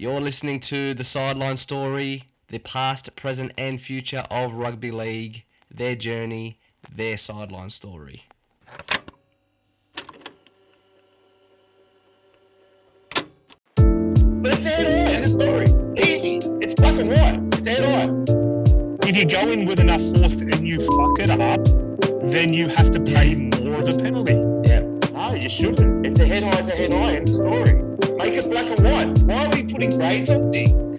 You're listening to the sideline story, the past, present, and future of rugby league, their journey, their sideline story. But it's head on in the story. Easy. It's black and white. It's head on. if you go in with enough force and you fuck it up, then you have to pay more of a penalty. Yeah. No, you shouldn't. It's a head high, it's a head high in the story. Make it black and white. Why are we putting grades on things?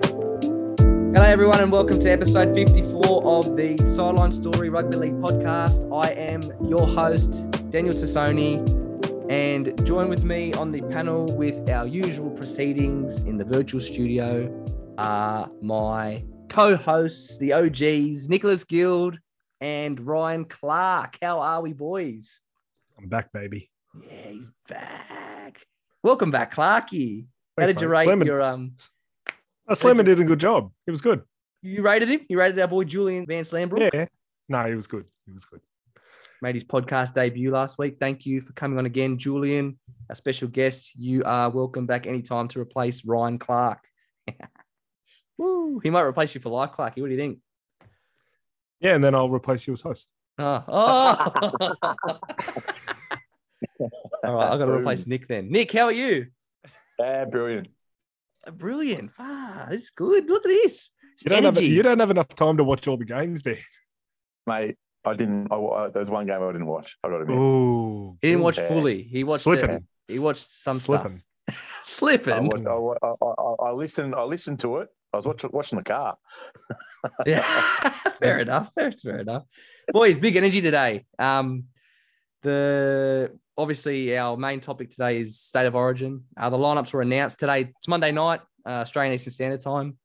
Hello, everyone, and welcome to episode 54 of the Sideline Story Rugby League podcast. I am your host, Daniel Tassone, and join with me on the panel with our usual proceedings in the virtual studio are my co hosts, the OGs, Nicholas Guild and Ryan Clarke. How are we, boys? I'm back, baby. Yeah, he's back. Welcome back, Clarky. How did you rate Slimmin- your um? Uh, Slimmer did a good job. It was good. You rated him. You rated our boy Julian Van Slambrook. Yeah. No, he was good. He was good. made his podcast debut last week. Thank you for coming on again, Julian, a special guest. You are welcome back anytime to replace Ryan Clarke. Woo, he might replace you for life, Clarky. What do you think? Yeah, and then I'll replace you as host. Oh, oh. all right, I've got to replace Nick then. Nick, how are you? Yeah, brilliant. Brilliant. Ah, it's good. Look at this. It's You don't, have, you don't have enough time to watch all the games there. Mate, I didn't. I, wa- there was one game I didn't watch. I got to admit. Oh, he didn't watch Yeah. fully. He watched slipping. it. He watched some slipping. stuff. Slipping. I, watched, I, I, I, I listened. I listened to it. I was watching, watching the car. Yeah, fair enough. Fair, fair enough. Boys, big energy today. Um, the obviously our main topic today is state of origin. Uh, the lineups were announced today. It's Monday night, uh, Australian Eastern Standard Time,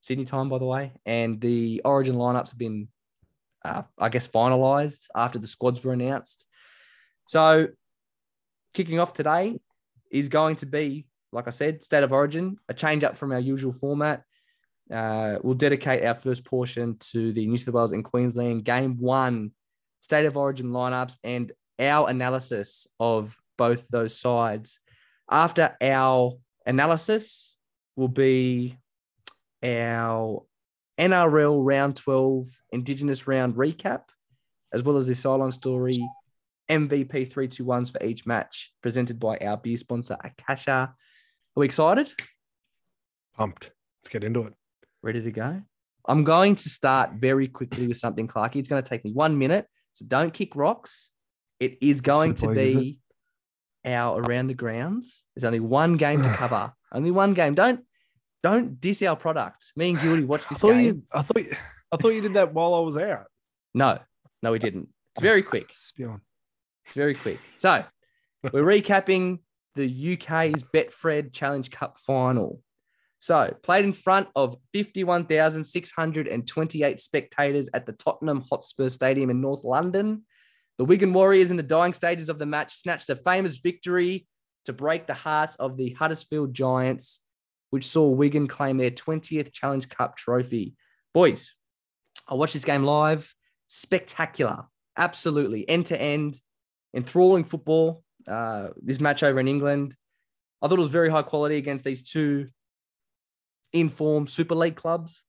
Sydney time, by the way, and the origin lineups have been, uh, I guess, finalised after the squads were announced. So, kicking off today is going to be, like I said, state of origin, a change up from our usual format. Uh, we'll dedicate our first portion to the New South Wales and Queensland game one state of origin lineups and our analysis of both those sides. After our analysis will be our NRL round 12 Indigenous round recap, as well as the sideline story MVP 321s for each match, presented by our beer sponsor, Akasha. Are we excited? Pumped. Let's get into it. Ready to go? I'm going to start very quickly with something, Clarky. It's going to take me one minute, so don't kick rocks. It is going to be our around the grounds. There's only one game to cover. only one game. Don't don't diss our product. Me and Guilty watch this thought game. you. I thought. You, I thought you did that while I was out. No, no, we didn't. It's very quick. Spion. Very quick. So we're recapping the UK's Betfred Challenge Cup final. So played in front of 51,628 spectators at the Tottenham Hotspur Stadium in North London. The Wigan Warriors in the dying stages of the match snatched a famous victory to break the hearts of the Huddersfield Giants, which saw Wigan claim their 20th Challenge Cup trophy. Boys, I watched this game live. Spectacular. Absolutely. End to end enthralling football. Uh, this match over in England, I thought it was very high quality against these two informed Super League clubs.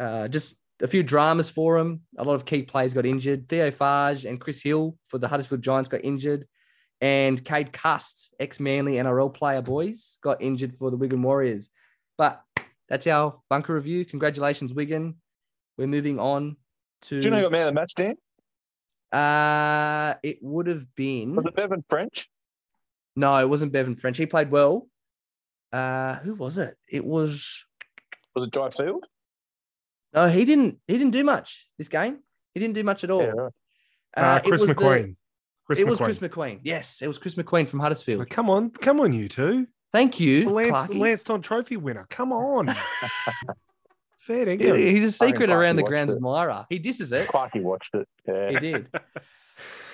Uh, just a few dramas for them. A lot of key players got injured. Theo Fages and Chris Hill for the Huddersfield Giants got injured. And Cade Cust, ex Manly NRL player, boys, got injured for the Wigan Warriors. But that's our bunker review. Congratulations, Wigan. We're moving on to. Do you know who got man of the match, Dan? Uh, it would have been. Was it Bevan French? No, it wasn't Bevan French. He played well. Uh, who was it? It was Was it Jai Field? No. He didn't. He didn't do much this game. He didn't do much at all. Yeah, right. Uh, it Chris was the- McQueen. Chris it was McQueen. Chris McQueen. Yes, it was Chris McQueen from Huddersfield. Oh, come on, come on, you two. Thank you, The Lance, Clarky. Lance Todd Trophy winner. Come on. Fair He- dinkum. He's a secret Clarky around the grounds it. admirer. He disses it. Clarky watched it. Yeah. He did.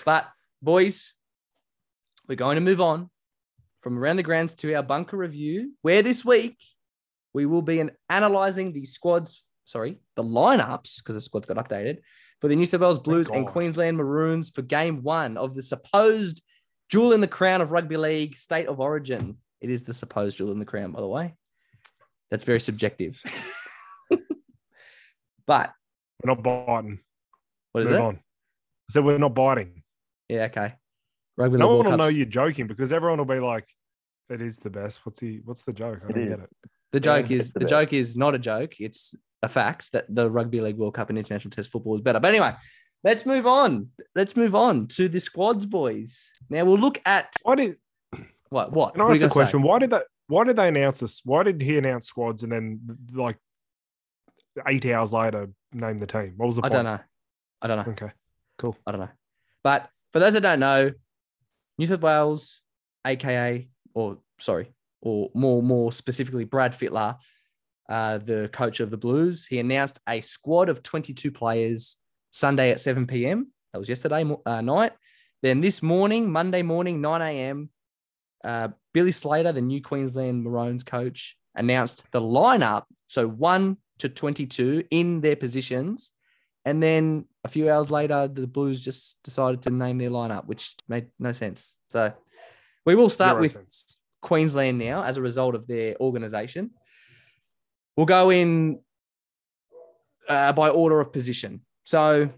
But boys, we're going to move on from around the grounds to our bunker review, where this week we will be analyzing the squads, sorry, the lineups, because the squads got updated for the New South Wales Blues and Queensland Maroons for game one of the supposed jewel in the crown of rugby league state of origin. It is the supposed jewel in the crown, by the way. That's very subjective. but We're not biting. what is Move it? on. I said we're not biting. Yeah, okay. Rugby No one World will know you're joking because everyone will be like, "It is the best." What's the What's the joke? I It don't is. get it. The joke it's is the the, joke is not a joke. It's a fact that the Rugby League World Cup and International Test football is better. But anyway, let's move on. Let's move on to the squads, boys. Now we'll look at Why did what what. Can I ask a gonna say? question? Why did that? Why did they announce this? Why did he announce squads and then like eight hours later name the team? What was the I point? don't know. I don't know. Okay, cool. I don't know. But for those that don't know, New South Wales, aka, or sorry, or more more specifically, Brad Fittler, uh, the coach of the Blues, he announced a squad of 22 players Sunday at 7 p.m. That was yesterday uh, night. Then this morning, Monday morning, 9 a.m., uh, Billy Slater, the new Queensland Maroons coach, announced the lineup. So 1 to 22 in their positions. And then a few hours later, the Blues just decided to name their lineup, which made no sense. So we will start Zero with sense. Queensland now as a result of their organization. We'll go in uh, by order of position. So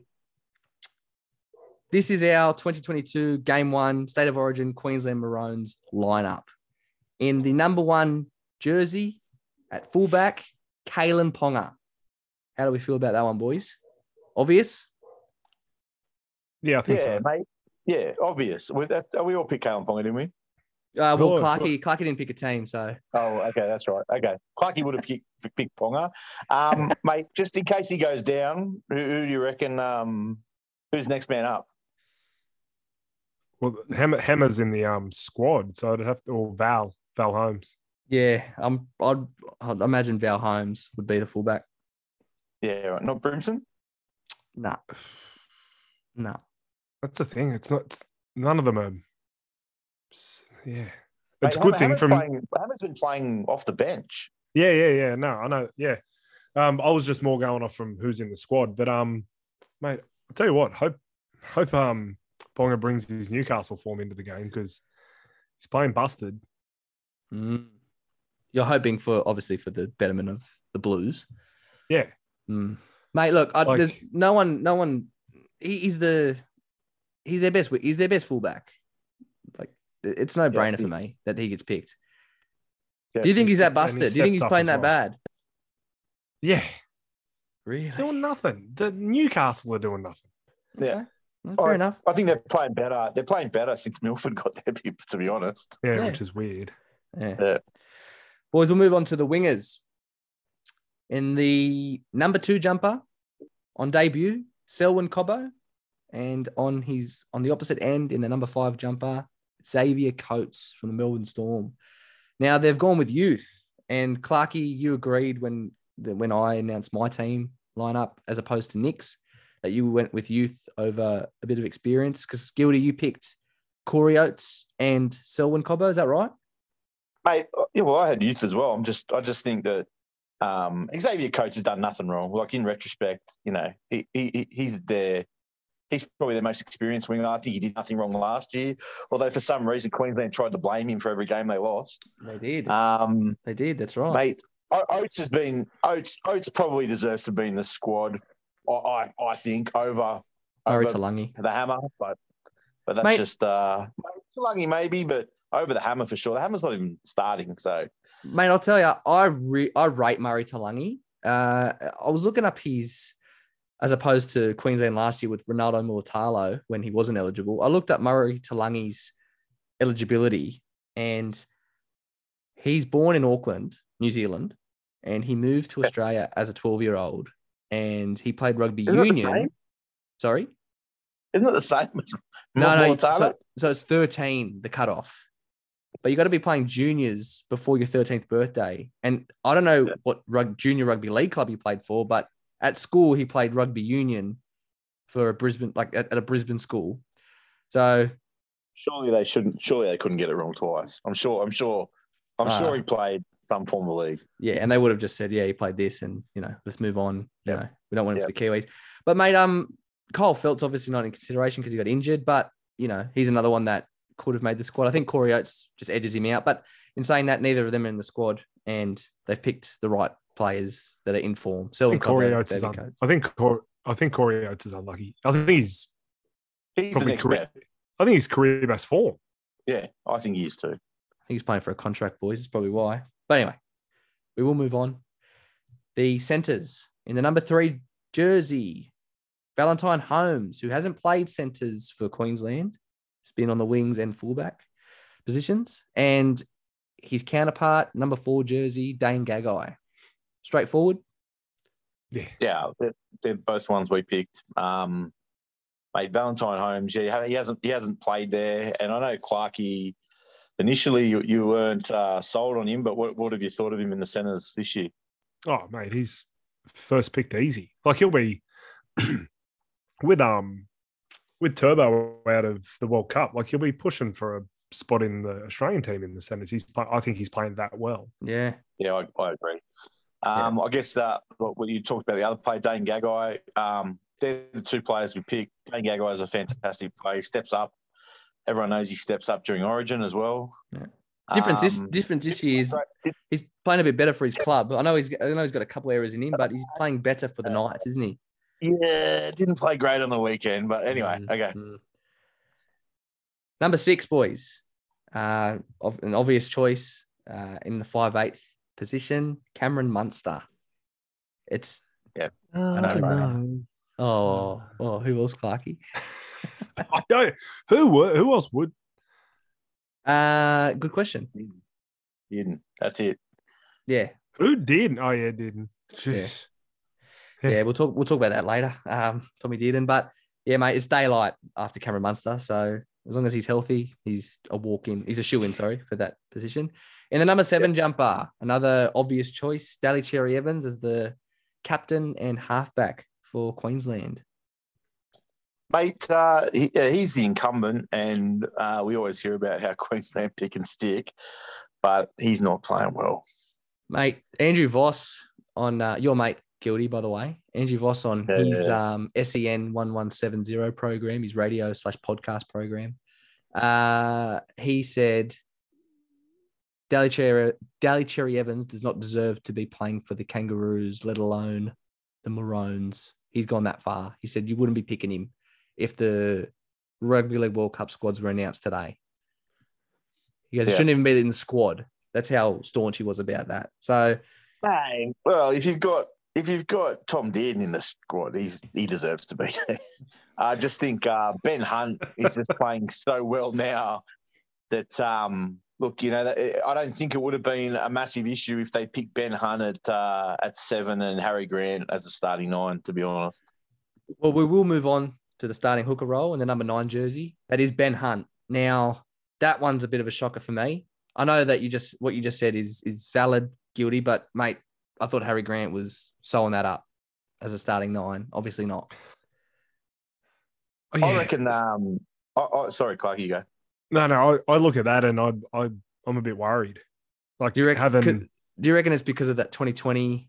this is our 2022 Game One State of Origin Queensland Maroons lineup. In the number one jersey at fullback, Kalyn Ponga. How do we feel about that one, boys? Obvious. Yeah, I think Yeah, so. mate. Yeah, obvious. We, that, we all picked Kalyn Ponga, didn't we? Uh, well, Good. Clarky, Clarky didn't pick a team, so Oh, okay, that's right. Okay, Clarky would have picked, picked Ponga, um, mate. Just in case he goes down, who, who do you reckon? Um, who's next man up? Well, Hammer, Hammer's in the um squad, so I'd have to or Val Val Holmes. yeah, I'm. I'd, I'd imagine Val Holmes would be the fullback. Yeah, right. not Brimson. No, no. That's the thing. It's not. None of them are. S- Yeah, it's Mate, a good Hammer- thing from. Playing, Hammer's been playing off the bench. Yeah, yeah, yeah. No, I know. Yeah, um, I was just more going off from who's in the squad, but um, mate, I'll tell you what. Hope, hope um, Ponga brings his Newcastle form into the game because he's playing busted. Mm. You're hoping for obviously for the betterment of the Blues, Yeah, mm. mate. Look, I, Like- no one, no one. He, he's the, he's their best. He's their best fullback. Like it's no brainer for me that he gets picked. Yeah, Do you think he's that and he busted? Do you think he's playing that well. bad? yeah. Really? He's doing nothing. The Newcastle are doing nothing. Yeah. Okay. Fair right. enough. I think they're playing better. They're playing better since Milford got there. To be honest, Yeah, Yeah. which is weird. Yeah. Yeah. Boys, we'll move on to the wingers. In the number two jumper on debut, Selwyn Cobbo. And on his on the opposite end in the number five jumper, Xavier Coates from the Melbourne Storm. Now they've gone with youth. And Clarkey, you agreed when when I announced my team lineup as opposed to Nick's that you went with youth over a bit of experience. Because Gildy, you picked Corey Oates and Selwyn Cobbo. Is that right? mate. uh, Yeah, well, I had youth as well. I'm just, I just think that um, Xavier Coates has done nothing wrong. Like in retrospect, you know, he he- he's there. He's probably the most experienced winger. I think he did nothing wrong last year. Although for some reason Queensland tried to blame him for every game they lost. They did. Um, They did. That's right. mate, Oates has been Oates. Oates probably deserves to be in the squad. I I, I think over Murray over Taulagi. the hammer, but but that's Mate- just uh, Taulagi maybe, but over the hammer for sure. The hammer's not even starting, so Mate, I'll tell you, I re- I rate Murray Taulagi. Uh, I was looking up his, as opposed to Queensland last year with Ronaldo Mulitalo when he wasn't eligible. I looked up Murray Taulagi's eligibility, and he's born in Auckland, New Zealand, and he moved to Australia as a 12 year old, and he played rugby Isn't union. same? Sorry, isn't it the same? as no, no. So, so it's 13, the cutoff. But you got to be playing juniors before your 13th birthday. And I don't know what rug, junior rugby league club you played for, but at school he played rugby union for a Brisbane, like at, at a Brisbane school. So surely they shouldn't. Surely they couldn't get it wrong twice. I'm sure. I'm sure. I'm Ah. sure he played some form of league. yeah, and they would have just said, yeah, he played this, and you know, let's move on. You Yep. know, we don't want him for the Kiwis. But mate, um, Kyle Feldt's obviously not in consideration because he got injured, but you know, he's another one that could have made the squad. I think Corey Oates just edges him out. But in saying that, neither of them are in the squad. and they've picked the right players that are in form. I think Corey Cobbo, Oates is un- I think Cor- I think Corey Oates is unlucky. I think he's He's probably next career. I think he's career best form. Yeah, I think he is too. I think he's playing for a contract, boys. That's probably why. But anyway, we will move on. The centers in the number three jersey, Valentine Holmes, who hasn't played centers for Queensland. He's been on the wings and fullback positions. And his counterpart, number four jersey, Dane Gagai. Straightforward. Yeah. Yeah, they're, they're both ones we picked. Um, mate, Valentine Holmes, yeah, he hasn't he hasn't played there, and I know Clarkey. Initially, you, you weren't uh, sold on him, but what, what have you thought of him in the centres this year? Oh mate, he's first picked easy. Like he'll be with um with Turbo out of the World Cup. Like he'll be pushing for a spot in the Australian team in the centres. He's I think he's playing that well. Yeah. Yeah, I, I agree. Um, I guess uh, what what you talked about the other player, Dane Gagai. Um, they're the two players we picked. Dane Gagai is a fantastic player. He steps up. Everyone knows he steps up during Origin as well. Yeah. Difference this Um, difference this year is he's playing a bit better for his club. I know he's I know he's got a couple errors in him, but he's playing better for the Knights, isn't he? Yeah, didn't play great on the weekend, but anyway, Mm, okay. Number six, boys. Uh, of an obvious choice uh, in the five eighth position, Cameron Munster. It's Yeah. I know, no. oh oh who else, Clarky? I don't. Who would? Who else would? Uh, good question. Didn't. That's it. Yeah, Who didn't? Oh yeah, didn't. Jeez. Yeah. yeah, we'll talk we'll talk about that later. Um, Tommy Dearden, but yeah, mate, it's daylight after Cameron Munster, so as long as he's healthy, he's a walk in. He's a shoe in, sorry, for that position. In the number seven jumper, another obvious choice, Daly Cherry Evans as the captain and halfback for Queensland. Mate, uh, he, he's the incumbent, and uh, we always hear about how Queensland pick and stick, but he's not playing well. Mate, Andrew Voss on uh, your mate guilty, by the way. Andrew Voss on Yeah. his um, SEN one one seven zero program, his radio slash podcast program. Uh, he said Daly Cherry, Evans does not deserve to be playing for the Kangaroos, let alone the Maroons. He's gone that far. He said you wouldn't be picking him if the Rugby League World Cup squads were announced today. He goes, it Yeah. shouldn't even be in the squad. That's how staunch he was about that. So Well, if you've got if you've got Tom Dearden in the squad, he's he deserves to be there. I just think uh, Ben Hunt is just playing so well now that um, look, you know, that, I don't think it would have been a massive issue if they picked Ben Hunt at uh, at seven and Harry Grant as a starting nine. To be honest, Well, we will move on to the starting hooker role in the number nine jersey. That is Ben Hunt. Now, that one's a bit of a shocker for me. I know that you just what you just said is is valid, guilty, but mate, I thought Harry Grant was sewing that up as a starting nine. Obviously not. Oh, I reckon. Um, I, I, sorry, Clark, you go. No, no. I, I look at that and I, I, I'm a bit worried. Like Do you reckon? having. could- do you reckon it's because of that 2020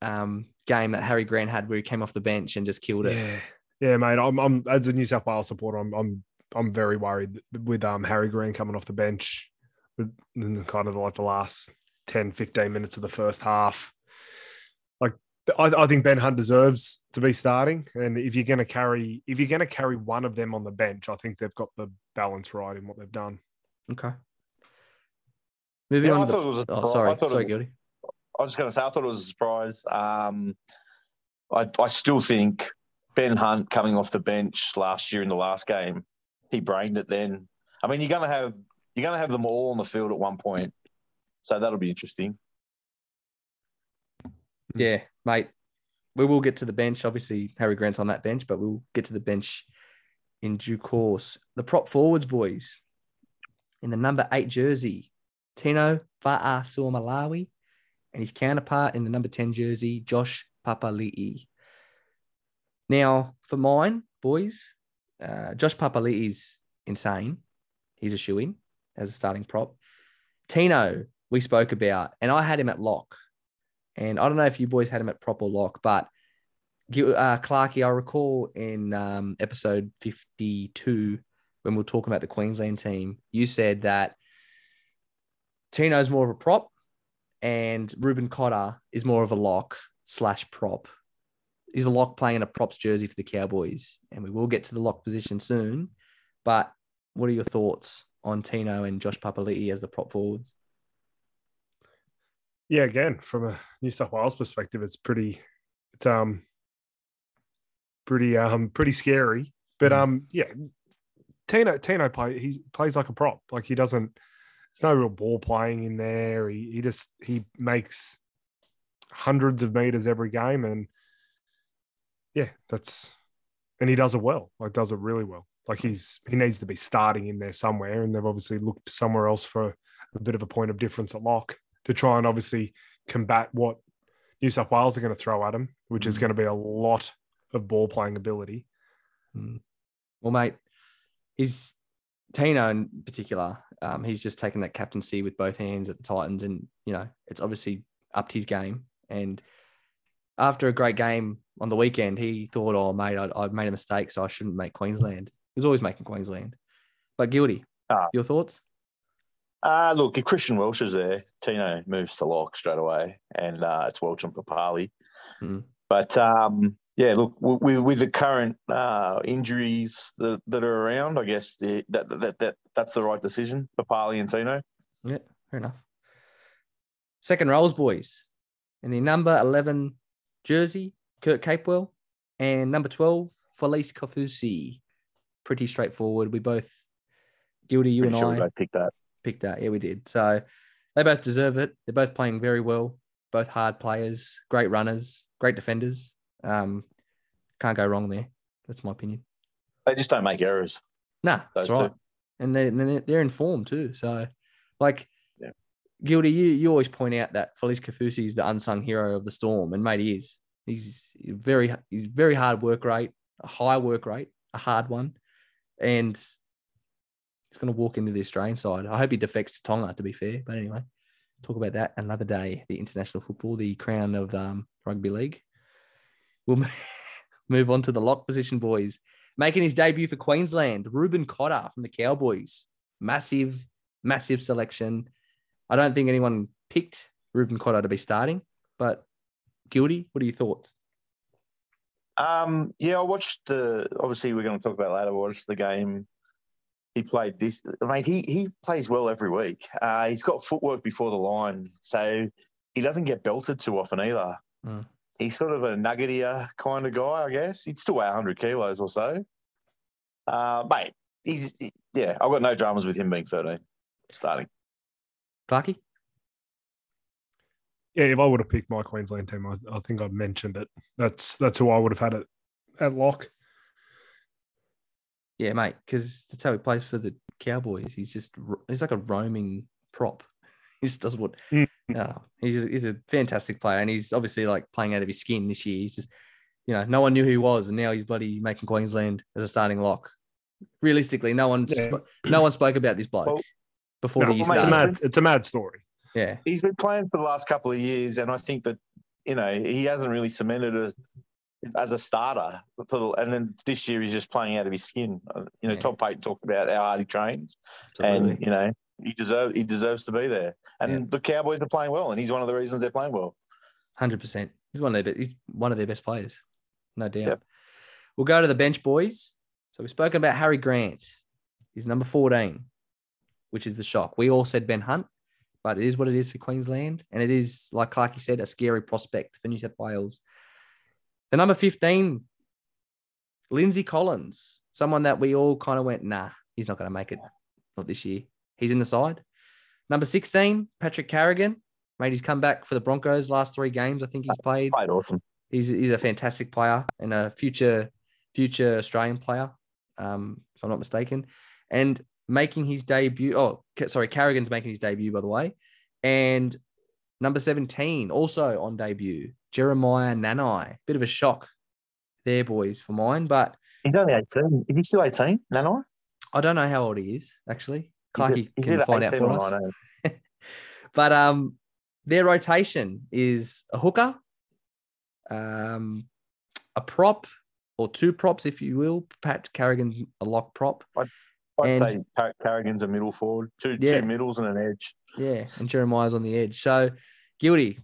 um, game that Harry Grant had where he came off the bench and just killed it? Yeah, yeah, mate. I'm, I'm as a New South Wales supporter. I'm, I'm, I'm very worried with um Harry Grant coming off the bench, with in kind of like the last 10, 15 minutes of the first half. Like, I, I think Ben Hunt deserves to be starting, and if you're going to carry, if you're going to carry one of them on the bench, I think they've got the balance right in what they've done. Okay. Moving Yeah, on. I to thought it was a oh, sorry. I thought it sorry, was- guilty. I was going to say, I thought it was a surprise. Um, I, I still think Ben Hunt coming off the bench last year in the last game, he brained it. Then, I mean, you're going to have you're going to have them all on the field at one point, so that'll be interesting. Yeah, mate. We will get to the bench. Obviously, Harry Grant's on that bench, but we'll get to the bench in due course. The prop forwards, boys. In the number eight jersey, Tino Fa'asuamaleaui, and his counterpart in the number 10 jersey, Josh Papali'i. Now, for mine, boys, uh, Josh Papali'i's insane. He's a shoe in as a starting prop. Tino, we spoke about, and I had him at lock. And I don't know if you boys had him at prop or lock, but uh, Clarkey, I recall in um, episode 52, when we were talking about the Queensland team, you said that Tino's more of a prop and Reuben Cotter is more of a lock slash prop. He's a lock playing in a props jersey for the Cowboys, and we will get to the lock position soon. But what are your thoughts on Tino and Josh Papali'i as the prop forwards? Yeah, again, from a New South Wales perspective, it's pretty, it's um, pretty um, pretty scary. But Mm. um, yeah, Tino Tino play he plays like a prop. Like he doesn't. There's no real ball playing in there. He he just he makes hundreds of meters every game, and yeah, that's and he does it well. Like does it really well. Like he's he needs to be starting in there somewhere, and they've obviously looked somewhere else for a bit of a point of difference at lock to try and obviously combat what New South Wales are going to throw at him, which is Mm. going to be a lot of ball playing ability. Mm. Well, mate, he's Tino in particular. Um, he's just taken that captaincy with both hands at the Titans, and you know it's obviously upped his game. And after a great game on the weekend, he thought, "Oh, mate, I, I've made a mistake, so I shouldn't make Queensland." He was always making Queensland, but guilty. Ah. Your thoughts? Uh, look, if Christian Welch is there, Tino moves to lock straight away, and uh, it's Welch and Papali. Mm. But um, yeah, look, with with the current uh, injuries that, that are around, I guess the, that, that that that's the right decision, Papali and Tino. Yeah, fair enough. Second rows, boys. In the number 11 jersey, Kurt Capewell. And number 12, Felise Kaufusi. Pretty straightforward. We both, guilty, you Pretty and sure I, both picked that. Picked that. Yeah, we did. So they both deserve it. They're both playing very well. Both hard players, great runners, great defenders. Um, can't go wrong there. That's my opinion. They just don't make errors. Nah, that's Those two. right. And they're, and they're they're in form too. So, like, Yeah. Gildy, you you always point out that Felise Kaufusi is the unsung hero of the storm, and mate, he is. He's very he's very hard work rate, a high work rate, a hard one, and he's going to walk into the Australian side. I hope he defects to Tonga. To be fair, but anyway, talk about that another day. The international football, the crown of um, rugby league. We'll move on to the lock position, boys making his debut for Queensland, Reuben Cotter from the Cowboys. Massive, massive selection. I don't think anyone picked Reuben Cotter to be starting, but guilty. What are your thoughts? Um, yeah, I watched the. Obviously, we're going to talk about later. I watched the game. He played this. Mate, he he plays well every week. Uh, he's got footwork before the line, so he doesn't get belted too often either. Mm. He's sort of a nuggetier kind of guy, I guess. He'd still weigh 100 kilos or so. Uh, mate, he's yeah. I've got no dramas with him being 13 starting. Clarky? Yeah, if I would have picked my Queensland team, I, I think I've mentioned it. That's that's who I would have had it at lock. Yeah, mate, because that's how he plays for the Cowboys. He's just he's like a roaming prop. He just does what. Mm. No, he's a, he's a fantastic player, and he's obviously like playing out of his skin this year. He's just, you know, no one knew who he was, and now he's bloody making Queensland as a starting lock. Realistically, no one Yeah. sp- no one spoke about this bloke Well, before no, the year well, mate, It's a mad it's a mad story. Yeah, He's been playing for the last couple of years, and I think that you know he hasn't really cemented it as a starter. For the, and then this year he's just playing out of his skin. Uh, You know, Yeah. Todd Payten talked about how hard he trains, absolutely. and you know he deserves he deserves to be there. And Yeah. the Cowboys are playing well, and he's one of the reasons they're playing well. Hundred percent. He's one of their he's one of their best players, no doubt. Yep. We'll go to the bench, boys. So we've spoken about Harry Grant. He's number fourteen, which is the shock. We all said Ben Hunt, but it is what it is for Queensland, and it is like Clarky said, a scary prospect for New South Wales. The number fifteen, Lindsay Collins, someone that we all kind of went, nah, he's not going to make it, not this year. He's in the side. Number sixteen, Patrick Carrigan made his comeback for the Broncos last three games. I think he's played. Played awesome. He's he's a fantastic player and a future future Australian player, um, if I'm not mistaken, and making his debut. Oh, sorry, Carrigan's making his debut by the way, and number 17 also on debut, Jeremiah Nanai. Bit of a shock there, boys, for mine, but He's only eighteen. Is he still eighteen? Nanai? I don't know how old he is actually. Clarky he's can find out 18 for or us. 19. But um, their rotation is a hooker, um, a prop or two props, if you will. Pat Carrigan's a lock prop. I'd And- say Par- Carrigan's a middle forward, two Yeah. two middles and an edge. Yeah, and Jeremiah's on the edge. So Guilty.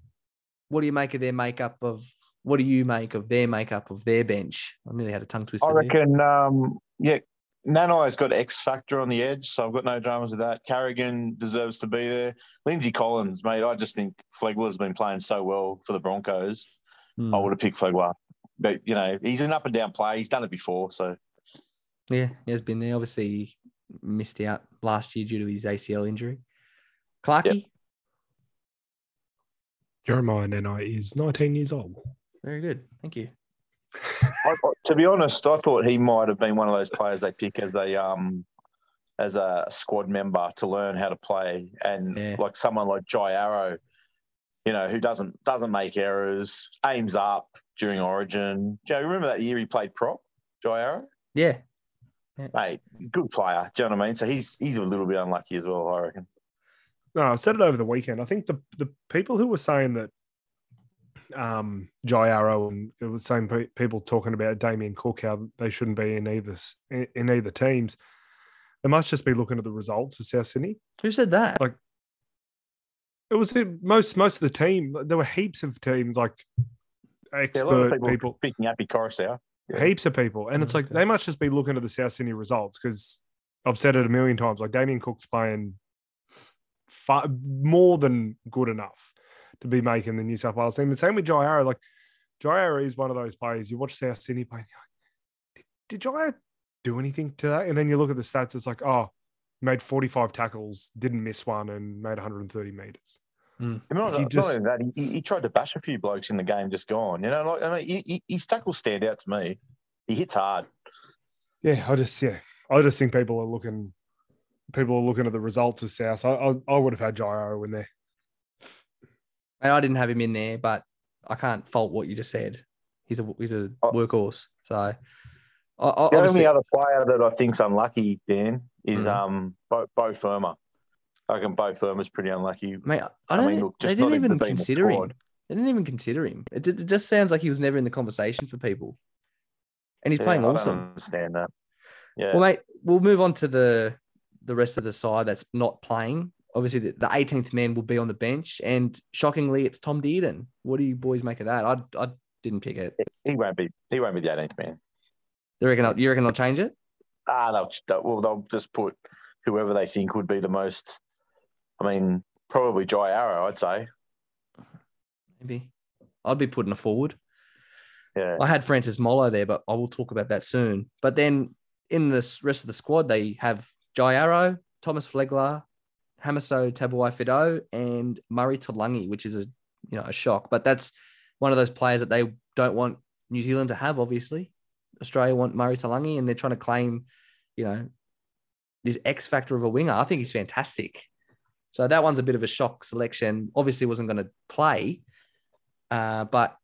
What do you make of their makeup of? What do you make of their makeup of their bench? I nearly had a tongue twister. I reckon, um, yeah, Nanai's got X factor on the edge, so I've got no dramas with that. Carrigan deserves to be there. Lindsay Collins, mate, I just think Flegler's been playing so well for the Broncos. Hmm. I would have picked Flegler. But, you know, he's an up and down player. He's done it before. So, Yeah, he has been there. Obviously, missed out last year due to his ACL injury. Clarkey, Jeremiah Nanai is 19 years old. very good. Thank you. I, I- to be honest, I thought he might have been one of those players they pick as a um as a squad member to learn how to play, and Yeah. like someone like Jai Arrow, you know, who doesn't doesn't make errors, aims up during Origin. Do you know, remember that year he played prop, Jai Arrow? Yeah, Mate, good player. Do you know what I mean? So he's he's a little bit unlucky as well, I reckon. No, I said it over the weekend. I think the the people who were saying that um Jai Arrow and it was same pe- people talking about Damien Cook how they shouldn't be in either in in either teams. They must just be looking at the results of South Sydney. who said that? Like- It was the most most of the team. There were heaps of teams like Yeah, a lot of expert people, people, picking Appy Coruscant. Yeah. heaps of people, and it's like Okay. they must just be looking at the South Sydney results because I've said it a million times. Like Damien Cook's playing far, more than good enough to be making the New South Wales team. The same with Jai Arrow. Like Jai Arrow is one of those players. You watch South Sydney play, and you're like, did, did Jai do anything today? And then you look at the stats. It's like, oh, made 45 tackles, didn't miss one, and made 130 meters. Hmm. Not, He not just- only that, he, he tried to bash a few blokes in the game, just gone. You know, like I mean, he, he, his tackles stand out to me. He hits hard. Yeah, I just yeah, I just think people are looking, people are looking at the results of South. I I, I would have had Jai Arrow in there. I didn't have him in there, but I can't fault what you just said. He's a he's a Oh. workhorse. So, I, I, The only other player that I think's unlucky, Dan, is Mhm. um Bo, Bo Firma. I reckon Bo Firma's pretty unlucky. mate, I I don't. mean, think- look, they didn't not even even to be in the consider him. They didn't even consider him. It, it just sounds like he was never in the conversation for people, and he's Yeah, playing I don't awesome. understand that. Yeah. Well, mate, we'll move on to the the rest of the side that's not playing. Obviously, the, the 18th man will be on the bench, and shockingly, it's Tom Dearden. What do you boys make of that? I I didn't pick it. he won't be. He won't be the 18th man. You reckon? I'll- You reckon they'll change it? Ah, they'll, they'll well, they'll just put whoever they think would be the most. I mean, probably Jai Arrow, I'd say. Maybe. I'd be putting a forward. Yeah. I had Francis Molo there, but I will talk about that soon. But then in this rest of the squad, they have Jai Arrow, Thomas Flegler, Hamiso Tabuai-Fidow, and Murray Taulagi, which is a you know a shock. But that's one of those players that they don't want New Zealand to have. Obviously, Australia want Murray Taulagi, and they're trying to claim, you know, this X factor of a winger. I think he's fantastic. So that one's a bit of a shock selection. Obviously, wasn't going to play, uh, but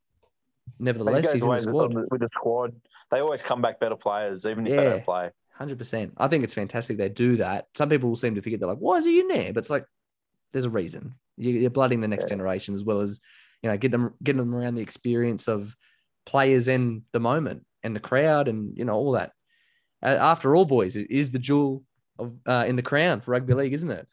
nevertheless, he's in the squad. with the squad. They always come back better players, even if they don't play. Hundred percent. I think it's fantastic they do that. Some people seem to forget they're like, why is he in there? But it's like, there's a reason. You- You're blooding the next Yeah. generation as well as, you know, getting them getting them around the experience of players in the moment and the crowd and you know all that. Uh, after all, boys, it is the jewel of uh, in the crown for rugby league, isn't it?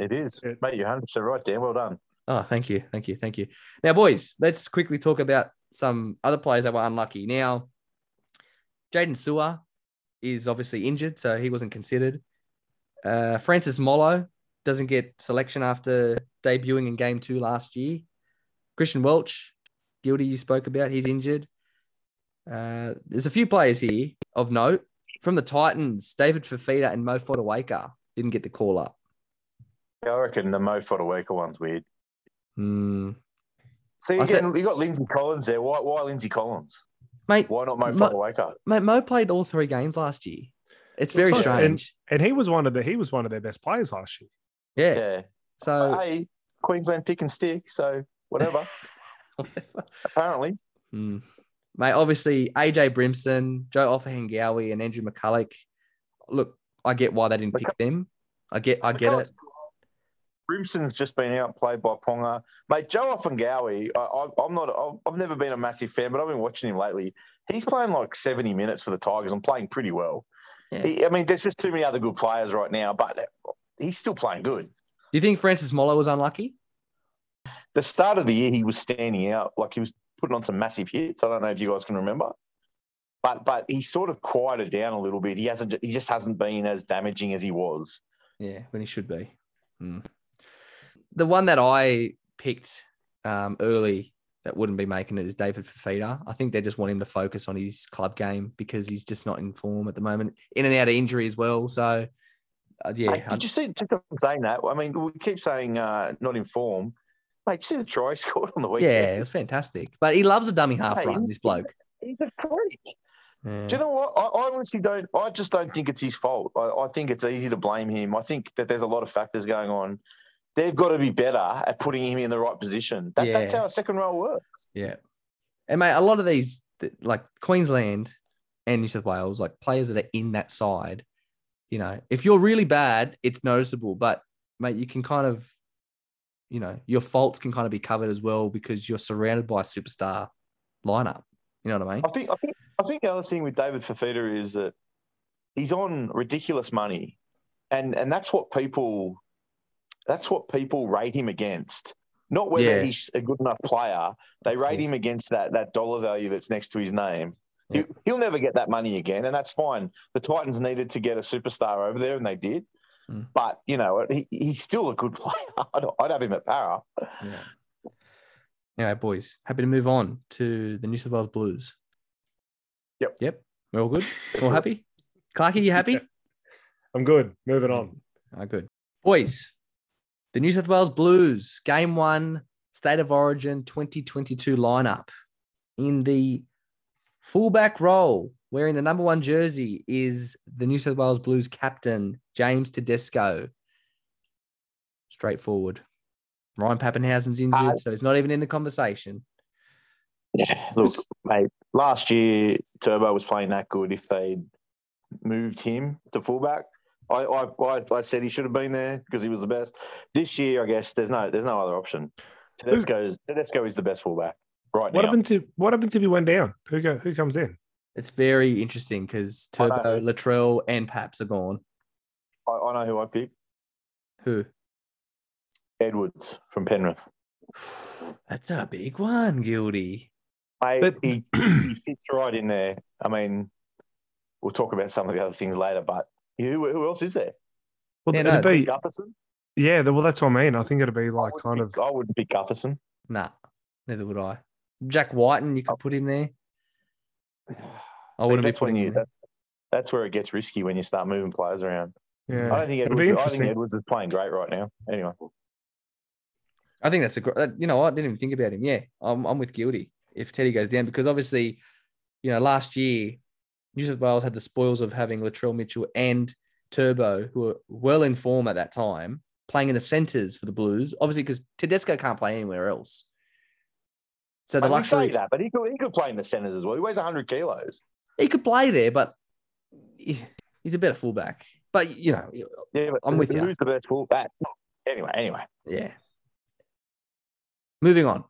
It is, It- mate. You're 100 percent right, Dan. Well done. Oh, thank you, thank you, thank you. Now, boys, let's quickly talk about some other players that were unlucky. Now, Jaydn Su'A is obviously injured, so he wasn't considered. Uh, Francis Molo doesn't get selection after debuting in game two last year. Christian Welch, guilty, you spoke about, he's injured. Uh, there's a few players here of note from the Titans. David Fifita and Mo Fotuaika didn't get the call up. Yeah, I reckon the Mo Fotuaika one's weird. Said- again, you got Lindsay Collins there. Why, why Lindsay Collins? Mate, Why not Mo Mo- Fotuaika? Mate, Mo played all three games last year. It's very it's like- strange. And he was one of the he was one of their best players last year. yeah. Yeah. So hey, Queensland pick and stick. So whatever. Apparently, Hmm. mate, obviously AJ Brimson, Joe Ofahengaue, and Andrew McCullough. Look, I get why they didn't pick them. I get I get it. Brimson's just been outplayed by Ponga. Mate, Joe Ofahengaue, I, I'm not, I've- I've never been a massive fan, but I've been watching him lately. He's playing like 70 minutes for the Tigers and playing pretty well. Yeah. He, I mean, there's just too many other good players right now, but he's still playing good. Do you think Francis Molo was unlucky? the start of the year he was standing out, like he was putting on some massive hits. I don't know if you guys can remember. But but he sort of quieted down a little bit. He hasn't he just hasn't been as damaging as he was. Yeah, when he should be. Mm. The one that I picked um, early that wouldn't be making it is David Fifita. I think they just want him to focus on his club game because he's just not in form at the moment, in and out of injury as well. So, uh, yeah. You see, just on saying that, I mean, we keep saying uh, not in form. Mate, see the try he scored on the weekend? Yeah, it was fantastic. But he loves a dummy half Hey, run, this bloke. He's a freak. Yeah. Do you know what? I, I honestly don't. I just don't think it's his fault. I, I think it's easy to blame him. I think that there's a lot of factors going on. They've got to be better at putting him in the right position. That, That's how a second row works. Yeah. And mate, a lot of these like Queensland and New South Wales, like players that are in that side, you know, if you're really bad, it's noticeable. But mate, you can kind of, you know, your faults can kind of be covered as well because you're surrounded by a superstar lineup. You know what I mean? I think. I think. I think the other thing with David Fifita is that he's on ridiculous money, and and that's what people. That's what people rate him against. Not whether Yeah. he's a good enough player. They rate him against that that dollar value that's next to his name. Yeah. He, he'll never get that money again, and that's fine. The Titans needed to get a superstar over there, and they did. Mm. But you know, he, he's still a good player. I'd, I'd have him at para. Yeah. Anyway, boys, happy to move on to the New South Wales Blues. Yep. Yep. We're all good. All happy. Clarky, you happy? I'm good. Moving on. Ah, good. Boys, the New South Wales Blues, game one, State of Origin 2022 lineup. In the fullback role, wearing the number one jersey, is the New South Wales Blues captain, James Tedesco. Straightforward. Ryan Papenhuyzen's injured, Uh, so he's not even in the conversation. Yeah, look, mate. Last year, Turbo was playing that good. If they'd moved him to fullback, I, I, I, I said he should have been there because he was the best. This year, I guess there's no, there's no other option. Tedesco's, Tedesco is the best fullback right What now. happens if what happens if he went down? Who go who comes in? It's very interesting because Turbo, Latrell, and Paps are gone. I, I know who I picked. Who? Edwards from Penrith. That's a big one, Guilty. Mate, But- he, he fits right in there. I mean, we'll talk about some of the other things later, but who, who else is there? Well, Yeah, it'd no, be Gutherson? yeah. Well, that's what I mean. I think it'd be like wouldn't kind of I wouldn't pick Gutherson. Nah, neither would I. Jack Wighton, you could put him there. I wouldn't be that's putting you that's that's where it gets risky when you start moving players around. yeah. I don't think It'd Edwards, be I think interesting. Edwards is playing great right now. Anyway, I think that's a great. You know, what? I didn't even think about him. Yeah, I'm, I'm with guilty if Teddy goes down because obviously, you know, last year New South Wales had the spoils of having Latrell Mitchell and Turbo, who were well in form at that time, playing in the centres for the Blues. Obviously, because Tedesco can't play anywhere else. So the I luxury that, but he could he could play in the centres as well. He weighs 100 kilos. he could play there, but he- he's a better fullback. But you know, Yeah, I'm with who's you. the best fullback? Anyway, anyway, Yeah. Moving on.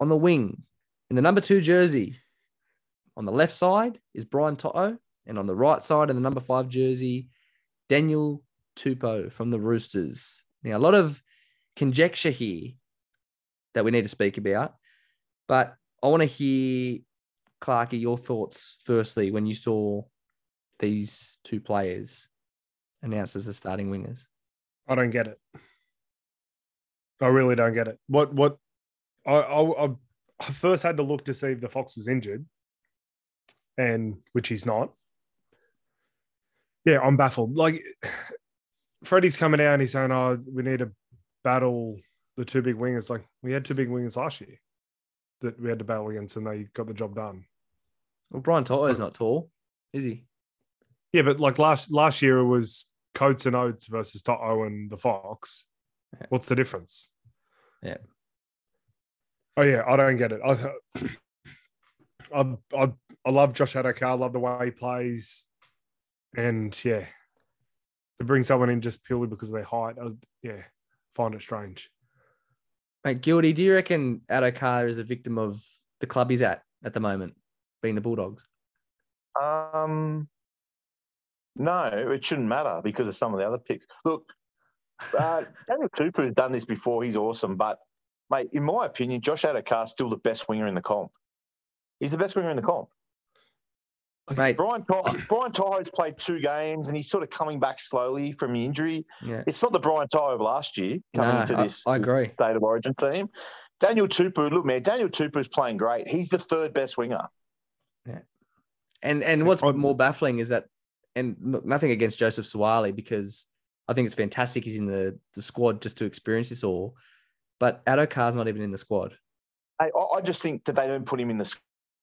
On the wing, in the number two jersey, on the left side is Brian To'o, and on the right side in the number five jersey, Daniel Tupou from the Roosters. Now, a lot of conjecture here that we need to speak about, but I want to hear, Clarky, your thoughts firstly when you saw these two players announced as the starting wingers. I don't get it. I really don't get it. What what I, I- I first had to look to see if the Fox was injured, and which he's not. Yeah, I'm baffled. Like Freddie's coming out and he's saying, "Oh, we need to battle the two big wingers." Like we had two big wingers last year that we had to battle against, and they got the job done. Well, Brian To'o is not tall, is he? Yeah, but like last last year it was Coates and Oates versus To'o and the Fox. Yeah. What's the difference? Yeah. Oh yeah, I don't get it. I I I, I love Josh Addo-Carr. I love the way he plays, and yeah, to bring someone in just purely because of their height, I, yeah, find it strange. Mate, Guilty, do you reckon Addo-Carr is a victim of the club he's at at the moment, being the Bulldogs? Um, no, it shouldn't matter because of some of the other picks. Look, uh, Daniel Cooper has done this before. He's awesome, but mate, in my opinion, Josh Addo-Carr is still the best winger in the comp. He's the best winger in the comp. Mate, Brian Ty- Brian To'o's played two games and he's sort of coming back slowly from the injury. yeah. It's not the Brian To'o of last year coming Nah, into this, I this agree. state of origin team. Daniel Tupou, look, man, Daniel Tupou is playing great. He's the third best winger. Yeah. And and what's I'm- more baffling is that, and look, nothing against Joseph Suaalii because I think it's fantastic he's in the, the squad just to experience this all. But Addo-Carr's not even in the squad. I, I I just think that they don't put him in the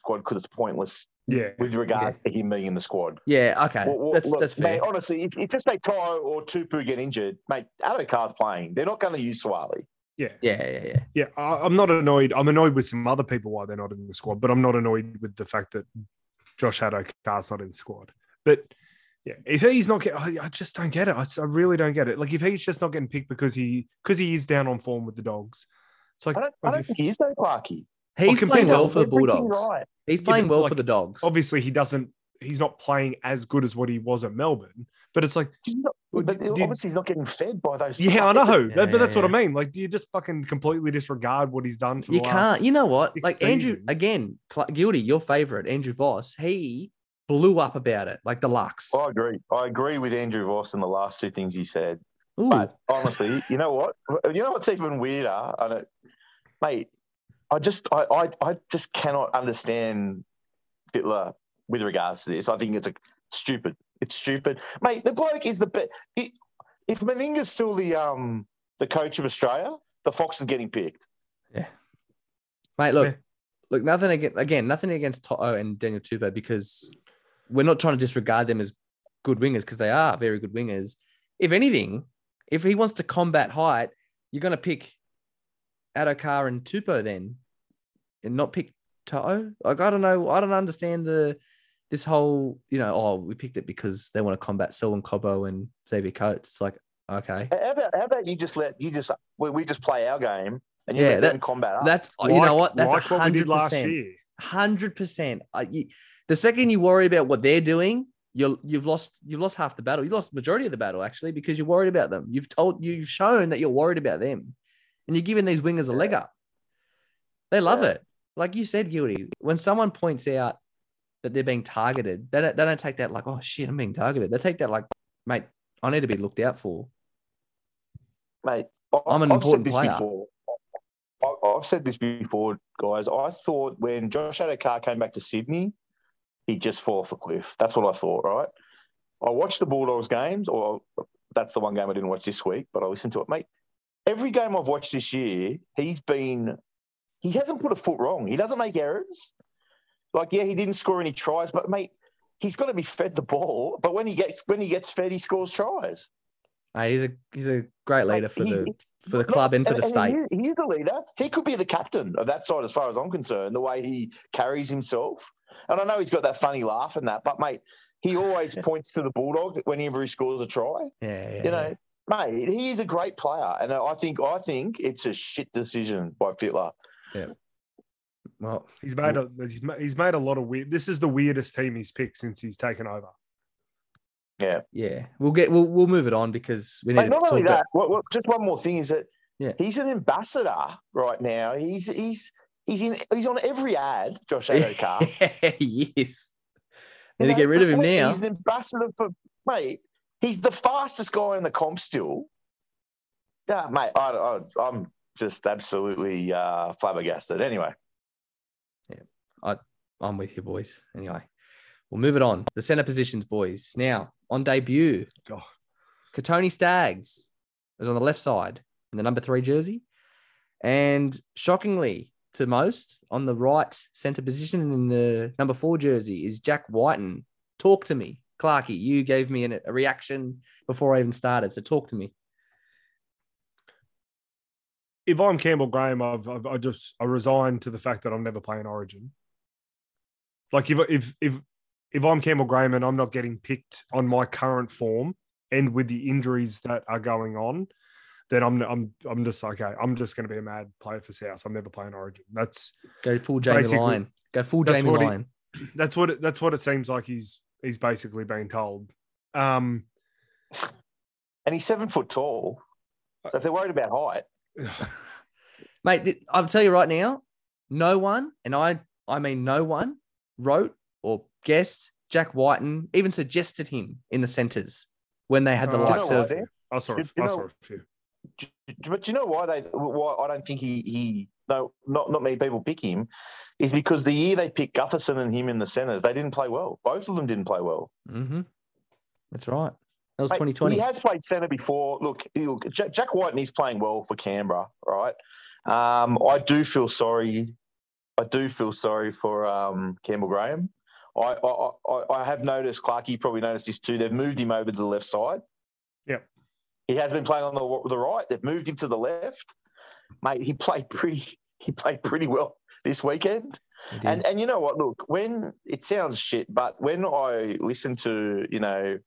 squad because it's pointless Yeah. with regard to him being in the squad. Yeah, okay, Well, well, that's look, that's fair. Mate, honestly, if, if just say To'o or Tupou get injured, mate, Addo-Carr's playing. They're not going to use Suaalii. Yeah. yeah, yeah, yeah. Yeah. I, I'm not annoyed. I'm annoyed with some other people why they're not in the squad, but I'm not annoyed with the fact that Josh Addo-Carr's not in the squad. But yeah, if he's not getting, I, I just don't get it. I really don't get it. Like if he's just not getting picked because he because he is down on form with the dogs, it's like, I don't, I like don't if- think he is though, Clarky. He's playing well for the Bulldogs. Right. He's playing but well like- for the Dogs. obviously he doesn't. He's not playing as good as what he was at Melbourne. But it's like, He's not, but did- obviously he's not getting fed by those. yeah, I know. Yeah, but that's yeah, what I mean. Like, do you just fucking completely disregard what he's done for You the can't. last? You know what? six Like Andrew again, Cl- guilty. Your favorite, Andrew Voss. He blew up about it, like deluxe. I agree. I agree with Andrew Voss in the last two things he said. Ooh, But honestly, you know what? You know what's even weirder? I don't, mate. I just, I, I, I just cannot understand Fittler with regards to this. I think it's a stupid. It's stupid, mate. The bloke is the best. If Meninga's still the um the coach of Australia, the Fox is getting picked. Yeah, mate. Look, Yeah. look. Nothing against again. Nothing against To'o and Daniel Tupou because we're not trying to disregard them as good wingers because they are very good wingers. If anything, if he wants to combat height, you're going to pick Addo-Carr and Tupou then, and not pick To'o. Like I don't know. I don't understand the this whole you know. Oh, we picked it because they want to combat Selwyn Cobbo and Xavier Coates. It's like okay. How about, how about you just let you just we, we just play our game and you Yeah, let that- them combat us. That's you know what? That's a like what we hundred did last percent. year. Hundred percent. The second you worry about what they're doing, you're you've lost you've lost half the battle. You lost the majority of the battle actually because you're worried about them. You've told you've shown that you're worried about them, and you're giving these wingers a leg up. They love Yeah. it. Like you said, guilty. When someone points out that they're being targeted, they don't, they don't take that like, oh shit, I'm being targeted. They take that like, mate, I need to be looked out for. mate. I'm an I've important said this player. before. I've said this before, guys. I thought when Josh Addo-Carr came back to Sydney, he'd just fall off a cliff. That's what I thought, right? I watched the Bulldogs games, or that's the one game I didn't watch this week, but I listened to it, mate. Every game I've watched this year, he's been, he hasn't put a foot wrong. He doesn't make errors. Like, yeah, he didn't score any tries, but mate, he's got to be fed the ball. But when he gets when he gets fed, he scores tries. Mate, he's a he's a great leader for He- the for the club and for the state. He is, he the leader. He could be the captain of that side, as far as I'm concerned. The way he carries himself, and I know he's got that funny laugh and that, but mate, he always points to the bulldog whenever he scores a try. Yeah, yeah, You know, mate, he is a great player, and I think I think it's a shit decision by Fittler. Yeah. Well, He's made a he's he's made a lot of weird. This is the weirdest team he's picked since he's taken over. Yeah. yeah, we'll get we'll we'll move it on because we need But to not talk only that, what, what, just one more thing is that Yeah. he's an ambassador right now. He's he's he's in he's on every ad. Josh Addo-Carr. yes. You Need to get rid of him now. He's an ambassador for mate. He's the fastest guy in the comp still. Yeah, mate. I, I, I'm just absolutely uh, flabbergasted. Anyway, Yeah, I'm with you, boys. Anyway, we'll move it on. The center positions, boys. Now, on debut, God. Kotoni Staggs is on the left side in the number three jersey. And shockingly to most, on the right center position in the number four jersey is Jack Wighton. Talk to me. Clarky, you gave me an, a reaction before I even started. So talk to me. If I'm Campbell Graham, I've, I've I just I resign to the fact that I'm never playing Origin. Like if if if if I'm Campbell Graham and I'm not getting picked on my current form and with the injuries that are going on, then I'm I'm I'm just okay. I'm just going to be a mad player for South. I'm never playing Origin. That's Go full Jamie Lyon. Go full Jamie he- that's what it, that's what it seems like he's he's basically being told. Um, and he's seven foot tall. So if they're worried about height, Mate, I'll tell you right now, no one, and I I mean no one, wrote or guessed Jack Wighton, even suggested him in the centres when they had the Oh, do you likes know of why, Dan? I saw, Do- you saw a few. But do you know why they? Why I don't think he he no not not many people pick him, is because the year they picked Gutherson and him in the centres, they didn't play well. Both of them didn't play well. Mm-hmm. That's right. That was Mate, 2020. He has played centre before. Look, look Jack, Jack White, and he's playing well for Canberra, right? Um, I do feel sorry. I do feel sorry for um, Campbell Graham. I, I, I, I have noticed, Clarkey probably noticed this too. They've moved him over to the left side. He has been playing on the, the right. They've moved him to the left. Mate, he played pretty. He played pretty well this weekend. And and you know what? Look, when it sounds shit, but when I listen to you know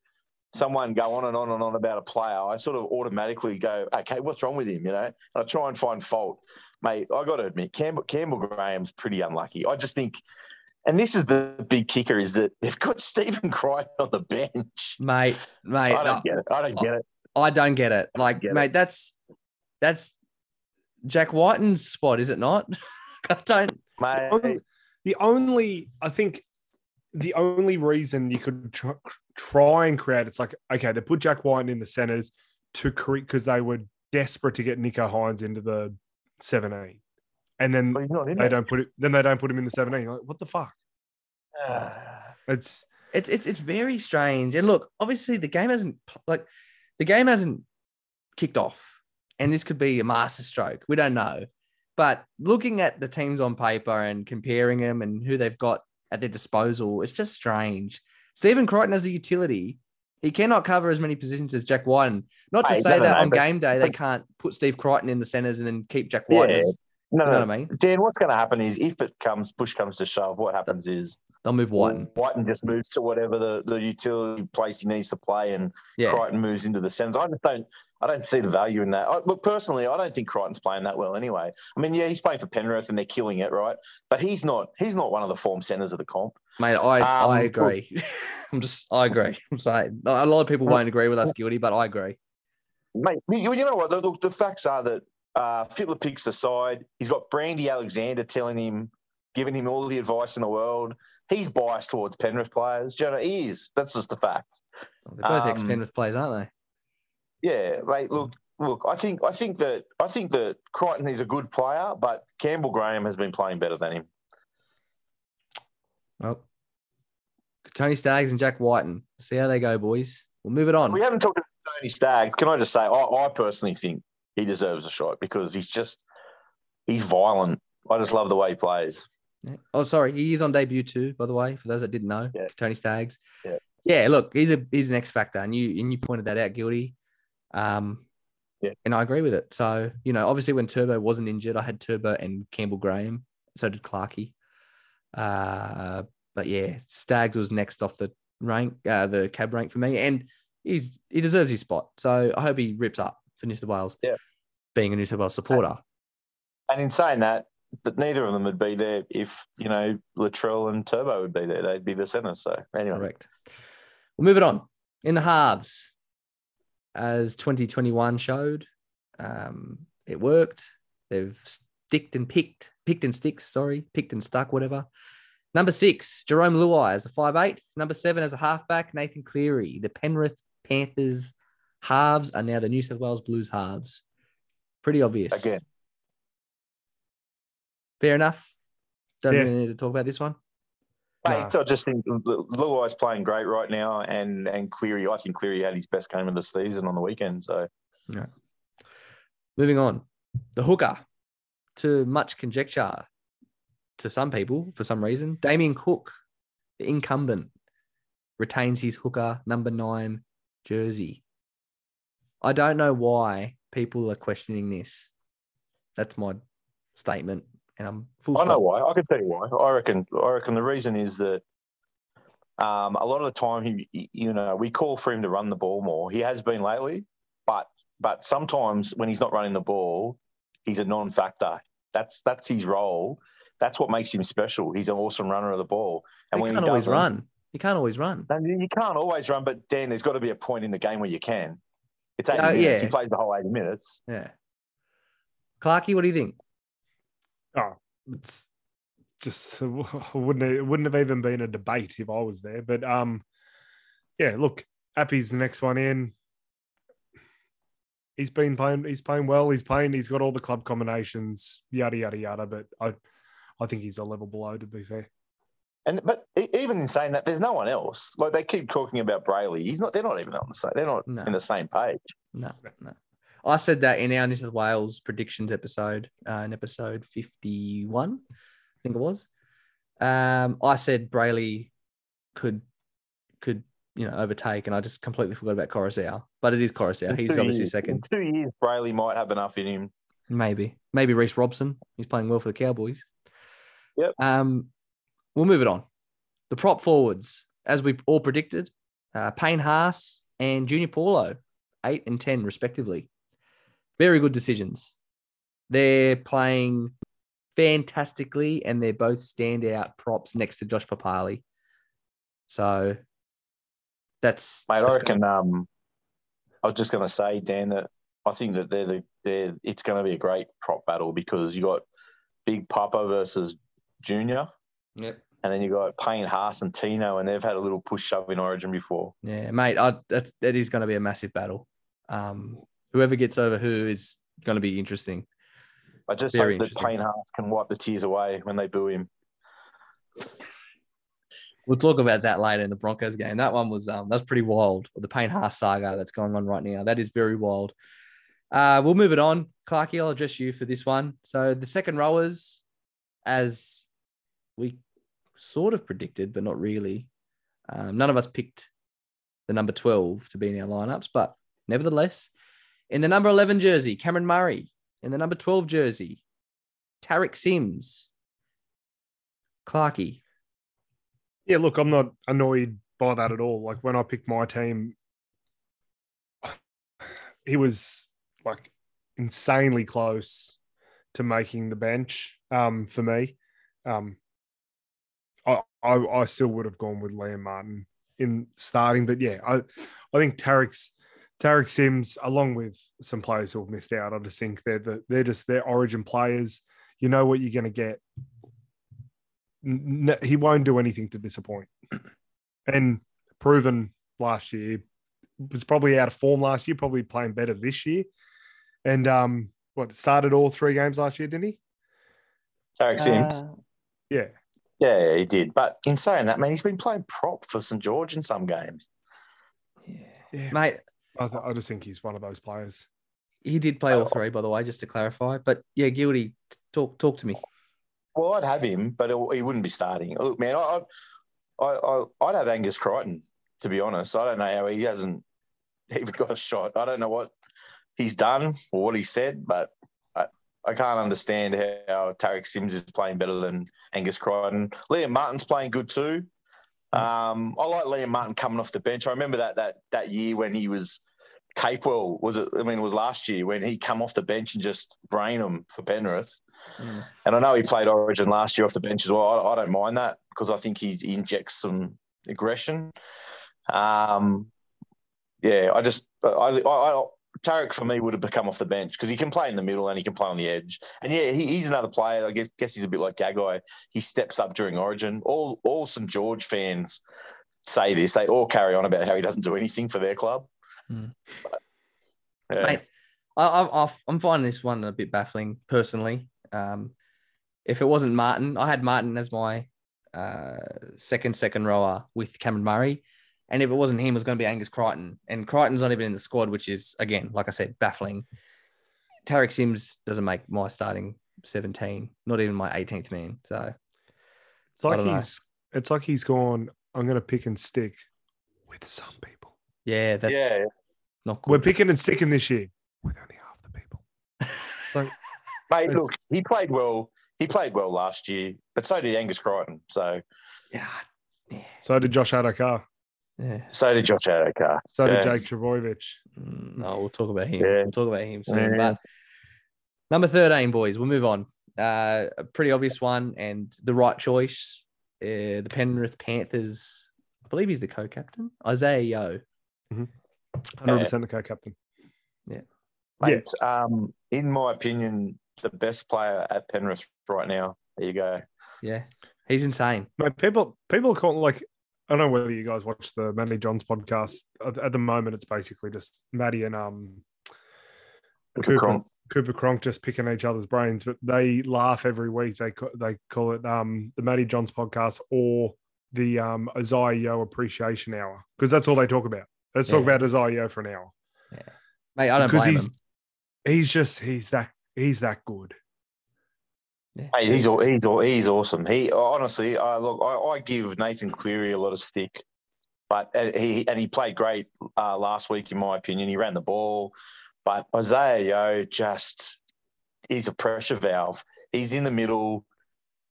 someone go on and on and on about a player, I sort of automatically go, okay, what's wrong with him? You know, and I try and find fault. Mate, I got to admit, Campbell, Campbell Graham's pretty unlucky. I just think, and this is the big kicker, is that they've got Stephen Crichton on the bench. mate, mate, I don't uh, get it. I don't get it. I don't get it. Like, get it. mate, that's that's Jack Wighton's spot, is it not? I don't. Mate, The only, I think, the only reason you could try, try and create it's like okay, they put Jack White in the centers to create because they were desperate to get Nicho Hynes into the seventeen, and then but he's not in they it. don't put it. Then they don't put him in the seventeen. Like, what the fuck? It's It's it's it's very strange. And look, obviously the game hasn't like the game hasn't kicked off, and this could be a masterstroke. We don't know, but looking at the teams on paper and comparing them and who they've got at their disposal, it's just strange. Stephen Crichton as a utility, he cannot cover as many positions as Jack Wighton. Not to Hey, say that on but- game day they can't put Steve Crichton in the centers and then keep Jack Wighton. Yeah. No, you know no, what I mean? Dan, what's going to happen is if it comes, push comes to shove, what happens is They'll move Wighton. Wighton just moves to whatever the, the utility place he needs to play, and Yeah. Crichton moves into the centres. I just don't, I don't see the value in that. I, look, personally, I don't think Crichton's playing that well anyway. I mean, yeah, he's playing for Penrith and they're killing it, right? But he's not, he's not one of the form centres of the comp. Mate, I, Um, I agree. I'm just, I agree. I'm saying a lot of people won't agree with us, guilty, but I agree. Mate, you, you know what? The, the, the facts are that uh, Fittler picks aside. He's got Brandy Alexander telling him, giving him all the advice in the world. He's biased towards Penrith players. Do you know, he is. That's just the fact. They're both Um, ex Penrith players, aren't they? Yeah, mate. Look, look. I think, I think that, I think that Crichton is a good player, but Campbell Graham has been playing better than him. Well, Tony Staggs and Jack Wighton. See how they go, boys. We'll move it on. We haven't talked about Tony Staggs. Can I just say, I, I personally think he deserves a shot because he's just, he's violent. I just love the way he plays. Oh, sorry, he is on debut too, by the way. For those that didn't know, Yeah. Tony Staggs. Yeah. yeah. Look, he's a he's an X factor, and you and you pointed that out, guilty. Um, Yeah. and I agree with it. So you know, obviously, when Turbo wasn't injured, I had Turbo and Campbell Graham. So did Clarkey. Uh, but yeah, Staggs was next off the rank, uh, the cab rank for me, and he's he deserves his spot. So I hope he rips up for New South Wales. Yeah. being a New South Wales supporter. And in saying that, that neither of them would be there if you know Latrell and Turbo would be there. They'd be the centre. So anyway, Correct. We'll move it on. In the halves, as 2021 showed, um, it worked. They've sticked and picked, picked and sticks, sorry, picked and stuck, whatever. Number six, Jarome Luai as a five eight. Number seven as a halfback, Nathan Cleary. The Penrith Panthers halves are now the New South Wales Blues halves. Pretty obvious. again, Fair enough. Don't Yeah. really need to talk about this one. mate, I just think Luai's playing great right now, and and Cleary. I think Cleary had his best game of the season on the weekend. So yeah. Moving on, the hooker, to much conjecture to some people for some reason, Damien Cook, the incumbent, retains his hooker number nine jersey. I don't know why people are questioning this. That's my statement, and I'm full I know why. I can tell you why. I reckon. I reckon the reason is that um, a lot of the time he, he- you know, we call for him to run the ball more. He has been lately, but but sometimes when he's not running the ball, he's a non-factor. That's that's his role. That's what makes him special. He's an awesome runner of the ball. And You when can't he always run. You can't always run. You can't always run, but Dan, there's got to be a point in the game where you can. It's 80 Uh, minutes. He plays the whole 80 minutes. Yeah. Clarky, what do you think? Oh, it's just wouldn't it wouldn't have even been a debate if I was there. But um, yeah, look, Api's the next one in. He's been playing. He's playing well. He's playing. He's got all the club combinations. Yada yada yada. But I, I think he's a level below. To be fair. And but e- even in saying that, there's no one else. Like they keep talking about Brailey. He's not. They're not even on the same. They're not No. in the same page. No, no. I said that in our New South Wales predictions episode, uh, in episode 51, I think it was. Um, I said Brailey could could you know overtake, and I just completely forgot about Koroisau. But it is Koroisau. He's obviously years- second. In two years, Brailey might have enough in him. Maybe. Maybe Reece Robson. He's playing well for the Cowboys. Yep. Um, we'll move it on. The prop forwards, as we all predicted, uh, Payne Haas and Junior Paulo, eight and 10, respectively. Very good decisions. They're playing fantastically and they're both standout props next to Josh Papalii. So that's, Mate, I that's reckon. Um, I was just going to say, Dan, that I think that they're the they're. It's going to be a great prop battle because you got Big Papa versus Junior, Yep. and then you got Payne Haas and Tino, and they've had a little push shove in Origin before. Yeah, mate, I, that's, that is going to be a massive battle. Um, whoever gets over who is going to be interesting. I just Very hope that. Payne Haas can wipe the tears away when they boo him. We'll talk about that later in the Broncos game. That one was um that's pretty wild. The Payne Haas saga that's going on right now. That is very wild. Uh, we'll move it on. Clarky, I'll address you for this one. So the second rowers, as we sort of predicted, but not really. Um, none of us picked the number 12 to be in our lineups, but nevertheless, in the number 11 jersey, Cameron Murray. In the number 12 jersey, Tariq Sims. Clarky. Yeah, look, I'm not annoyed by that at all. Like when I picked my team, he was like insanely close to making the bench um, for me. Um, I, I I still would have gone with Liam Martin in starting, but yeah, I I think Tariq's Tariq Sims, along with some players who have missed out, I just think they're the, they're just they're Origin players. You know what you're going to get. N- n- he won't do anything to disappoint, and proven last year was probably out of form last year. Probably playing better this year, and um, what started all three games last year, didn't he? Tariq Sims. Yeah, Yeah, he did. But in saying that, man, he's been playing prop for St George in some games. yeah. Mate, I, th- I just think he's one of those players. he did play all uh, three, by the way, just to clarify. But yeah, guilty. Talk talk to me. Well, I'd have him, but it, he wouldn't be starting. Look, man, I, I, I, I'd have Angus Crichton. To be honest, I don't know how he hasn't even got a shot. I don't know what he's done or what he said, but I, I can't understand how Tariq Sims is playing better than Angus Crichton. Liam Martin's playing good too. Um, I like Liam Martin coming off the bench. I remember that that that year when he was Capewell was it? I mean, it was last year when he come off the bench and just brain him for Penrith. Mm. And I know he played Origin last year off the bench as well. I, I don't mind that because I think he, he injects some aggression. Um, yeah, I just I, I, I Tariq for me would have become off the bench because he can play in the middle and he can play on the edge. And yeah, he, he's another player. I guess, guess he's a bit like Gagai. He steps up during Origin. All all St George fans say this. They all carry on about how he doesn't do anything for their club. Hmm. But, yeah. Mate, I, I'm finding this one a bit baffling personally. Um, if it wasn't Martin, I had Martin as my uh, second second rower with Cameron Murray, and if it wasn't him, it was going to be Angus Crichton. And Crichton's not even in the squad, which is again, like I said, baffling. Tariq Sims doesn't make my starting 17, not even my 18th man. So It's like don't know. he's it's like he's gone. I'm going to pick and stick with some people. yeah, that's yeah, not We're picking and sticking this year with only half the people. So mate. Look, he played well. He played well last year, but so did Angus Crichton. So yeah, yeah, so did Josh Addo-Carr. Yeah. so did Josh Addo-Carr. So Yeah. did Jake Trbojevic. Mm, No, we'll talk about him. Yeah. We'll talk about him soon. Yeah. But number 13, boys, we'll move on. Uh, a pretty obvious one and the right choice. Uh, the Penrith Panthers, I believe he's the co captain, Isaah Yeo. 100% the co-captain. Yeah. Mate, um, in my opinion, the best player at Penrith right now. There you go. Yeah, he's insane. Mate, people people are calling like I don't know whether you guys watch the Matty Johns podcast. At, the moment, it's basically just Matty and um Cooper, Cronk. Cooper Cronk just picking each other's brains, but they laugh every week. They they call it um the Matty Johns podcast or the um Isaah Yeo appreciation hour because that's all they talk about. Let's talk Yeah. about Isaah Yeo for an hour Yeah, Mate, I don't because blame he's him. he's just he's that he's that good. Yeah. Hey, he's he's he's awesome. He honestly, I look, I, I give Nathan Cleary a lot of stick, but he and he played great uh, last week in my opinion. He ran the ball, but Isaah Yeo just he's a pressure valve. He's in the middle.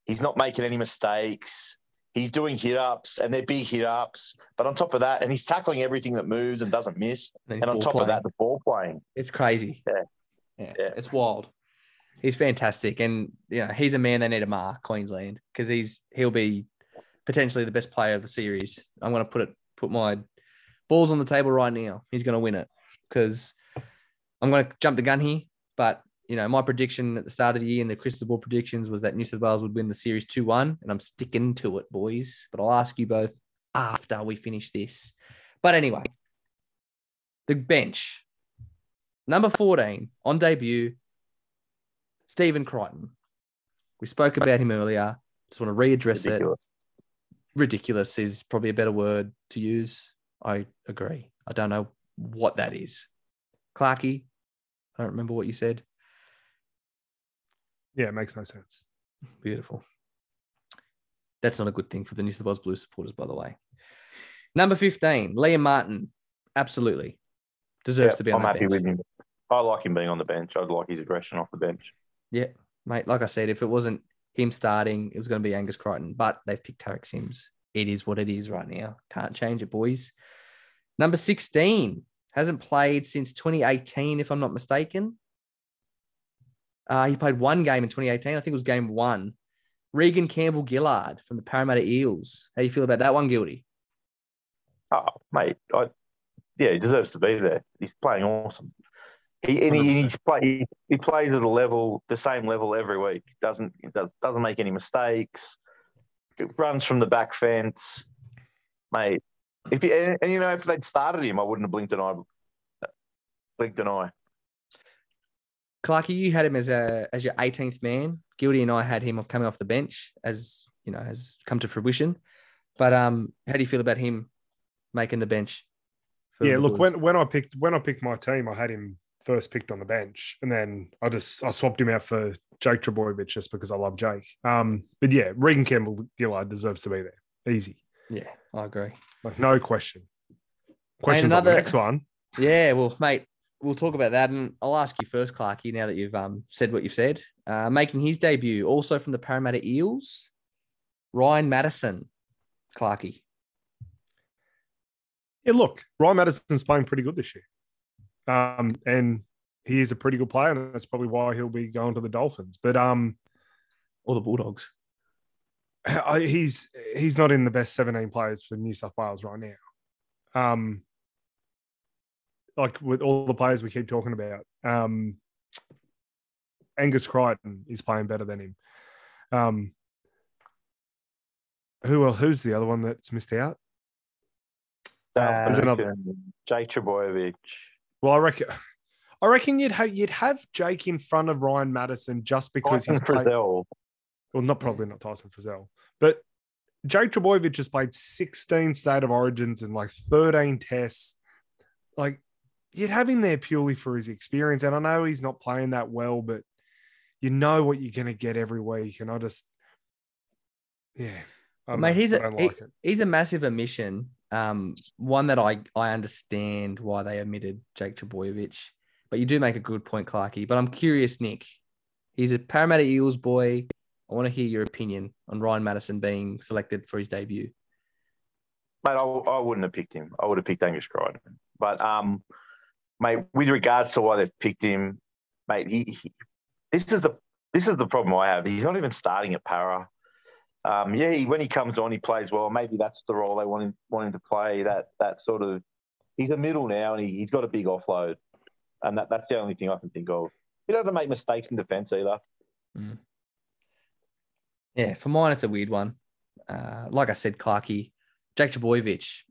He's not making any mistakes. He's doing hit ups and they're big hit ups. But on top of that, and he's tackling everything that moves and doesn't miss. he's And on top of that, the ball playing. It's crazy. Yeah. yeah. Yeah. It's wild. He's fantastic. And you know, he's a man they need to mark Queensland because he's he'll be potentially the best player of the series. I'm gonna put it put my balls on the table right now. He's gonna win it. Because I'm gonna jump the gun here, but you know, my prediction at the start of the year and the crystal ball predictions was that New South Wales would win the series 2-1, and I'm sticking to it, boys. But I'll ask you both after we finish this. But anyway, the bench. Number 14 on debut, Stephen Crichton. We spoke about him earlier. Just want to readdress it. Ridiculous. Ridiculous is probably a better word to use. I agree. I don't know what that is. Clarky, I don't remember what you said. Yeah, it makes no sense. Beautiful. That's not a good thing for the New South Wales Blues supporters, by the way. Number 15, Liam Martin. Absolutely. Deserves Yeah, to be on I'm happy bench. with him. I like him being on the bench. I'd like his aggression off the bench. Mate. Like I said, if it wasn't him starting, it was going to be Angus Crichton, but they've picked Tariq Sims. It is what it is right now. Can't change it, boys. Number 16 hasn't played since 2018, if I'm not mistaken. Uh, he played one game in 2018. I think it was game one. Reagan Campbell Gillard from the Parramatta Eels. How do you feel about that one, Guilty? Oh, mate, I, yeah, he deserves to be there. He's playing awesome. He and he, he's play, he plays at a level, the same level every week. Doesn't doesn't make any mistakes. Runs from the back fence, mate. If you, and, and you know if they'd started him, I wouldn't have blinked an eye. Blinked an eye. Clarky, you had him as a as your 18th man. Guilty and I had him coming off the bench, as you know, has come to fruition. But um, how do you feel about him making the bench? yeah, the look Blues? when when I picked when I picked my team, I had him first picked on the bench, and then I just I swapped him out for Jake Trbojevic just because I love Jake. Um, but yeah, Reagan Campbell Gillard deserves to be there, easy, yeah, I agree. like no question. Questions on the next one. Yeah, well, mate, we'll talk about that, and I'll ask you first, Clarky. Now that you've um said what you've said, uh, making his debut, also from the Parramatta Eels, Ryan Matterson, Clarky. Yeah, look, Ryan Matterson's playing pretty good this year, um, and he is a pretty good player, and that's probably why he'll be going to the Dolphins. But um, or the Bulldogs. I, he's he's not in the best 17 players for New South Wales right now. Um, like with all the players we keep talking about, um, Angus Crichton is playing better than him. Um, who else? Who's the other one that's missed out? Uh, There's another- Jake Trbojevic. Well, I reckon. I reckon you'd have you'd have Jake in front of Ryan Matterson just because Tyson he's played, Frizell. well, not probably not Tyson Frizell, but Jake Trbojevic has played 16 state of origins and like 13 tests. Like you'd have him there purely for his experience. And I know he's not playing that well, but you know what you're going to get every week. And I just, yeah. I don't Mate, know. he's I a- don't he- He's a massive omission. Um, one that I I understand why they omitted Jake Trbojevic, but you do make a good point, Clarky. But I'm curious, Nick. He's a Parramatta Eels boy. I want to hear your opinion on Ryan Matterson being selected for his debut. Mate, I, I wouldn't have picked him. I would have picked Angus Crichton. But, um, mate, with regards to why they've picked him, mate, he, he this is the this is the problem I have. He's not even starting at para. Um, yeah, he, when he comes on, he plays well. Maybe that's the role they want him, want him to play. That that sort of he's a middle now, and he, he's got a big offload. and that, that's the only thing I can think of. He doesn't make mistakes in defence either. Yeah, for mine, it's a weird one. Uh, like I said, Clarkey, Jake Trbojevic,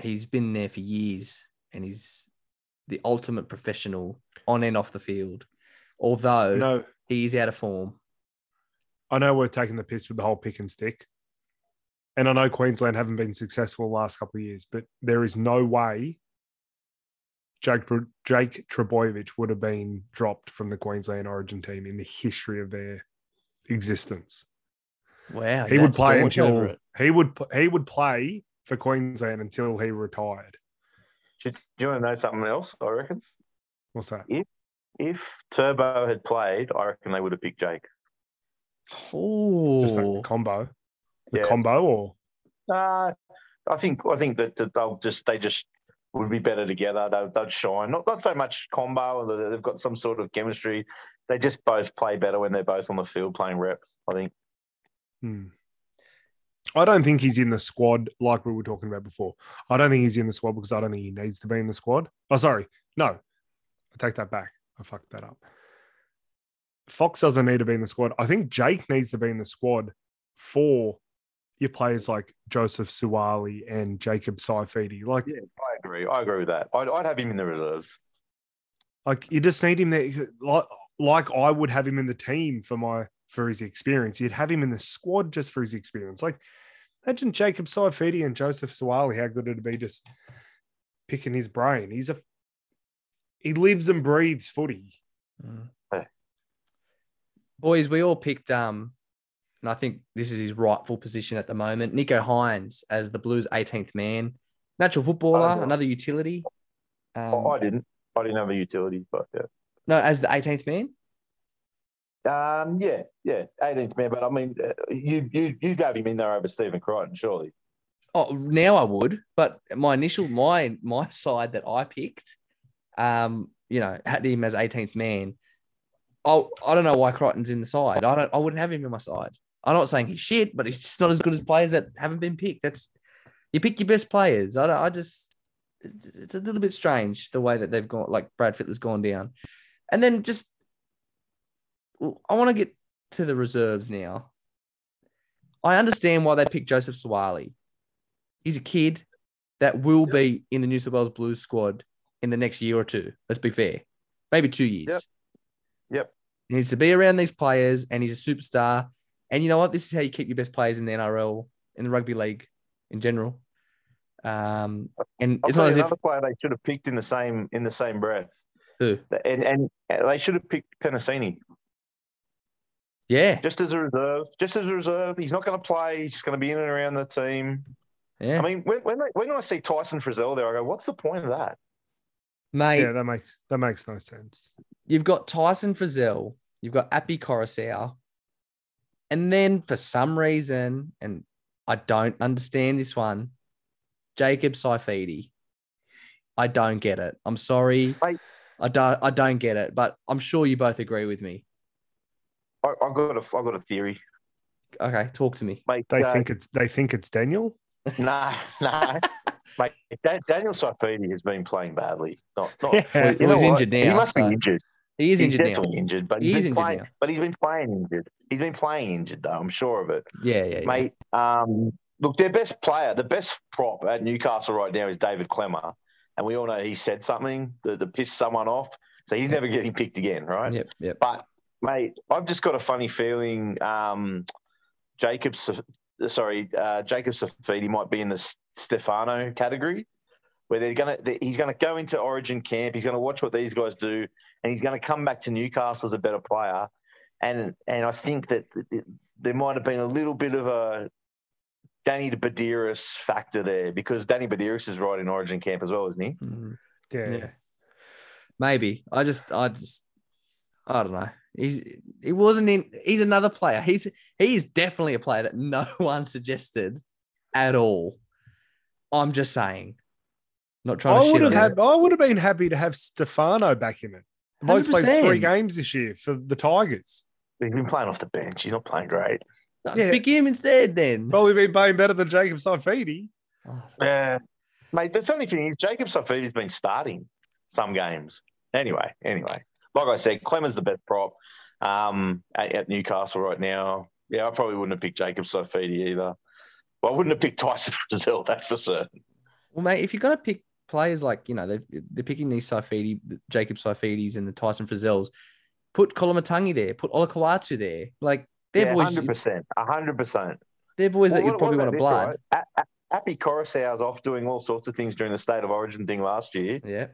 he's been there for years and he's the ultimate professional on and off the field. Although No, he is out of form. I know we're taking the piss with the whole pick and stick. And I know Queensland haven't been successful the last couple of years, but there is no way Jake, Jake Trbojevic would have been dropped from the Queensland Origin team in the history of their existence. Wow. he would play until he would he would play for Queensland until he retired. Do do you want to know something else? I reckon What's that? if Turbo had played, I reckon they would have picked Jake. Oh, Just like the combo, the Yeah. combo, or Uh, I think I think that, that they'll just they just would be better together. They'll, they'd shine. Not not so much combo. They've got some sort of chemistry. They just both play better when they're both on the field playing reps. I think. Hmm. I don't think he's in the squad like we were talking about before. I don't think he's in the squad because I don't think he needs to be in the squad. Oh, sorry. No, I take that back. I fucked that up. Fox doesn't need to be in the squad. I think Jake needs to be in the squad for your players like Joseph Suaalii and Jacob Saifiti. Like, Yeah, I agree. I agree with that. I'd, I'd have him in the reserves. like you just need him there. Like, like I would have him in the team for my for his experience. You'd have him in the squad just for his experience. Like imagine Jacob Saifiti and Joseph Suaalii, how good it'd be just picking his brain. He's a he lives and breathes footy. Mm. Boys, we all picked um, and I think this is his rightful position at the moment. Nicho Hynes as the Blues 18th man, natural footballer, Oh, another utility. Um, I- I didn't. I didn't have a utility, but yeah. no, as the 18th man. Um, yeah, yeah, 18th man. But I mean, uh, you you you'd have him in there over Stephen Crichton, surely. Oh, now I would, but my initial my my side that I picked, um, you know, had him as 18th man. Oh, I don't know why Crichton's in the side. I don't. I wouldn't have him in my side. I'm not saying he's shit, but he's just not as good as players that haven't been picked. That's you pick your best players. I, don't- I just it's a little bit strange the way that they've gone. Like Brad Fittler's gone down, and then just I want to get to the reserves now. I understand why they picked Joseph Suaalii. He's a kid that will be in the New South Wales Blues squad in the next year or two. Let's be fair. Maybe two years. Yep. Yep. He needs to be around these players and he's a superstar. And you know what? This is how you keep your best players in the NRL, in the rugby league in general. Um, and I'll it's not you as if another player they should have picked in the same in the same breath, who? and and they should have picked Penasini Yeah. just as a reserve. Just as a reserve, he's not going to play. He's just going to be in and around the team. Yeah. I mean, when when, they, when I see Tyson Frizell there, I go, "What's the point of that?" Mate, Yeah, that makes that makes no sense. You've got Tyson Frizell, you've got Api Koroisau, and then for some reason, and I don't understand this one, Jacob Saifiti. I don't get it. I'm sorry. Mate. I don't I don't get it, but I'm sure you both agree with me. I, I got a I got a theory, Okay, talk to me. mate. They uh, think it's they think it's Daniel. Nah, nah. Mate, Daniel Saifiti has been playing badly. Not, not, Yeah. Well, you know he's what? injured now, He must so- be injured. He is he's injured now. definitely injured, but He he's is been injured playing, now. But he's been playing injured. He's been playing injured though. I'm sure of it, Yeah, yeah, yeah. mate. Um, look, their best player, the best prop at Newcastle right now is David Klemmer, and we all know he said something that, that pissed someone off, so he's never getting picked again, right? Yep, yep. But mate, I've just got a funny feeling. Um, Jacob, sorry, uh, Jacob Saifiti might be in the Stefano category, where they're gonna. they- He's gonna go into Origin camp. He's gonna watch what these guys do, and he's gonna come back to Newcastle as a better player. And and I think that th- th- there might have been a little bit of a Danny Buderus factor there because Danny Buderus is right in Origin camp as well, isn't he? Mhm. Yeah, Yeah. Maybe. I just I just I don't know. He's he wasn't in he's another player. He's he's definitely a player that no one suggested at all. I'm just saying. Not trying to I shit would have had. I would have been happy to have Stefano back in it. The bloke's played three games this year for the Tigers. He's been playing off the bench. He's not playing great. Yeah. Pick him instead then. Probably been playing better than Jacob Saifiti. Oh, Yeah, mate. The funny thing is, Jacob Saifiti's been starting some games, Anyway, anyway, like I said, Clemens the best prop um, at, at Newcastle right now. Yeah, I probably wouldn't have picked Jacob Saifiti either. But I wouldn't have picked Tyson Brazil, that's for certain. Well, mate, if you're gonna pick players like you know they're, they're picking these Saifiti, Jacob Saifitis and the Tyson Frizells, put Koloamatangi there, put Olakau'atu there. Like they're Yeah, boys, 100%. 100%. they're boys that you probably want to blood. right? A- A- Api Koroisau's off doing all sorts of things during the State of Origin thing last year. Yeah,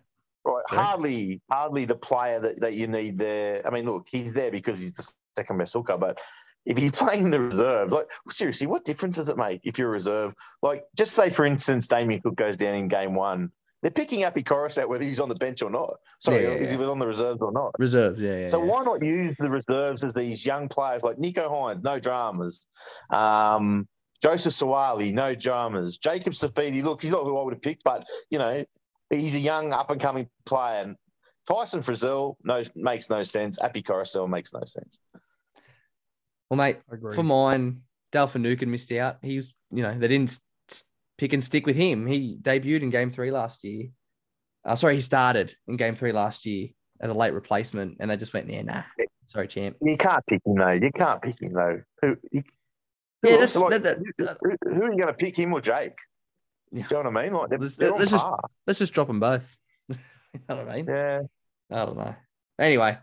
Right, hardly, hardly the player that, that you need there. I mean, look, he's there because he's the second best hooker, but if he's playing in the reserves, like seriously, what difference does it make if you're a reserve? Like, just say for instance, Damien Cook goes down in game one. They're picking Api Koroisau whether he's on the bench or not. Sorry, Yeah, yeah, is he was on the reserves or not? reserves. Yeah, yeah. So yeah. why not use the reserves as these young players like Nicho Hynes, no dramas. Um, Joseph Suaalii, no dramas. Jacob Saifiti, look, he's not who I would have picked, but you know, he's a young up and coming player. And Tyson Frizell no makes no sense. Api Koroisau makes no sense. Well, mate, for mine, Dale Finucane missed out. He's, you know, they didn't s- s- pick and stick with him. He debuted in game three last year. Uh, sorry, he started in game three last year as a late replacement, and they just went, yeah, nah. Sorry, champ. You can't pick him though. You can't pick him though. Who, you, who Yeah, that's Like, that, that, who, who are you going to pick, him or Jake? Yeah. Do you know what I mean? Like they're, Let's- they're let's just- par. let's just drop them both. you know what I mean? Yeah. I don't know. Anyway,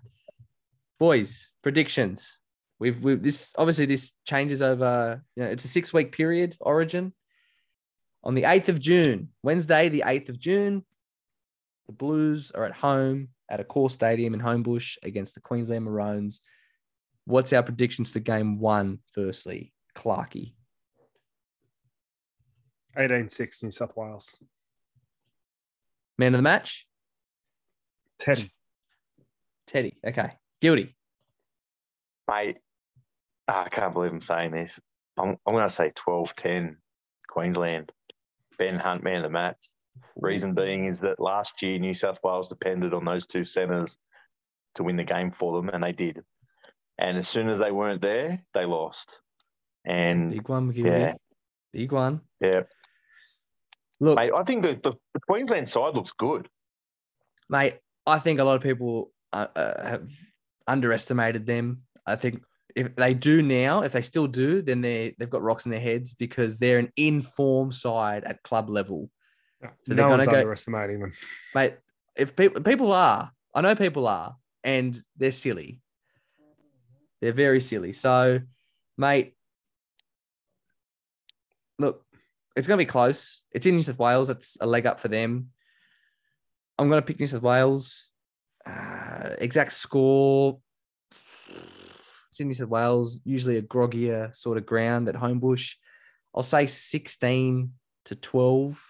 boys, predictions. We've, we've this obviously this changes over. You know, it's a six week period. Origin on the eighth of June, Wednesday, the eighth of June. The Blues are at home at Accor stadium in Homebush against the Queensland Maroons. What's our predictions for game one? Firstly, Clarkey. 18-6 New South Wales. Man of the match, Teddy. Teddy. Okay, guilty. Mate, ah, I can't believe I'm saying this. I'm, I'm going to say 12 10 Queensland. Ben Hunt, man of the match. Reason being is that last year New South Wales depended on those two centres to win the game for them, and they did. And as soon as they weren't there, they lost. And Big one, guilty. yeah, Big one. yeah, Look, mate, I think the, the, the Queensland side looks good. mate, I think a lot of people uh, uh, have underestimated them. I think if they do now, if they still do, then they they've got rocks in their heads because they're an informed side at club level, No, So they're gonna go- underestimating them. mate. If people people are, I know people are, and they're silly. They're very silly. So, mate, look, it's going to be close. It's in New South Wales. It's a leg up for them. I'm going to pick New South Wales. Uh, exact score. It's in New South Wales, usually a groggier sort of ground at Homebush. I'll say 16 to 12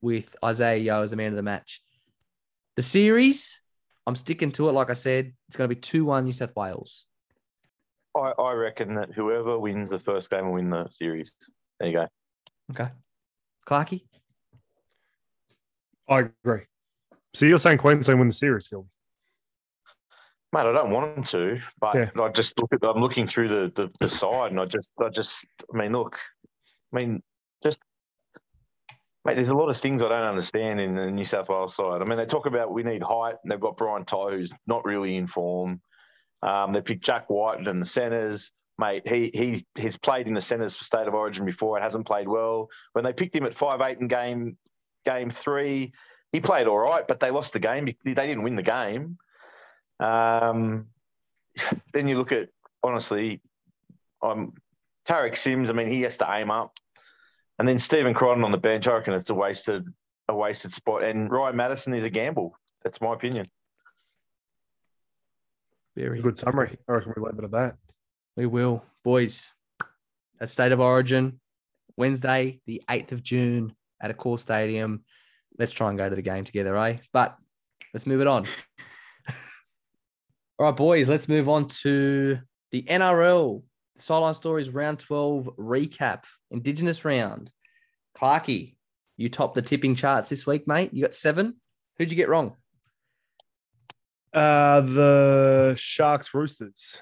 with Isaah Yeo as the man of the match. The series, I'm sticking to it. Like I said, it's going to be 2 1 New South Wales. I, I reckon that whoever wins the first game will win the series. There you go. Okay. Clarky? I agree. So you're saying Queensland win the series, Gil? Mate, I don't want them to, but Yeah. I just look at. I'm looking through the, the the side, and I just, I just, I mean, look, I mean, just, mate. There's a lot of things I don't understand in the New South Wales side. I mean, they talk about we need height, and they've got Brian Ty, who's not really in form. Um, they picked Jack White in the centres. Mate, he he he's played in the centres for State of Origin before. It hasn't played well. When they picked him at five eight in game game three, he played all right, but they lost the game. They didn't win the game. Um, then you look at honestly, um, Tariq Sims. I mean, he has to aim up, and then Stephen Crichton on the bench. I reckon it's a wasted a wasted spot. And Ryan Matterson is a gamble. That's my opinion. Very Good summary. I reckon we leave it at that. We will. Boys, at State of Origin, Wednesday, the 8th of June at Accor stadium. Let's try and go to the game together, eh? But let's move it on. All right, boys, let's move on to the NRL Sideline Stories Round 12 recap, Indigenous round. Clarky, you topped the tipping charts this week, mate. You got seven. Who'd you get wrong? Uh, the Sharks Roosters.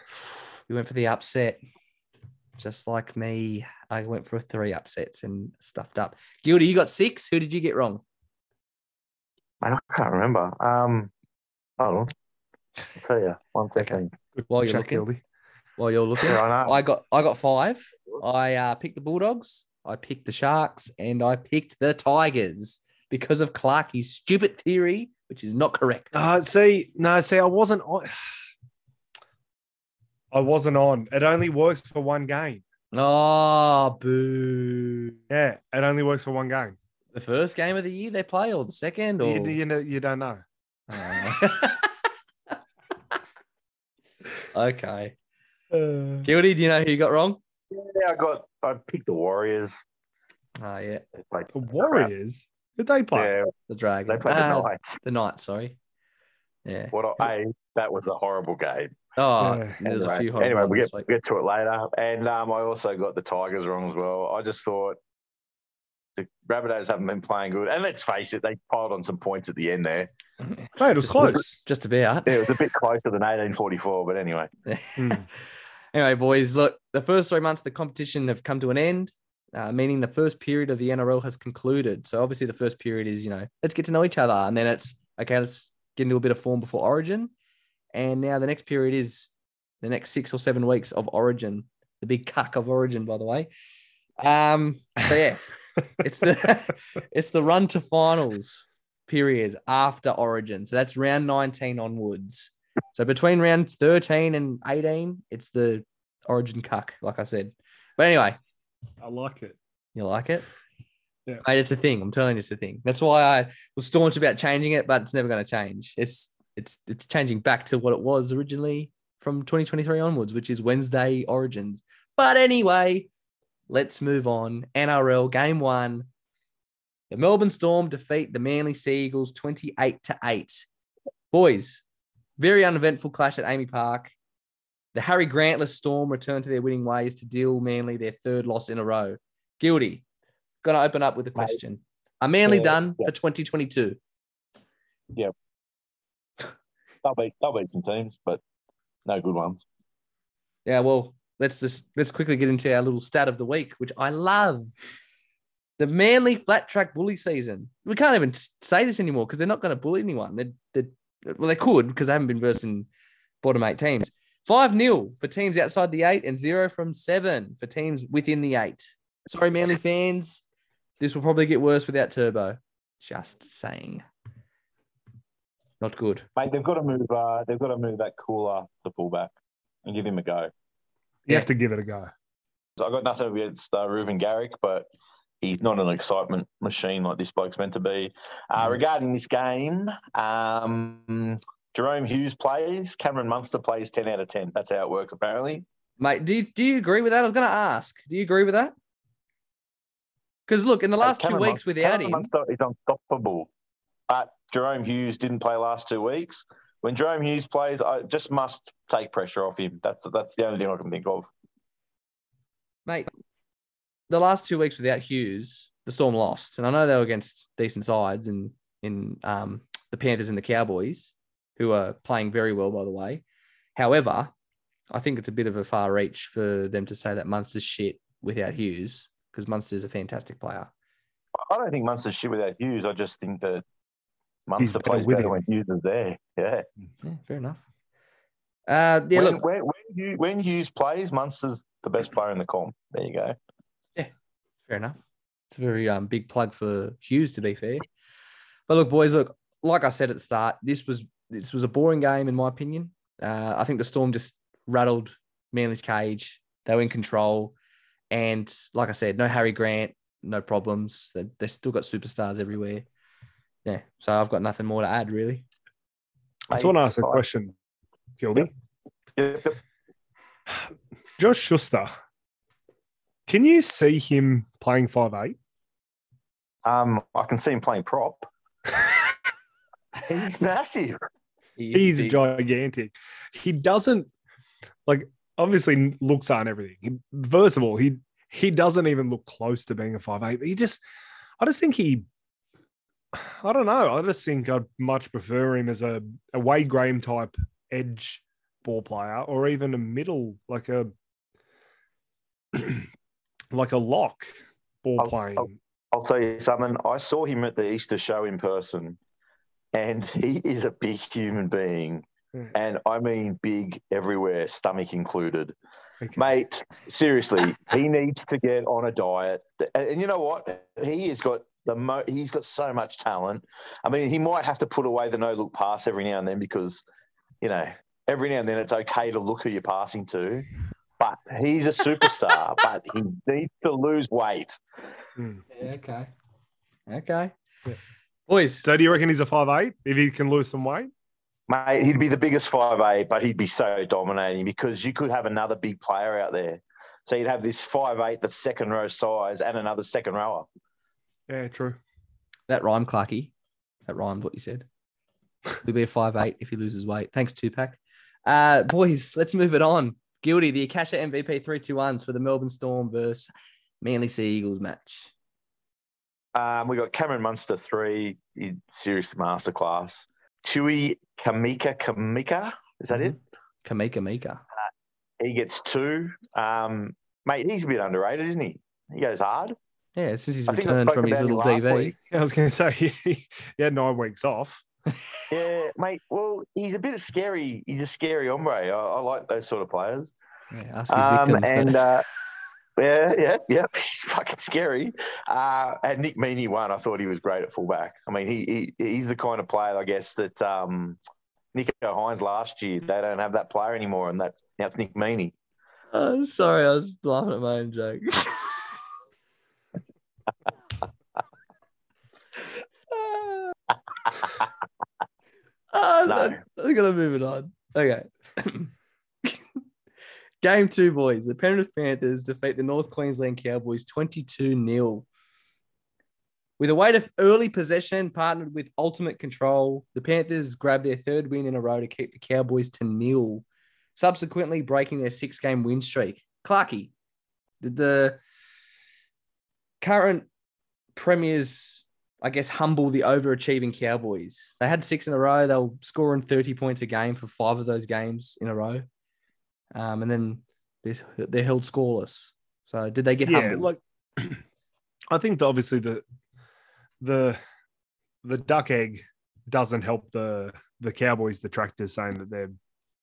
You went for the upset, just like me. I went for three upsets and stuffed up. Gildy, you got six. Who did you get wrong? Man, I can't remember. Um, Hold on. I'll tell you. One second. Good While you're check, looking. Gildy. While you're looking, Yeah, I. I got I got five. I uh, picked the Bulldogs, I picked the Sharks, and I picked the Tigers because of Clarkie's stupid theory, which is not correct. Uh, see, no, see, I wasn't on. I wasn't on. It only works for one game. Oh, boo! Yeah, it only works for one game. The first game of the year they play, or the second, or You, you know, you don't know. Oh. okay. Uh, Gildy, do you know who you got wrong? Yeah, I got. I picked the Warriors. Oh yeah, They played. the Warriors. Did they play? Yeah, the Dragon. they played Ah, the Knights. the Knights, sorry. Yeah. What? I, hey, that was a horrible game. Oh, Yeah. there's a Anyway, few horrible anyway, we get, week. get to it later. And um, I also got the Tigers wrong as well. I just thought the Rabbitohs haven't been playing good. And let's face it, they piled on some points at the end there. Mate, it was Just- close. Just about. Yeah, it was a bit closer than 1844, but anyway. Hmm. Anyway, boys, look, the first three months of the competition have come to an end, uh, meaning the first period of the NRL has concluded. So obviously, the first period is, you know, let's get to know each other, and then it's okay, let's get into a bit of form before Origin, and now the next period is the next six or seven weeks of Origin, the big cuck of Origin, by the way. Um, so yeah, it's the it's the run to finals period after Origin. So that's round 19 onwards. So between rounds 13 and 18, it's the Origin cuck, like I said. But anyway, I like it. you like it? Yeah. Mate, it's a thing. I'm telling you, it's a thing. That's why I was staunch about changing it, but it's never going to change. It's it's it's changing back to what it was originally from 2023 onwards, which is Wednesday Origins. But anyway, let's move on. NRL game one. The Melbourne Storm defeat the Manly Sea Eagles 28 to 8. Boys, very uneventful clash at AAMI Park. The Harry Grantless Storm return to their winning ways to deal Manly their third loss in a row. Guilty. Gonna open up with a question. Are Manly Yeah, done yeah. for 2022? Yeah. They'll beat, they'll beat some teams, but no good ones. Yeah, well, let's just let's quickly get into our little stat of the week, which I love. The Manly flat track bully season. We can't even say this anymore because they're not going to bully anyone. They, they, well, they could because they haven't been versing bottom eight teams. 5 0 for teams outside the eight and zero from seven for teams within the eight. Sorry, Manly fans. This will probably get worse without Turbo. Just saying. Not good. Mate, they've got to move. Uh, they've got to move that Koula to fullback and give him a go. You Yeah. have to give it a go. So I got nothing against uh, Reuben Garrick, but he's not an excitement machine like this bloke's meant to be. Uh, Mm. regarding this game, um, Jahrome Hughes plays. Cameron Munster plays ten out of ten. That's how it works, apparently. Mate, do you, do you agree with that? I was going to ask. Do you agree with that? Because look, in the last two weeks Mun- without Cameron him, Munster is unstoppable, but Jahrome Hughes didn't play last two weeks. When Jahrome Hughes plays, I just must take pressure off him. That's that's the only thing I can think of. mate, the last two weeks without Hughes, the Storm lost, and I know they were against decent sides in in um, the Panthers and the Cowboys, who are playing very well, by the way. However, I think it's a bit of a far reach for them to say that Munster's shit without Hughes, because Munster's a fantastic player. I don't think Munster's shit without Hughes. I just think that Munster better plays with better him. when Hughes is there. Yeah. Yeah, fair enough. Uh, yeah, when, look, when, when, Hughes, when Hughes plays, Munster's the best player in the comp. There you go. Yeah, fair enough. It's a very um, big plug for Hughes, to be fair. But look, boys, look, like I said at the start, this was this was a boring game in my opinion. Uh, I think the Storm just rattled Manly's cage. They were in control, and like I said, no Harry Grant, no problems. They they still got superstars everywhere. Yeah, so I've got nothing more to add really. I just want to ask a question, Gildy. Yep, yep. Josh Schuster, can you see him playing five eight? Um, I can see him playing prop. He's massive. He He's big. gigantic. He doesn't like obviously looks aren't everything. He, first of all, he he doesn't even look close to being a five eight. He just I just think he I don't know. I just think I'd much prefer him as a, a Wade Graham type edge ball player or even a middle like a like a lock ball I'll- playing. I'll- I'll tell you something. I saw him at the Easter show in person, and he is a big human being, and I mean big everywhere, stomach included. Okay. Mate, seriously, he needs to get on a diet. And, and you know what? He has got the mo- he's got so much talent. I mean, he might have to put away the no look pass every now and then because, you know, every now and then it's okay to look who you're passing to. But he's a superstar, but he needs to lose weight. Mm. Yeah, okay. Okay. Yeah. Boys, So do you reckon he's a five eight if he can lose some weight? Mate, he'd be the biggest five eight, but he'd be so dominating because you could have another big player out there. So you'd have this five eight that's second row size and another second rower. Yeah, true. that rhymed, Clarky. That rhymed what you said. He'll be a five eight if he loses weight. Thanks, Tupac. Uh, boys, let's move it on. Guilty, the Akasha MVP 3 2 1s for the Melbourne Storm versus Manly Sea Eagles match. Um, we got Cameron Munster three, he- serious masterclass. Tui Kamika Kamika, is that it? Kamika Mika. He gets two. Um, mate, he's a bit underrated, isn't he? He goes hard. Yeah, since he's I returned from his little last DV. week. I was going to say he, he had nine weeks off. Yeah, mate. Well, he's a bit of scary. He's a scary hombre. I, I like those sort of players. Yeah, ask his Um, victims. and uh, yeah, yeah, yeah, he's fucking scary. Uh, and Nick Meaney won. I thought he was great at fullback. I mean, he, he he's the kind of player, I guess, that um, Nicho Hynes last year. They don't have that player anymore, and that's now it's Nick Meaney. Oh, sorry, I was laughing at my own joke. Ah, No. I'm gonna move it on. Okay. Game two, boys. The Penrith Panthers defeat the North Queensland Cowboys 22 0. With a weight of early possession partnered with ultimate control, the Panthers grabbed their third win in a row to keep the Cowboys to nil, subsequently breaking their six game win streak. Clarky, did the current Premiers, I guess, humble the overachieving Cowboys? They had six in a row. They were scoring 30 points a game for five of those games in a row. Um, and then they're, they're held scoreless. So did they get yeah, humbled? like I think that obviously the the the duck egg doesn't help the the Cowboys detractors saying that they're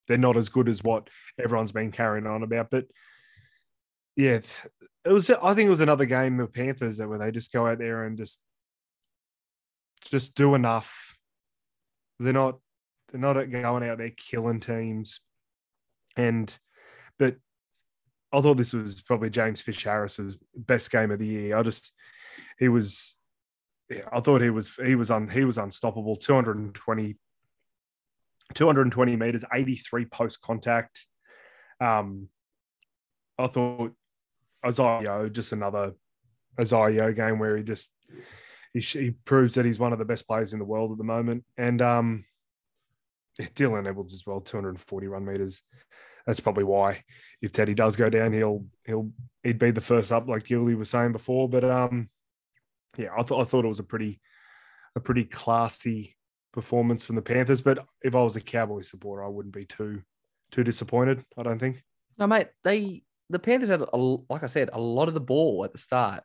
they're not as good as what everyone's been carrying on about. But yeah, it was I think it was another game of Panthers that where they just go out there and just just do enough. They're not they're not going out there killing teams. And but I thought this was probably James Fish Harris's best game of the year. I just he was I thought he was he was un, he was unstoppable. 220 220 meters, 83 post contact. Um I thought Isaah just another Isaah game where he just he, he proves that he's one of the best players in the world at the moment. And um Dylan Edwards as well, 240 run meters that's probably why if Teddy does go down, he'll he'll he'd be the first up, like Gilly was saying before. But um, yeah, I thought I thought it was a pretty a pretty classy performance from the Panthers. But if I was a Cowboy supporter, I wouldn't be too too disappointed. I don't think. No, mate. They the Panthers had a, like I said, a lot of the ball at the start,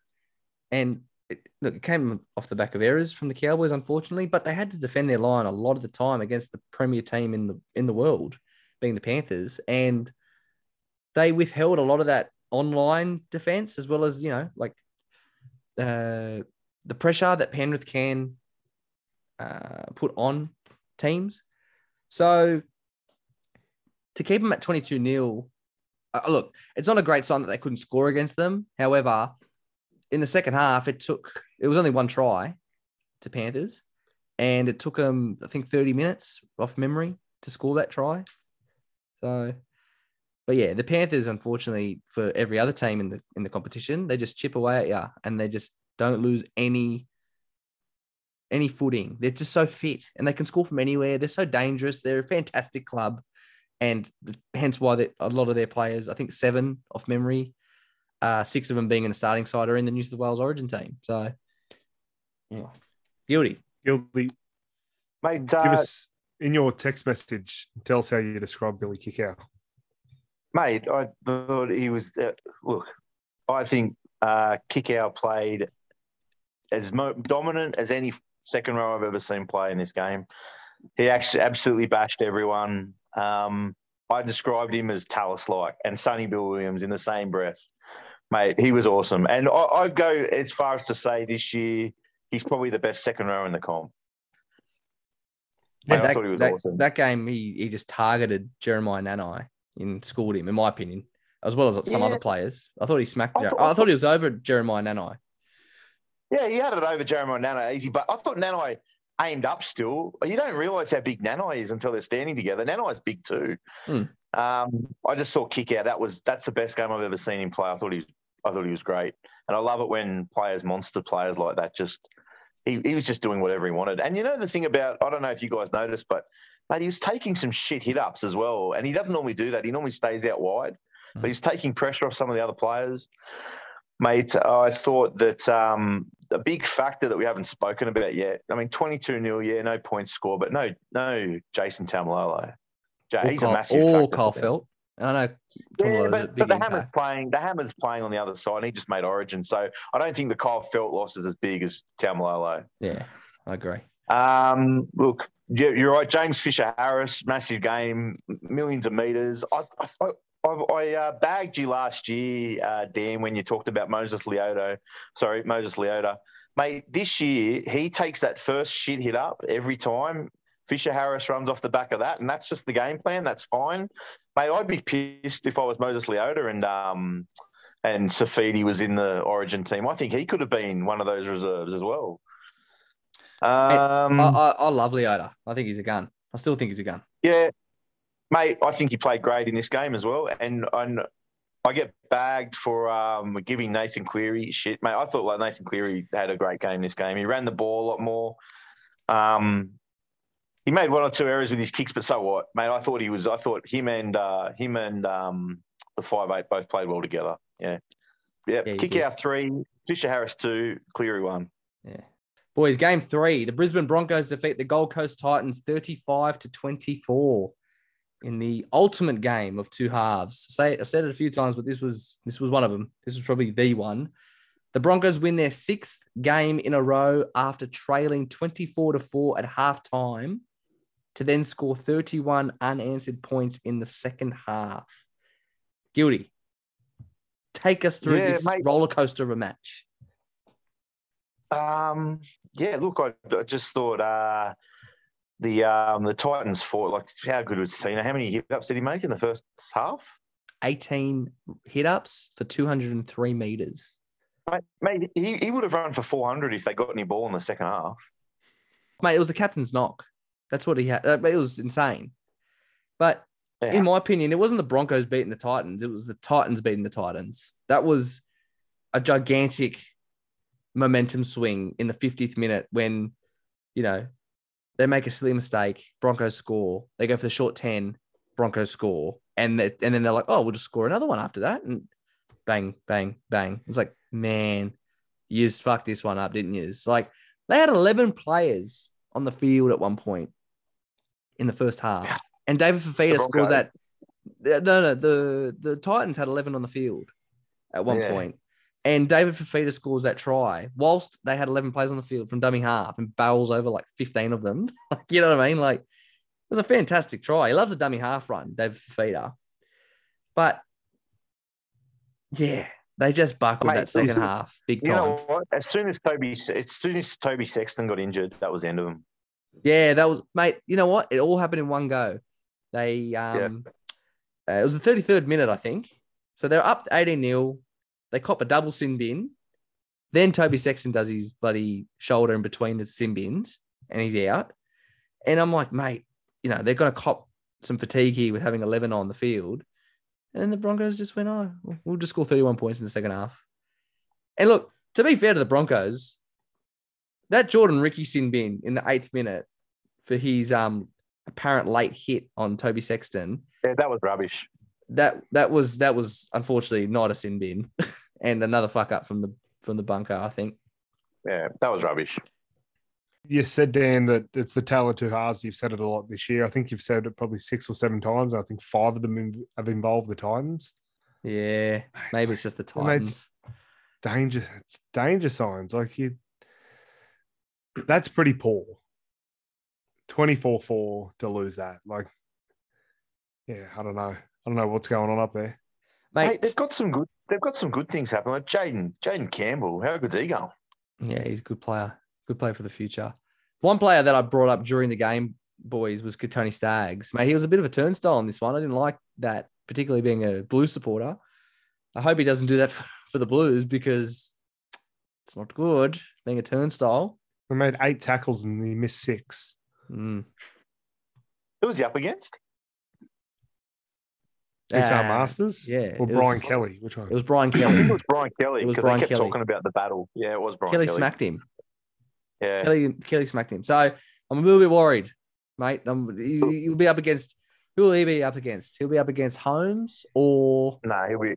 and it, look, it came off the back of errors from the Cowboys, unfortunately. But they had to defend their line a lot of the time against the premier team in the in the world, being the Panthers, and they withheld a lot of that online defense as well as you know like uh, the pressure that Penrith can uh, put on teams. So to keep them at 22 0, uh, look, it's not a great sign that they couldn't score against them. However, in the second half, it took, it was only one try to Panthers, and it took them, I think, 30 minutes off memory to score that try. So, but yeah, the Panthers, unfortunately, for every other team in the in the competition, they just chip away at you and they just don't lose any any footing. They're just so fit and they can score from anywhere. They're so dangerous. They're a fantastic club, and hence why they, a lot of their players, I think seven off memory, uh, six of them being in the starting side, are in the New South Wales Origin team. So, yeah, guilty. Guilty. Mate, Gilly, give uh, us in your text message. Tell us how you describe Billy Kikau. mate, I thought he was. Uh, look, I think uh, Kikau played as mo- dominant as any second row I've ever seen play in this game. He actually absolutely bashed everyone. Um, I described him as Tallis like and Sonny Bill Williams in the same breath. Mate, he was awesome. And I, I'd go as far as to say this year, he's probably the best second row in the comp. Mate, I that, thought he was that, awesome. that game, he, he just targeted Jeremiah Nanai and schooled him, in my opinion, as well as some Yeah. other players. I thought he smacked. I Jer- thought- I thought he was over Jeremiah Nanai. Yeah, he had it over Jeremiah Nanai easy, but I thought Nanai aimed up still. You don't realise how big Nanai is until they're standing together. Nanai's big too. Hmm. Um, I just saw Kikau. That was that's the best game I've ever seen him play. I thought he was I thought he was great, and I love it when players, monster players like that, just he, he was just doing whatever he wanted. And you know the thing about I don't know if you guys noticed, but mate, he was taking some shit hit ups as well, and he doesn't normally do that. He normally stays out wide, but he's taking pressure off some of the other players. Mate, I thought that um, a big factor that we haven't spoken about yet. I mean, twenty-two 0 yeah, no points score, but no, no Jason Taumalolo. Ja- Or he's Kyle, a massive. or factor Kyle for them. Feldt. And I know Yeah, but, but the Hammers playing. The Hammers playing on the other side. And he just made Origin, so I don't think the Kyle Feldt loss is as big as Taumalolo. Yeah, I agree. Um, look, yeah, you're right. James Fisher Harris, massive game, millions of meters. I, I, I, I uh, bagged you last year, uh, Dan, when you talked about Moses Leoto. Sorry, Moses Leota. Mate, this year he takes that first shit hit up every time. Fisher Harris runs off the back of that, and that's just the game plan. That's fine. Mate, I'd be pissed if I was Moses Leota and um and Saifiti was in the Origin team. I think he could have been one of those reserves as well. Um, I, I, I love Leota. I think he's a gun. I still think he's a gun. Yeah, mate, I think he played great in this game as well. And, and I get bagged for um, giving Nathan Cleary shit, mate. I thought like Nathan Cleary had a great game this game. He ran the ball a lot more. Um, he made one or two errors with his kicks, but so what, mate? I thought he was. I thought him and uh, him and um, the five eight both played well together. Yeah, yeah. Yeah, Kikau three, Fisher Harris two, Cleary one. Yeah. Boys, game three. The Brisbane Broncos defeat the Gold Coast Titans 35 to 24 in the ultimate game of two halves. Say it, I've said it a few times, but this was this was one of them. This was probably the one. The Broncos win their sixth game in a row after trailing 24 to 4 at halftime to then score 31 unanswered points in the second half. Guilty. Take us through Yeah, this mate. roller coaster of a match. Um, yeah, look, I, I just thought uh, the um, the Titans fought like how good was Tino? How many hit ups did he make in the first half? 18 hit ups for 203 meters. Mate, mate he, he would have run for 400 if they got any ball in the second half. Mate, it was the captain's knock. That's what he had. uh, It was insane. But Yeah. in my opinion, it wasn't the Broncos beating the Titans. It was the Titans beating the Titans. That was a gigantic momentum swing in the 50th minute when, you know, they make a silly mistake, Broncos score. They go for the short 10, Broncos score. And, they, and then they're like, oh, we'll just score another one after that. And bang, bang, bang. It's like, man, you just fucked this one up, didn't you? It's like they had 11 players on the field at one point in the first half. And David Fifita scores that. No, no, the, the Titans had 11 on the field at one Yeah. point. And David Fifita scores that try whilst they had 11 players on the field from dummy half and barrels over like 15 of them. like, you know what I mean? Like, it was a fantastic try. He loves a dummy half run, David Fifita. But yeah, they just buckled Mate, that second half big You time. know? As soon as Toby, as soon as Toby Sexton got injured, that was the end of him. Yeah, that was mate. You know what? It all happened in one go. They um, uh, it was the thirty third minute, I think. So they're up eighteen 0 They cop a double sin bin. Then Toby Sexton does his bloody shoulder in between the sin bins, and he's out. And I'm like, mate, you know they're going to cop some fatigue here with having eleven on the field. And then the Broncos just went, oh, we'll just score thirty one points in the second half. And look, to be fair to the Broncos, that Jordan Riki sin bin in the eighth minute for his um apparent late hit on Toby Sexton. Yeah, that was rubbish. That that was that was unfortunately not a sin bin, and another fuck up from the from the bunker. I think. Yeah, that was rubbish. You said, Dan, that it's the tale of two halves. You've said it a lot this year. I think you've said it probably six or seven times. I think five of them have involved the Titans. Yeah, maybe it's just the Well, mate, Titans. Danger, it's danger signs. Like you, that's pretty poor. 24 4 to lose that. Like, yeah, I don't know. I don't know what's going on up there. Mate, Mate, they've got some good. They've got some good things happening. Like Jaden, Jayden Campbell. How good's he going? Yeah, he's a good player. Good player for the future. One player that I brought up during the game, boys, was Tony Staggs. Mate, he was a bit of a turnstile on this one. I didn't like that, particularly being a Blues supporter. I hope he doesn't do that for, for the Blues because it's not good being a turnstile. We made eight tackles and he missed six. Mm. Who was he up against? SR Ah, Masters? yeah, Or it was- Brian Kelly? Which one? It was Brian Kelly. it was Brian Kelly It was because Brian they kept Kelly. talking about the battle. Yeah, it was Brian Kelly Kelly. smacked him. Yeah, Kelly, Kelly smacked him. So I'm a little bit worried, mate. Um, he, he'll be up against. Who will he be up against? He'll be up against Holmes or no, he'll be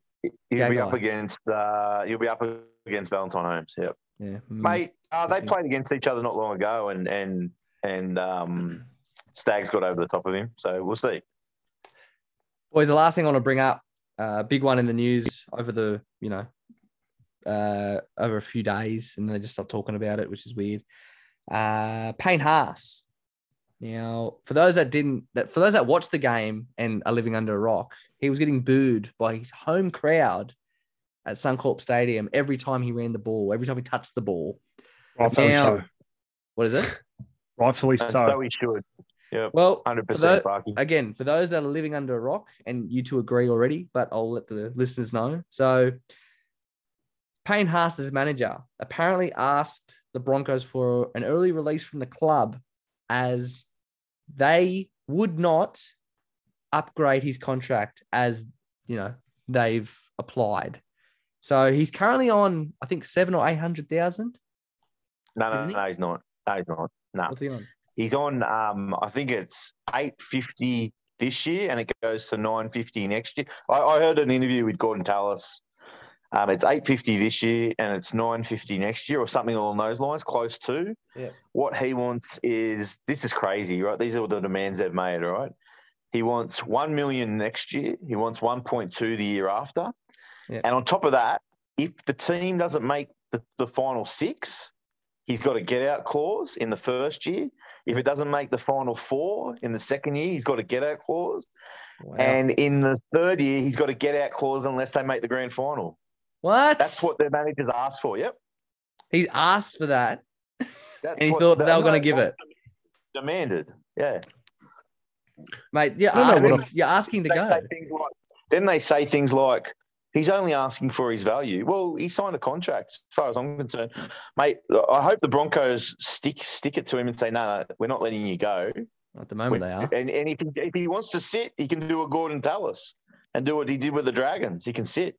he'll be up against uh, he'll be up against Valentine Holmes. Yeah, yeah, mm. mate. Uh, they played against each other not long ago, and and and um, Staggs got over the top of him. So we'll see. Boys, the last thing I want to bring up, uh, big one in the news over the, you know, uh, over a few days, and they just stopped talking about it, which is weird. Uh, Payne Haas. Now, for those that didn't, that for those that watched the game and are living under a rock, he was getting booed by his home crowd at Suncorp Stadium every time he ran the ball, every time he touched the ball. Rightfully Now- so. What is it? Rightfully And so. so he should. Yeah, Well, hundred for percent, tho- Barky. again, for those that are living under a rock, and you two agree already, but I'll let the listeners know. So, Payne Haas's manager apparently asked the Broncos for an early release from the club as they would not upgrade his contract as you know they've applied. So he's currently on, I think, seven or eight hundred thousand. No, no, he? no, he's not. No, he's not. No, What's he on? he's on. Um, I think it's eight fifty this year, and it goes to nine fifty next year. I, I heard an interview with Gordon Tallis. Um, it's eight fifty this year, and it's nine fifty next year, or something along those lines, close to. Yeah. What he wants is this is crazy, right? These are the demands they've made, right? He wants one million next year. He wants one point two the year after, Yeah. and on top of that, if the team doesn't make the, the final six, he's got a get out clause in the first year. If it doesn't make the final four in the second year, he's got a get out clause. Wow. And in the third year, he's got a get out clause unless they make the grand final. what? That's what their managers asked for. Yep. he's asked for that. That's And he thought they were gonna give it. Demanded. Yeah. Mate, you're I don't know asking, you're asking to go. like, then they say things like, he's only asking for his value. Well, he signed a contract, as far as I'm concerned. Mate, I hope the Broncos stick stick it to him and say, no, no, we're not letting you go. At the moment, they are. And, and if, he, if he wants to sit, he can do a Gordon Tallis and do what he did with the Dragons. He can sit.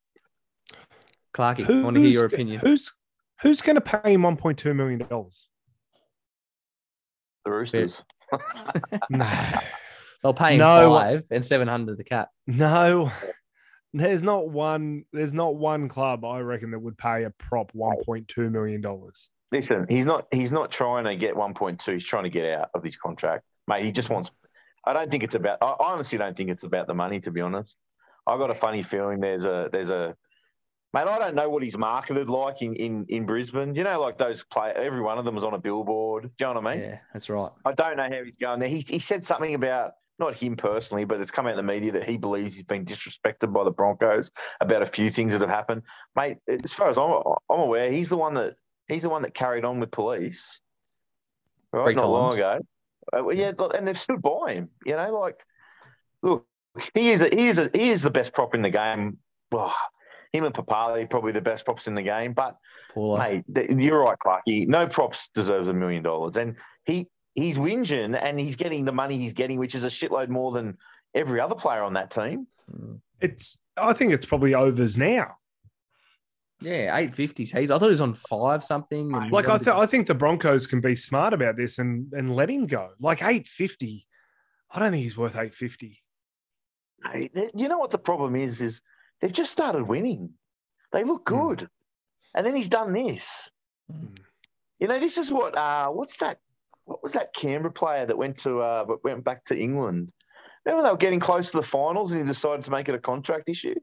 Clarky, I want to hear your opinion. Who's who's going to pay him 1.2 million dollars? The Roosters. No, They'll pay him No. five and seven hundred the cap. no. There's not one. There's not one club I reckon that would pay a prop 1.2 million dollars. Listen, he's not he's not trying to get 1.2. He's trying to get out of his contract, mate. He just mm-hmm. wants. I don't think it's about. I I honestly don't think it's about the money. To be honest, I got a funny feeling there's a there's a. Mate, I don't know what he's marketed like in, in, in Brisbane. You know, like those play. Every one of them was on a billboard. Do you know what I mean? Yeah, that's right. I don't know how he's going there. He, he said something about not him personally, but it's come out in the media that he believes he's been disrespected by the Broncos about a few things that have happened. Mate, as far as I'm, I'm aware, he's the one that he's the one that carried on with police, right? Three not long ago. Uh, yeah, and they've stood by him. You know, like look, he is a, he is a, he is the best prop in the game. Oh, him and Papalii probably the best props in the game, but Paulo. Mate, you're right, Clarky. No props deserves a million dollars, and he he's whinging and he's getting the money he's getting, which is a shitload more than every other player on that team. Mm. It's. I think it's probably overs now. Yeah, eight fifties. He's. I thought he was on five something. And Like I, th- I think the Broncos can be smart about this and and let him go. Like 850. I don't think he's worth 850. Hey, you know what the problem is? Is they've just started winning. They look Hmm. good, and then he's done this. Hmm. You know, this is what uh, what's that? What was that Canberra player that went to uh, went back to England? Remember they were getting close to the finals, and he decided to make it a contract issue.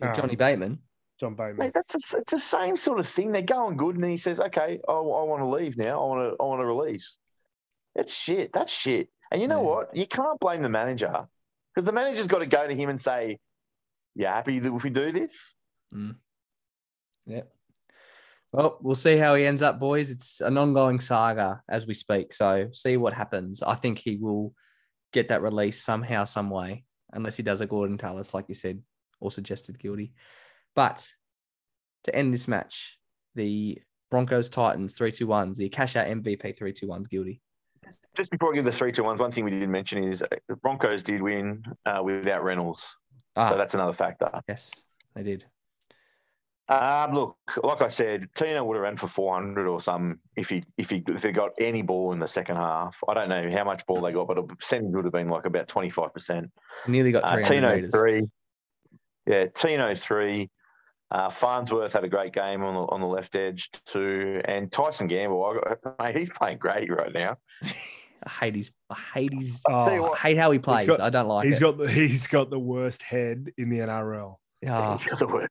Yeah, Johnny Um, Bateman. John Bateman. Mate, that's a, it's the same sort of thing. They're going good, and he says, "Okay, I, I want to leave now. I want to I want to release." That's shit. That's shit. And you know Yeah. what? You can't blame the manager because the manager's got to go to him and say, "You happy that if we do this?" Well, we'll see how he ends up, boys. It's an ongoing saga as we speak. So see what happens. I think he will get that release somehow, some way, unless he does a Gordon Tallis, like you said, or suggested guilty. But to end this match, the Broncos Titans 3 2 1s, the Akasha MVP 3 2 1s guilty. Just before I give the three to ones, one thing we didn't mention is uh, the Broncos did win uh, without Reynolds, Ah, so that's another factor. yes, they did. Um, look, like I said, Tino would have ran for 400 or some if he if he if they got any ball in the second half. I don't know how much ball they got, but a percentage would have been like about 25 percent. Nearly got Uh, 300 Tino meters. three, yeah, Tino three. Uh, Farnsworth had a great game on the on the left edge too, and Tyson Gamble, I got, mate, he's playing great right now. I hate his. I hate his. I'll Oh, I what, hate how he plays. got- I don't like he's it. got the he's got the worst head in the NRL. Ah, he's got the word.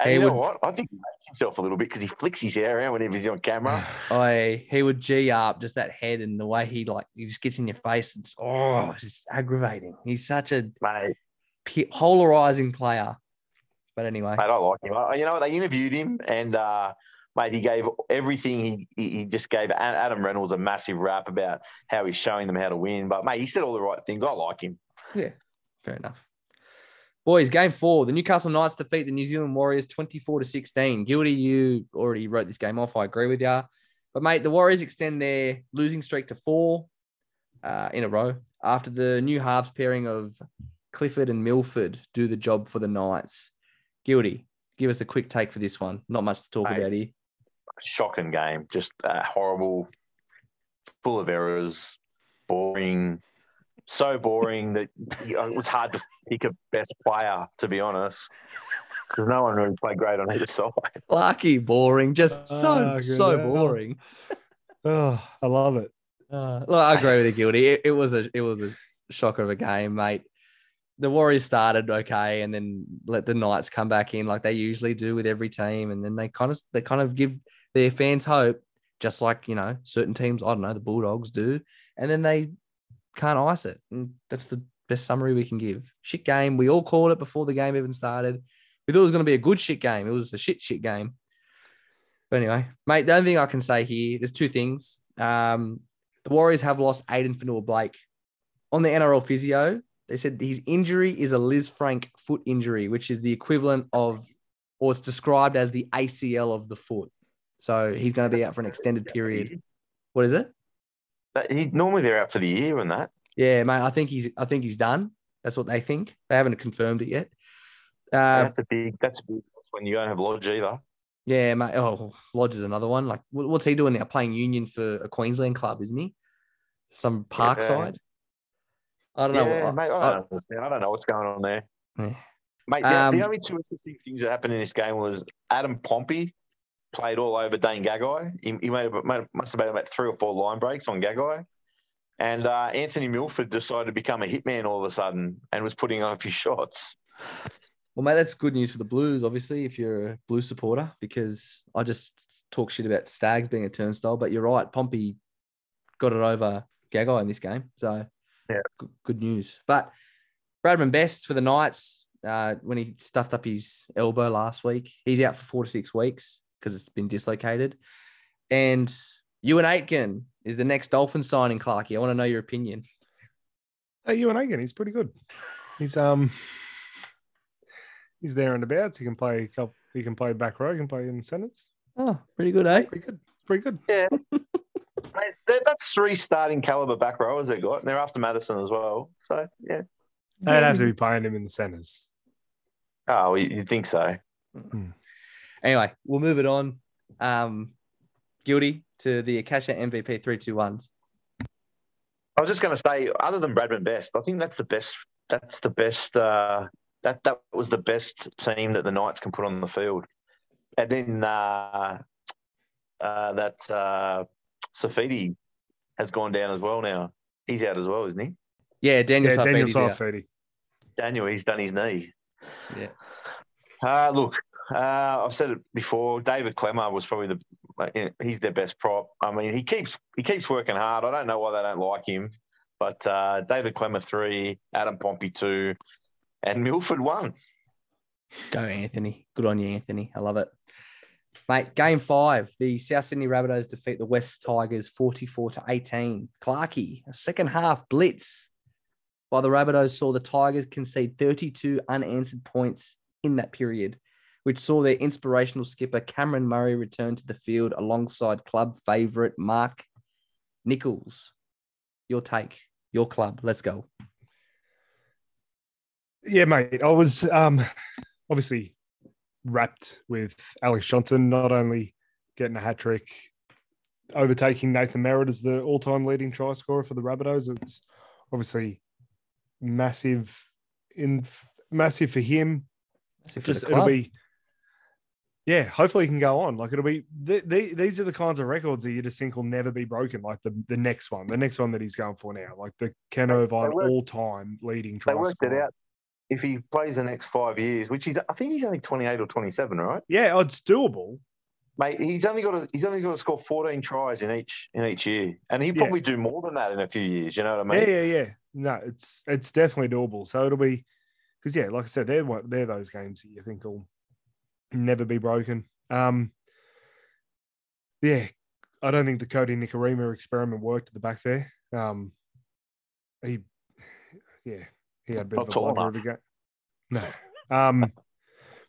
And He you know would- what? I think he makes himself a little bit because he flicks his hair around whenever he's on camera. I he would g up just that head and the way he like he just gets in your face. And, oh, it's just aggravating. He's such a polarizing player. But anyway, mate, I like him. I, you know what? They interviewed him, and uh, mate, he gave everything. He, he he just gave Adam Reynolds a massive rap about how he's showing them how to win. But mate, he said all the right things. I like him. Yeah, fair enough. Boys, game four. The Newcastle Knights defeat the New Zealand Warriors 24 to 16. Guilty, you already wrote this game off. I agree with you. But mate, the Warriors extend their losing streak to four uh, in a row after the new halves pairing of Clifford and Milford do the job for the Knights. Guilty, give us a quick take for this one. Not much to talk Mate. about here. Shocking game, just uh, horrible, full of errors, boring, so boring that it was hard to pick a best player. To be honest, because no one really played great on either side. Lucky, boring, just so Oh, so hell. boring. Oh, I love it. Uh, look, I agree with you, guilty. It, it was a it was a shocker of a game, mate. The Warriors started okay, and then let the Knights come back in like they usually do with every team, and then they kind of they kind of give their fans hope, just like you know certain teams. I don't know the Bulldogs do, and then they can't ice it. And that's the best summary we can give. Shit game. We all called it before the game even started. We thought it was going to be a good shit game. It was a shit shit game. But anyway, mate, the only thing I can say here, there's two things. Um, the Warriors have lost Addin Fonua-Blake. On the NRL physio, they said his injury is a Lisfranc foot injury, which is the equivalent of, or it's described as the ACL of the foot. So he's going to be out for an extended period. What is it? That- He, normally they're out for the year and that. Yeah, mate. I think he's. I think he's done. That's what they think. They haven't confirmed it yet. Uh, that's a big. That's a big. When you don't have lodge either. yeah, mate. Oh, Lodge is another one. Like, what's he doing now? Playing Union for a Queensland club, isn't he? Some Parkside. I don't know. Yeah, I- mate, I I- don't. I don't know what's going on there. Yeah. Mate, the, Um, the only two interesting things that happened in this game was Adam Pompey played all over Dane Gagai. He, he made, made must have made about three or four line breaks on Gagai. And uh, Anthony Milford decided to become a hitman all of a sudden and was putting on a few shots. Well, mate, that's good news for the Blues, obviously, if you're a Blue supporter, because I just talk shit about Staggs being a turnstile, but you're right. Pompey got it over Gagai in this game. So, Yeah. good, good news. But Bradman Best for the Knights, uh, when he stuffed up his elbow last week, he's out for four to six weeks because it's been dislocated. And Euan Aitken is the next Dolphin signing, Clarky. I want to know your opinion. Hey, Euan Aitken, he's pretty good. He's um he's there and abouts. He can play couple, he can play back row, he can play in the centers. Oh, pretty good, eh? Pretty good. It's pretty good. Mate, that's three starting caliber back rowers they got, and they're after Madison as well. So, yeah. They'd have to be playing him in the centers. Oh, you, you think so? Anyway, we'll move it on. Um, guilty to the Akasha MVP three two ones. I was just going to say, other than Bradman Best, I think that's the best. That's the best. Uh, that that was the best team that the Knights can put on the field. And then uh, uh, that uh, Saifiti has gone down as well. Now he's out as well, isn't he? Yeah, Daniel Yeah, Daniel Saifiti's Daniel, he's done his knee. Yeah. Uh, look, Uh, I've said it before. David Klemmer was probably the he's their best prop. I mean, he keeps he keeps working hard. I don't know why they don't like him, but uh, David Klemmer three, Adam Pompey two, and Milford one. Go, Anthony. Good on you, Anthony. I love it. Mate, game five, the South Sydney Rabbitohs defeat the West Tigers 44 to 18. Clarkey, a second half blitz by the Rabbitohs saw the Tigers concede 32 unanswered points in that period, which saw their inspirational skipper Cameron Murray return to the field alongside club favourite Mark Nicholls. Your take, your club. Let's go. Yeah, mate. I was um, obviously wrapped with Alex Johnson not only getting a hat trick, overtaking Nathan Merritt as the all-time leading try scorer for the Rabbitohs. It's obviously massive in massive for him. Massive for Just the it'll be yeah. Hopefully, he can go on. Like it'll be th- th- these are the kinds of records that you just think will never be broken. Like the the next one, the next one that he's going for now, like the Ken Irvine all-time leading try They worked scorer. it out. If he plays the next five years, which he's, I think he's only twenty eight or twenty seven, right? Yeah, oh, it's doable. Mate, he's only got to he's only got to score fourteen tries in each in each year, and he'll Yeah. probably do more than that in a few years. You know what I mean? Yeah, yeah, yeah. No, it's it's definitely doable. So it'll be because yeah, like I said, they're they're those games that you think will never be broken. Um, yeah, I don't think the Cody Nikorima experiment worked at the back there. Um, he, yeah, he had a bit Not of a tall blunder of the game. No, um,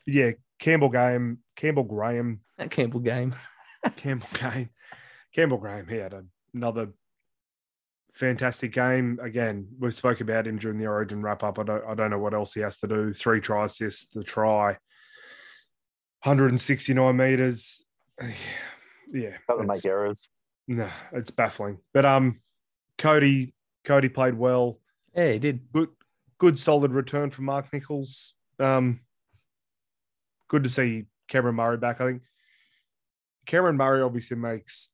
yeah, Campbell game, Campbell Graham, That Campbell game. Campbell Graham. Campbell Graham, he had another fantastic game. Again, we spoke about him during the Origin wrap up. I don't, I don't know what else he has to do. Three tries, assists, the try, 169 meters. Yeah, Doesn't it's- make errors. no, it's baffling. But um, Cody, Cody played well. Yeah, he did. Good, good, solid return from Mark Nicholls. Um, good to see Cameron Murray back. I think Cameron Murray obviously makes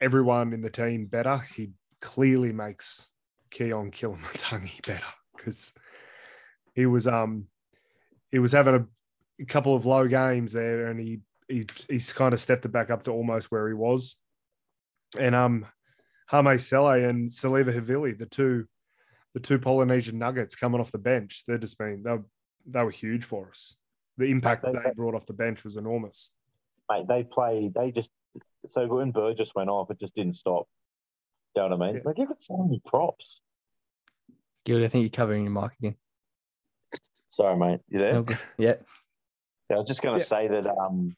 everyone in the team better. He clearly makes Keaon Koloamatangi better because he was um he was having a, a couple of low games there, and he he he's kind of stepped it back up to almost where he was. And um, Hame Sele and Siliva Havili, the two the two Polynesian Nuggets coming off the bench, they're just been they were, they were huge for us. The impact They- that they brought off the bench was enormous. Mate, they played. They just so when Burgess went off, it just didn't stop. You know what I mean? Yeah. They give it so many props. Gildy, I think you're covering your mic again. Sorry, mate. You there? Okay. Yeah. I was just going to Yeah. say that, um,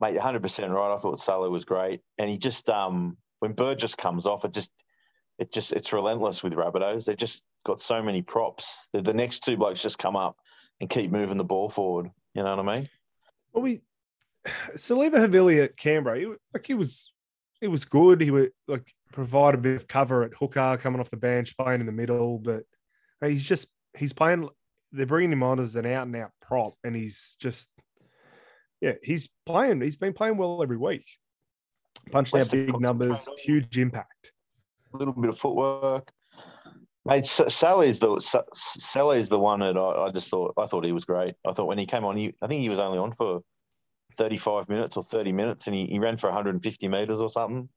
mate, 100% right. I thought Salah was great. And he just, um, when Burgess comes off, it just, it just, it's relentless with Rabbitohs. They just got so many props. The, the next two blokes just come up and keep moving the ball forward. You know what I mean? Well, we Siliva Havili at Canberra, he, like he was, he was good. He would like provide a bit of cover at hooker, coming off the bench, playing in the middle. But he's just he's playing. They're bringing him on as an out and out prop, and he's just yeah, he's playing. He's been playing well every week, punching out big numbers, huge impact. A little bit of footwork. Mate, S- is the S- is the one that I, I just thought I thought he was great. I thought when he came on, he, I think he was only on for thirty five minutes or thirty minutes, and he, he ran for one hundred and fifty meters or something.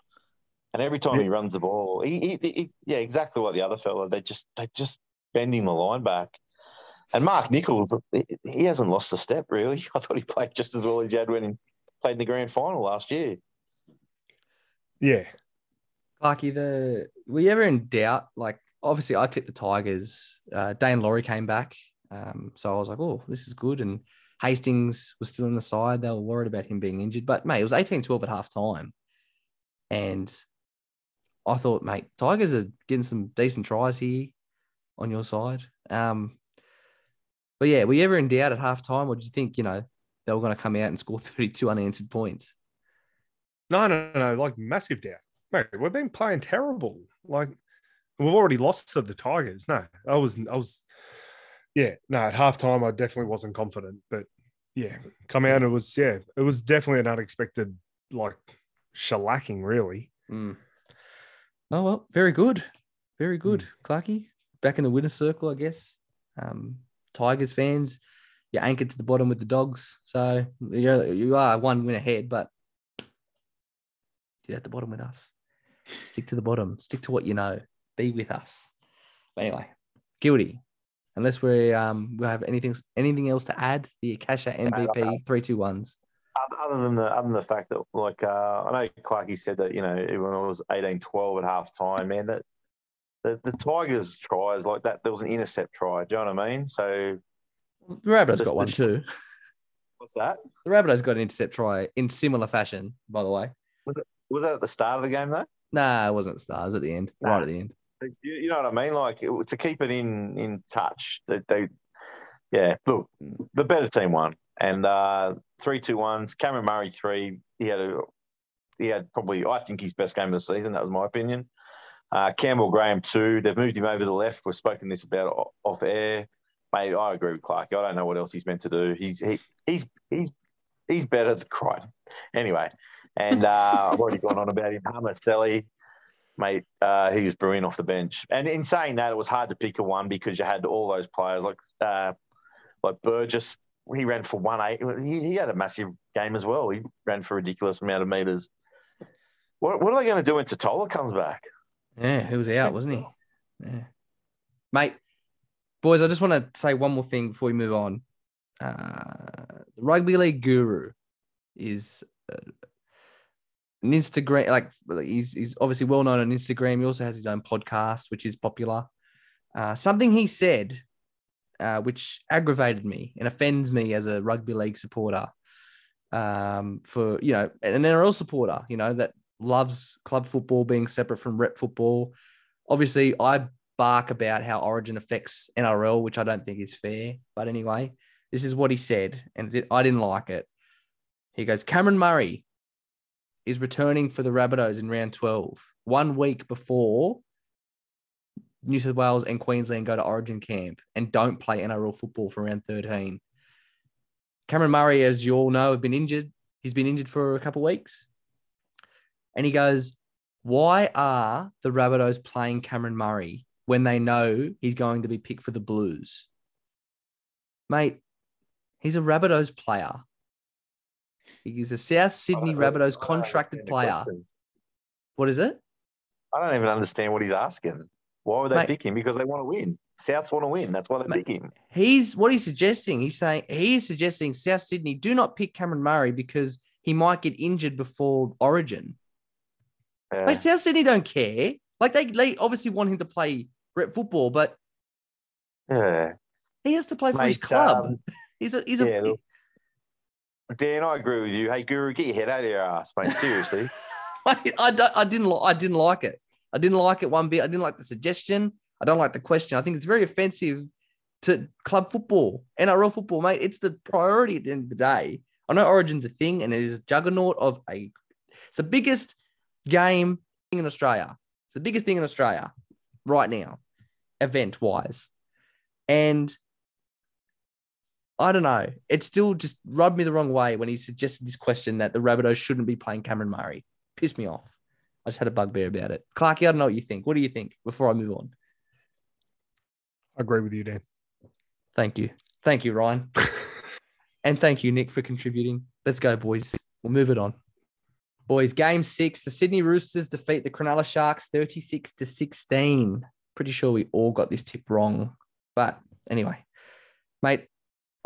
And every time Yeah. he runs the ball, he, he, he yeah, exactly like the other fella. They just they just bending the line back. And Mark Nicholls, he- he hasn't lost a step really. I thought he played just as well as he had when he played in the grand final last year. Yeah, Clarky, the were you ever in doubt? Like, obviously, I tipped the Tigers. Uh, Daine Laurie came back, um, so I was like, "Oh, this is good." And Hastings was still in the side. They were worried about him being injured, but mate, it was 18-12 at half time, and I thought, mate, Tigers are getting some decent tries here on your side. Um, but yeah, were you ever in doubt at half time, or did you think you know they were going to come out and score 32 unanswered points? no, no, no, like massive doubt. Mate, we've been playing terrible. Like we've already lost to the Tigers. No, I was, I was, yeah, no. At halftime, I definitely wasn't confident, but yeah, come out, it was, yeah, it was definitely an unexpected, like shellacking, really. Mm. Oh well, very good, very good, Clarky. Back in the winner's circle, I guess. Um, Tigers fans, you're anchored to the bottom with the dogs. So you're, you are one win ahead, but you're at the bottom with us. Stick to the bottom. Stick to what you know. Be with us. But anyway, guilty. Unless we um we have anything anything else to add, the Akasha MVP three two ones. Other than the other than the fact that like uh, I know Clarkey said that you know when it was 18-12 at half time, man, that the, the Tigers tries like that there was an intercept try. Do you know what I mean? So The Rabbitohs got one too. what's that? The Rabbitohs got an intercept try in similar fashion, by the way. Was that at the start of the game though? Nah, it wasn't stars at the end. Nah. Right at the end. You, you know what I mean? Like it- to keep it in in touch. They, they yeah. Look, the better team won, and uh, three two ones. Cameron Murray three. He had a he had probably I think his best game of the season. That was my opinion. Uh, Campbell Graham too. They've moved him over to the left. We've spoken this about off air. Mate, I agree with Clarke. I don't know what else he's meant to do. He's he, he's he's he's better than Crichton. Anyway, and uh, I've already gone on about him. Hame Sele, mate, uh, he was brilliant off the bench. And in saying that, it was hard to pick a one because you had all those players like uh, like Burgess. He ran for one eight. He, he had a massive game as well. He ran for a ridiculous amount of meters. What, what are they going to do when Tatola comes back? Yeah, he was out, wasn't he? Yeah. Mate, boys, I just want to say one more thing before we move on. Uh, the Rugby League Guru is uh, an Instagram, like he's, he's obviously well known on Instagram. He also has his own podcast, which is popular. Uh, something he said, uh, which aggravated me and offends me as a rugby league supporter, um, for you know, an NRL supporter, you know, that loves club football being separate from rep football. Obviously, I bark about how Origin affects NRL, which I don't think is fair. But anyway, this is what he said, and I didn't like it. He goes, Cameron Murray is returning for the Rabbitohs in round 12, one week before New South Wales and Queensland go to Origin camp and don't play NRL football for round 13. Cameron Murray, as you all know, have been injured. He's been injured for a couple of weeks. And he goes, Why are the Rabbitohs playing Cameron Murray when they know he's going to be picked for the Blues? Mate, he's a Rabbitohs player. He's a South Sydney Rabbitohs contracted player. What is it? I don't even understand what he's asking. Why would they Mate. pick him? Because they want to win. Souths want to win. That's why they Mate. pick him. He's what he's suggesting. He's saying he's suggesting South Sydney do not pick Cameron Murray because he might get injured before Origin. Yeah. Like South Sydney don't care. Like they, they obviously want him to play rep football, but yeah. he has to play for his club. um, he's a he's a yeah, look, Dan, I agree with you. Hey, Guru, get your head out of your ass, mate. Seriously. I, I, I didn't I didn't like it. I didn't like it one bit. I didn't like the suggestion. I don't like the question. I think it's very offensive to club football, NRL football, mate. It's the priority at the end of the day. I know Origin's a thing, and it is a juggernaut of a. It's the biggest game in Australia. It's the biggest thing in Australia right now, event wise, and I don't know. It still just rubbed me the wrong way when he suggested this question that the Rabbitohs shouldn't be playing Cameron Murray. Pissed me off. I just had a bugbear about it. Clarky, I don't know what you think. What do you think before I move on? I agree with you, Dan. Thank you. Thank you, Ryan. and thank you, Nick, for contributing. Let's go, boys. We'll move it on. Boys, game six. The Sydney Roosters defeat the Cronulla Sharks 36 to 16. Pretty sure we all got this tip wrong. But anyway, mate.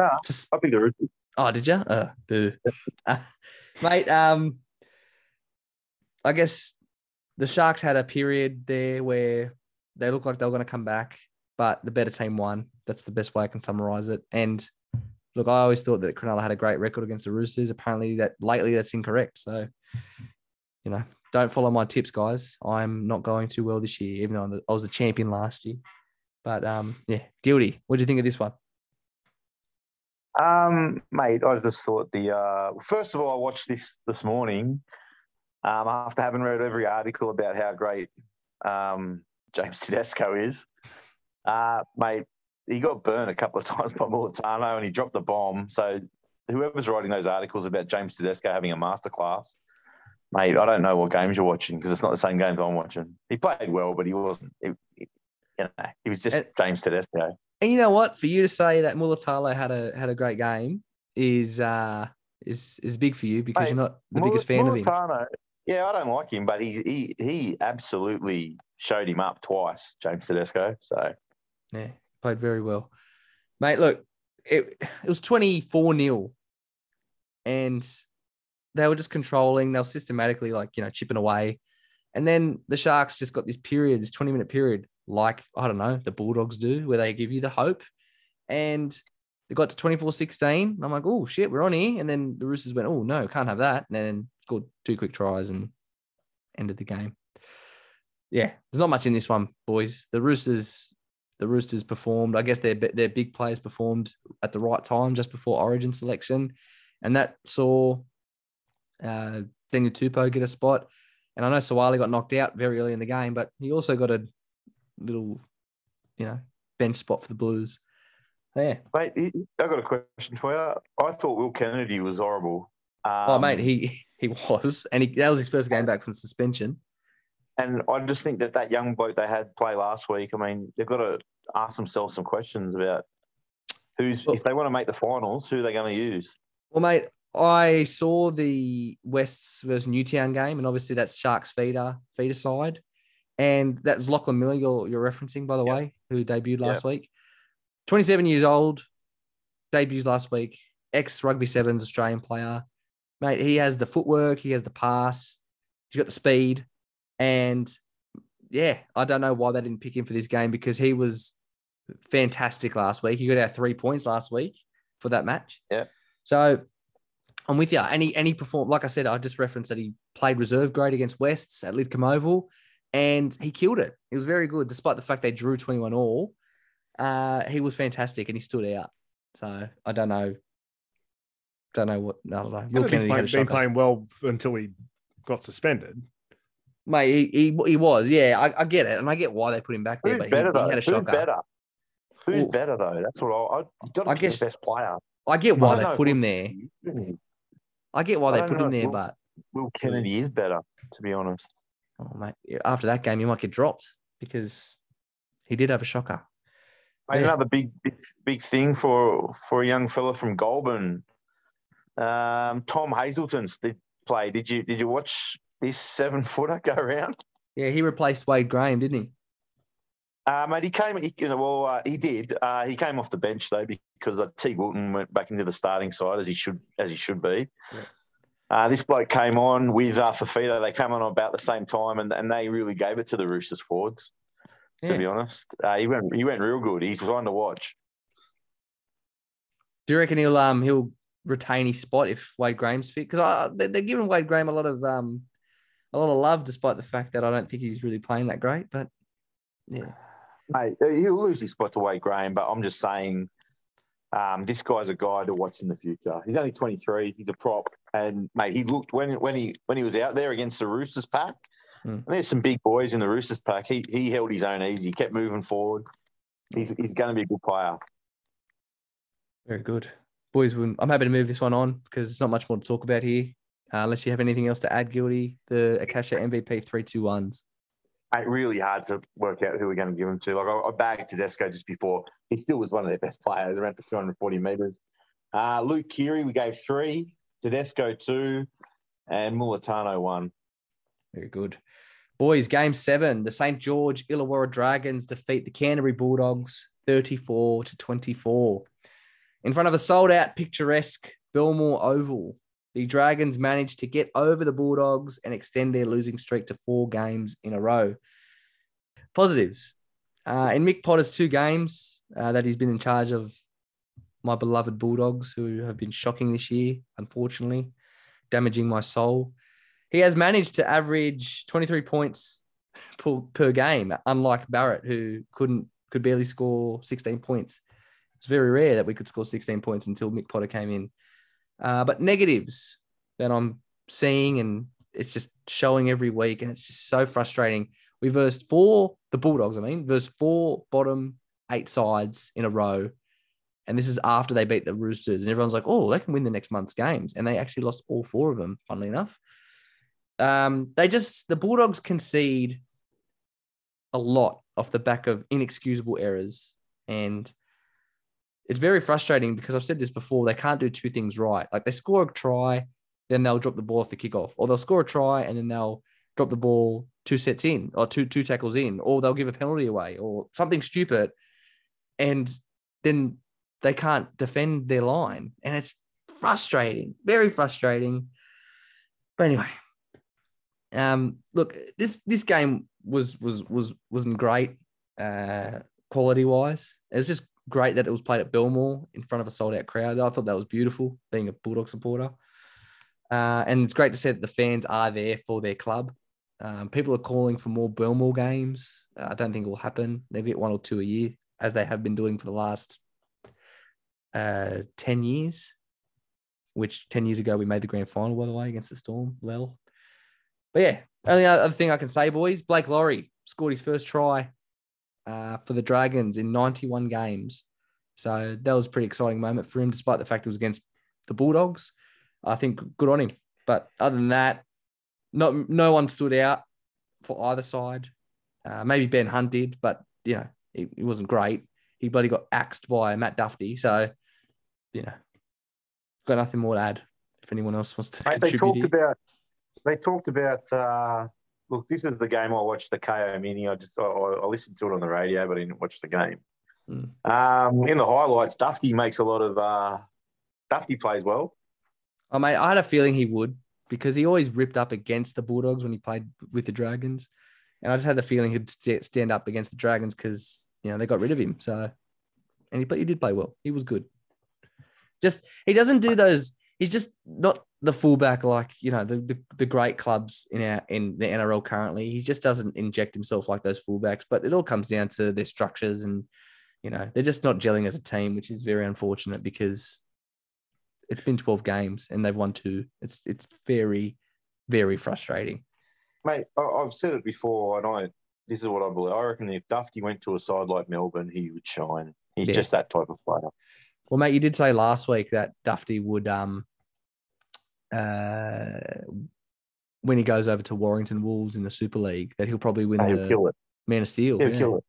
Ah. Just, I think the Roosters. oh, did you? Uh, boo. Uh, mate, um, I guess the Sharks had a period there where they looked like they were going to come back, but the better team won. That's the best way I can summarize it. And look, I always thought that Cronulla had a great record against the Roosters. Apparently, that lately that's incorrect. So, you know, don't follow my tips, guys. I'm not going too well this year, even though I was the champion last year. But um, yeah, guilty. What do you think of this one? Um, mate, I just thought the uh, first of all, I watched this this morning um, after having read every article about how great um, James Tedesco is. Uh, mate, he got burned a couple of times by Mulitalo and he dropped the bomb. So whoever's writing those articles about James Tedesco having a masterclass, mate, I don't know what games you're watching because it's not the same games I'm watching. He played well, but he wasn't. He, he- you know, he was just And- James Tedesco. And you know what? For you to say that Mulitalo had a had a great game is uh is is big for you because Hey, you're not the Mul- biggest fan of him. Yeah, I don't like him, but he he he absolutely showed him up twice, James Tedesco. So Yeah, played very well. Mate, look, it, it was 24 0. And they were just controlling, they were systematically like, you know, chipping away. And then the Sharks just got this period, this 20 minute period, like, I don't know, the Bulldogs do, where they give you the hope. And they got to 24 16. I'm like, oh, shit, we're on here. And then the Roosters went, oh, no, can't have that. And then scored two quick tries and ended the game. Yeah, there's not much in this one, boys. The Roosters the Roosters performed. I guess their their big players performed at the right time just before Origin selection, and that saw uh, Daniel Tupou get a spot. And I know Suaalii got knocked out very early in the game, but he also got a little, you know, bench spot for the Blues. Yeah. mate, I got a question for you. I thought Will Kennedy was horrible. Um, oh, mate, he he was, and he that was his first game back from suspension. And I just think that that young bloke they had play last week. I mean, they've got to ask themselves some questions about who's if they want to make the finals, who are they going to use? Well, mate, I saw the Wests versus Newtown game, and obviously that's Sharks feeder feeder side, and that's Lachlan Miller you're, you're referencing, by the Yeah. way, who debuted last week. Twenty seven years old, debuts last week. Ex rugby sevens Australian player, mate. He has the footwork, he has the pass, he's got the speed, and yeah, I don't know why they didn't pick him for this game because he was fantastic last week. He got our three points last week for that match. Yeah. So I'm with you. And he, and he performed, like I said, I just referenced that he played reserve grade against Wests at Lidcombe Oval and he killed it. He was very good, despite the fact they drew 21 all. Uh, he was fantastic and he stood out. So I don't know. Don't know what. I don't know. Will Kennedy's Kennedy playing, had been shocker. playing well until he got suspended. Mate, he, he, he was. Yeah, I, I get it. And I get why they put him back there. Who's But he, better he though? had a Who's shocker. better? Who's Ooh. better though? That's what I. I got to I guess- the best player. I get why I they know put him there. I get why I they put him there, Will- but Will Kennedy is better, to be honest. oh, mate, after that game, he might get dropped because he did have a shocker. Mate, Yeah. Another big, big, big thing for for a young fella from Goulburn. Um, Tom Hazelton's did play. Did you did you watch this seven footer go around? Yeah, he replaced Wade Graham, didn't he? Uh, mate, he came. He, you know, well, uh, he did. Uh, he came off the bench though because uh, T. Wilton went back into the starting side as he should as he should be. Yeah. Uh, this bloke came on with uh, Fifita. They came on about the same time, and, and they really gave it to the Roosters forwards. To Yeah. be honest, uh, he went he went real good. He's fun to watch. Do you reckon he'll um he'll retain his spot if Wade Graham's fit? Because they, they're giving Wade Graham a lot of um a lot of love, despite the fact that I don't think he's really playing that great. But yeah, Mate, he'll lose his spot to Wade Graham, but I'm just saying, um, this guy's a guy to watch in the future. He's only 23. He's a prop, and mate, he looked when when he when he was out there against the Roosters pack. And there's some big boys in the Roosters pack. He he held his own easy, He kept moving forward. He's he's going to be a good player. very good, boys. I'm happy to move this one on because there's not much more to talk about here. Uh, unless you have anything else to add, Guilty, the Akasha MVP three two ones. Mate, really hard to work out who we're going to give him to. Like I, I bagged Tedesco just before. He still was one of their best players, around for 240 meters. Uh, Luke Keary, we gave three. Tedesco two, and Mulitalo one. Very good. Boys, game seven. The St. George Illawarra Dragons defeat the Canterbury Bulldogs 34 to 24. In front of a sold out, picturesque Belmore Oval, the Dragons managed to get over the Bulldogs and extend their losing streak to four games in a row. Positives. Uh, in Mick Potter's two games uh, that he's been in charge of my beloved Bulldogs, who have been shocking this year, unfortunately, damaging my soul he has managed to average 23 points per, per game, unlike Barrett, who couldn't could barely score 16 points. It's very rare that we could score 16 points until Mick Potter came in. Uh, but negatives that I'm seeing, and it's just showing every week, and it's just so frustrating. We versed four, the Bulldogs, I mean, versed four bottom eight sides in a row. And this is after they beat the Roosters. And everyone's like, oh, they can win the next month's games. And they actually lost all four of them, funnily enough um, they just the Bulldogs concede a lot off the back of inexcusable errors, and it's very frustrating because I've said this before. They can't do two things right. Like they score a try, then they'll drop the ball off the kickoff, or they'll score a try and then they'll drop the ball two sets in or two two tackles in, or they'll give a penalty away or something stupid, and then they can't defend their line, and it's frustrating, very frustrating. But anyway, um, look, this this game was was was wasn't great uh, quality wise. It was just great that it was played at Belmore in front of a sold out crowd. I thought that was beautiful, being a Bulldog supporter. Uh, and it's great to see that the fans are there for their club. Um, people are calling for more Belmore games. Uh, I don't think it will happen. They'll get one or two a year, as they have been doing for the last uh, 10 years, which 10 years ago we made the grand final, by the way, against the Storm, Lel. But yeah, only other thing I can say, boys, Blake Lawrie scored his first try uh, for the Dragons in 91 games. So that was a pretty exciting moment for him, despite the fact it was against the Bulldogs. I think good on him. But other than that, not no one stood out for either side. Uh, maybe Ben Hunt did, but you know it, he wasn't great. He bloody got axed by Matt Dufty. So you know, got nothing more to add. If anyone else wants to Mate, they contribute, talked about they talked about uh, look. This is the game I watched the KO mini. I just I, I listened to it on the radio, but I didn't watch the game. Mm. Um, in the highlights, Dufty makes a lot of. Uh, Dufty plays well. Oh, mate, I had a feeling he would because he always ripped up against the Bulldogs when he played with the Dragons. And I just had the feeling he'd st- stand up against the Dragons because, you know, they got rid of him. So, and he, play, he did play well. He was good. Just, he doesn't do those, he's just not the fullback like, you know, the, the, the great clubs in our, in the NRL currently. He just doesn't inject himself like those fullbacks, but it all comes down to their structures and, you know, they're just not gelling as a team, which is very unfortunate because it's been 12 games and they've won two. It's it's very, very frustrating. Mate, I've said it before, and I this is what I believe. I reckon if Dufty went to a side like Melbourne, he would shine. He's Yeah. just that type of player. Well, mate, you did say last week that Dufty would um uh when he goes over to Warrington Wolves in the Super League that he'll probably win And he'll the kill it. Man of Steel. He'll yeah. kill it.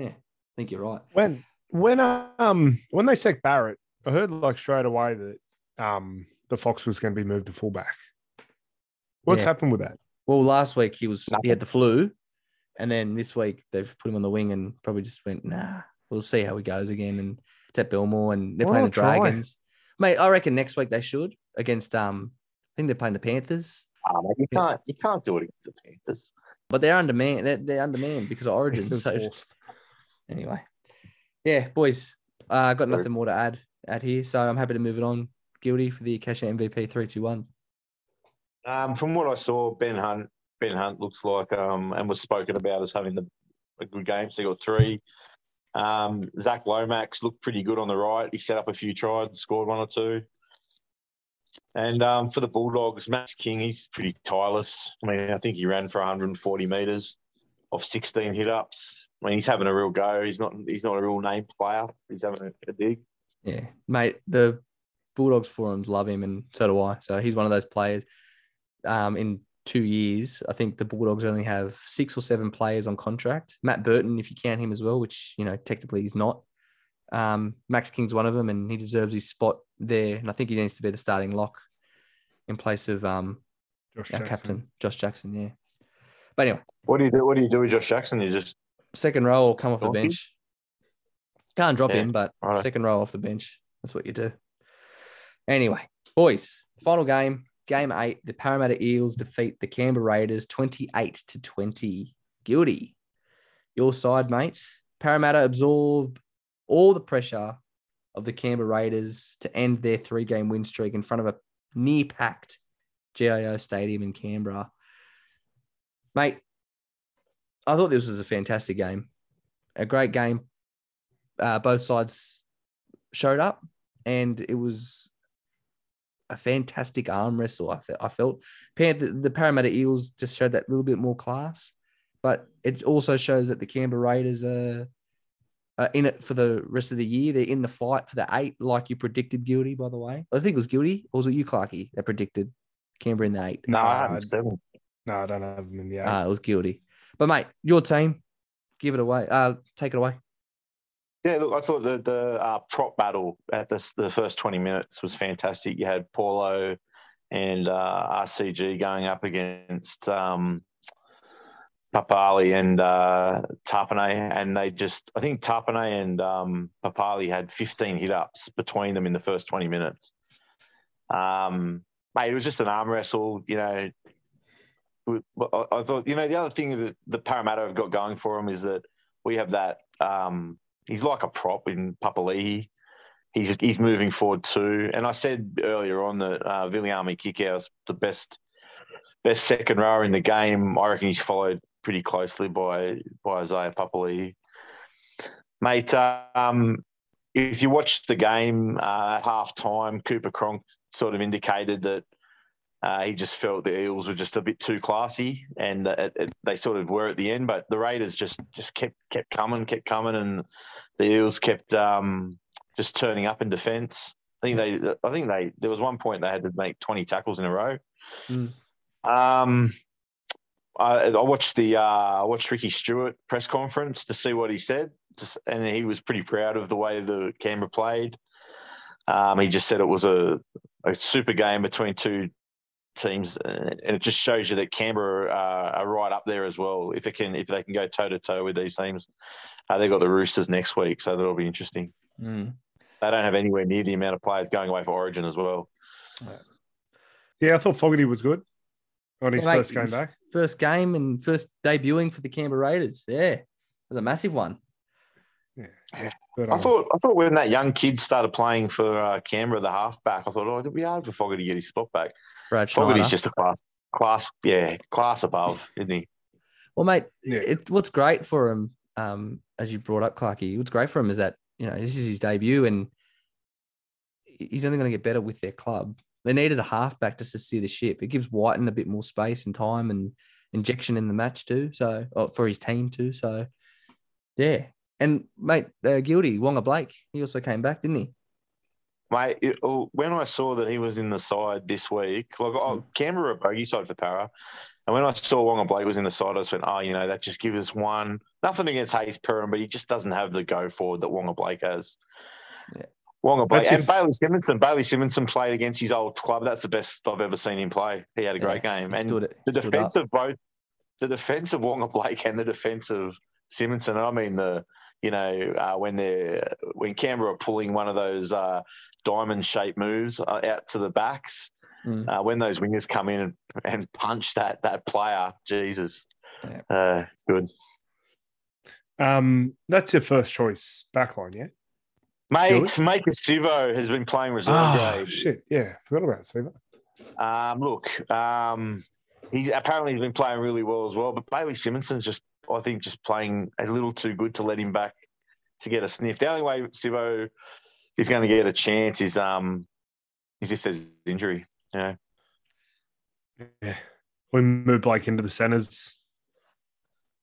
I think you're right. When when um when they sacked Barrett, I heard like straight away that um the Fox was going to be moved to fullback. What's Yeah. happened with that? Well, last week he was he had the flu, and then this week they've put him on the wing and probably just went, nah, we'll see how he goes again. And it's at Belmore and they're Why playing the try? Dragons. Mate, I reckon next week they should against um I think they're playing the Panthers. Ah, mate, you can't you can't do it against the Panthers. But they're undermanned. They're, they're undermanned because of origins. so Forced. anyway, yeah, boys, I uh, got True. nothing more to add add here. So I'm happy to move it on. Guilty for the Akasha MVP three two one. Um, from what I saw, Ben Hunt Ben Hunt looks like um and was spoken about as having the a good game. So he got three. Um, Zach Lomax looked pretty good on the right. He set up a few tries scored one or two. And um, for the Bulldogs, Max King, he's pretty tireless. I mean, I think he ran for 140 meters off 16 hit ups. I mean, he's having a real go. He's not he's not a real name player. He's having a, a dig. Yeah, mate, the Bulldogs forums love him, and so do I. So he's one of those players. Um, in two years, I think the Bulldogs only have six or seven players on contract. Matt Burton, if you count him as well, which you know technically he's not. Um, Max King's one of them, and he deserves his spot there. And I think he needs to be the starting lock in place of um Josh our Jackson. captain Josh Jackson. Yeah, but anyway, What do you do? What do you do with Josh Jackson? You just second row will come off the Drop him? bench. Can't drop Yeah, him, but righto. second row off the bench. That's what you do. Anyway, boys, final game, game eight. The Parramatta Eels defeat the Canberra Raiders 28 to 20. Guilty. Your side, mate. Parramatta absorb all the pressure of the Canberra Raiders to end their three game win streak in front of a near packed GIO Stadium in Canberra. Mate, I thought this was a fantastic game, a great game. Uh, both sides showed up, and it was a fantastic arm wrestle. I felt, I felt Panther, the Parramatta Eels just showed that little bit more class, but it also shows that the Canberra Raiders are, are in it for the rest of the year. They're in the fight for the eight, like you predicted. Guilty, by the way. I think it was guilty, or was it you, Clarky, that predicted Canberra in the eight? no, I Uh, had seven. No, I don't have them in the eight. Ah, it was guilty. But mate, your team, give it away. Uh, take it away. Yeah, look, I thought the the uh, prop battle at the the first twenty minutes was fantastic. You had Paulo and uh, RCG going up against um, Papalii and uh, and they just I think Tapine and um, Papalii had fifteen hit ups between them in the first twenty minutes. Um, mate, it was just an arm wrestle. You know, I, I thought you know the other thing that the Parramatta have got going for them is that we have that. Um, he's like a prop in Papali'i. He's he's moving forward too. And I said earlier on that uh, Viliami Kikau's the best best second rower in the game. I reckon he's followed pretty closely by by Isaiah Papali'i. Mate, um, if you watched the game uh, at half time, Cooper Cronk sort of indicated that uh, he just felt the Eels were just a bit too classy, and it, it, they sort of were at the end. But the Raiders just just kept kept coming, kept coming, and the Eels kept um, just turning up in defence. I think they, I think they, there was one point they had to make twenty tackles in a row. Mm. Um, I, I, watched the uh, I watched Ricky Stuart press conference to see what he said, just, and he was pretty proud of the way the Canberra played. Um, he just said it was a, a super game between two teams, uh, and it just shows you that Canberra uh, are right up there as well. If it can, if they can go toe to toe with these teams, uh, they've got the Roosters next week, so that'll be interesting. Mm. They don't have anywhere near the amount of players going away for Origin as well. Yeah, I thought Fogarty was good on his Yeah, mate, first game his back. First game and first debuting for the Canberra Raiders. Yeah, it was a massive one. But, I um, thought I thought when that young kid started playing for uh, Canberra, the halfback, I thought, oh, it'd be hard for Fogarty to get his spot back. Brad Schneider. Fogarty's just a class, class, yeah, class above, isn't he? Well, mate, Yeah. it, what's great for him, um, as you brought up, Clarky, what's great for him is that you know this is his debut, and he's only going to get better with their club. They needed a halfback just to steer the ship. It gives Wighton a bit more space and time and injection in the match too. So or for his team too. So yeah, and mate, uh, guilty Waqa Blake. He also came back, didn't he? Mate, it, oh, when I saw that he was in the side this week, like oh, hmm. Canberra a bogey side for Para, and when I saw Waqa Blake was in the side, I just went, oh, you know, that just gives us one. Nothing against Hayes Perrin, but he just doesn't have the go forward that Waqa Blake has. Yeah. Waqa Blake That's and if- Bailey Simonsson. Bailey Simonsson played against his old club. That's the best I've ever seen him play. He had a great game. And the up. defense of both the defense of Waqa Blake and the defense of Simonsson. I mean the you know uh, when they're when Canberra are pulling one of those uh, diamond shaped moves uh, out to the backs. Mm. Uh, when those wingers come in and, and punch that that player, Jesus, Yeah. uh, good um, that's your first choice backline, yeah? mate. Mate, Sivo has been playing reserve Oh, grade. shit. Yeah, forgot about Sivo. Um, look, um, he's apparently he's been playing really well as well. But Bailey Simonsson's just, I think, just playing a little too good to let him back to get a sniff. The only way Sivo is going to get a chance is um is if there's injury. You know, Yeah. We move Blake into the centers.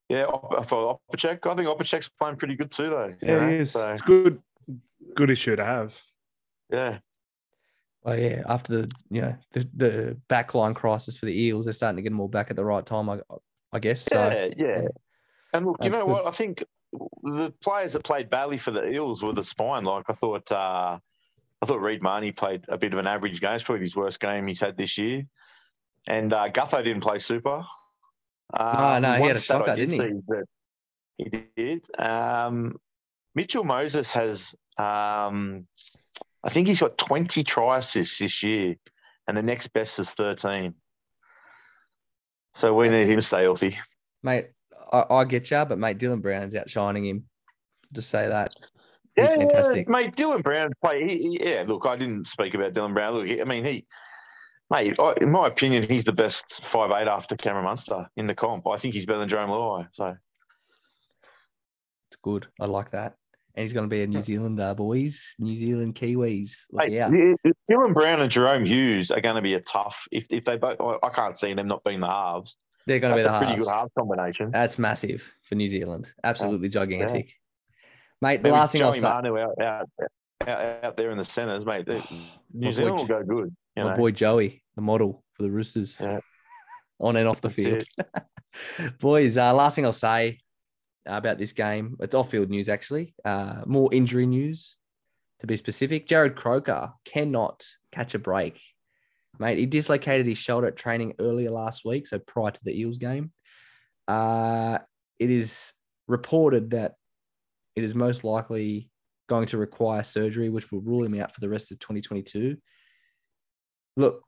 yeah. Op- For Opacic, I think Opacic's playing pretty good too, though. Yeah, know, he is. so, It's good. Good issue to have. yeah. Well, yeah, after the you know the, the backline crisis for the Eels, they're starting to get them all back at the right time, I, I guess. So yeah, yeah. yeah. And look, you know good. what? I think the players that played badly for the Eels were the spine. Like I thought, uh, I thought Reed Mahoney played a bit of an average game. It's probably his worst game he's had this year. And uh, Gutho didn't play super. Uh, no, he had a shocker, did didn't he? He did. Um, Mitchell Moses has, um, I think he's got 20 try assists this year, and the next best is 13. So we need him to stay healthy. mate, I, I get you, but mate, Dylan Brown's outshining him. Just say that. He's yeah, fantastic. mate. Dylan Brown play. He, he- yeah, look, I didn't speak about Dylan Brown. Look, he- I mean, he, mate, I, in my opinion, he's the best five eight after Cameron Munster in the comp. I think he's better than Jarome Luai. So It's good. I like that. And he's going to be a New Zealander, boys. New Zealand Kiwis. Look Mate, out. yeah, Dylan Brown and Jahrome Hughes are going to be a tough. If, if they both, I can't see them not being the halves. They're going to be That's the a pretty halves. good halves combination. That's massive for New Zealand. Absolutely gigantic. Mate, the Maybe last thing I'll say. Manu out, out, out, out there in the centres, mate. they- My New boy, Zealand will go good. You my know? boy Joey, the model for the Roosters, Yeah. on and off the field. Boys, uh, last thing I'll say, about this game. It's off-field news, actually. Uh, more injury news, to be specific. Jarrod Croker cannot catch a break, mate. He dislocated his shoulder at training earlier last week, so prior to the Eels game. Uh, it is reported that it is most likely going to require surgery, which will rule him out for the rest of 2022. Look,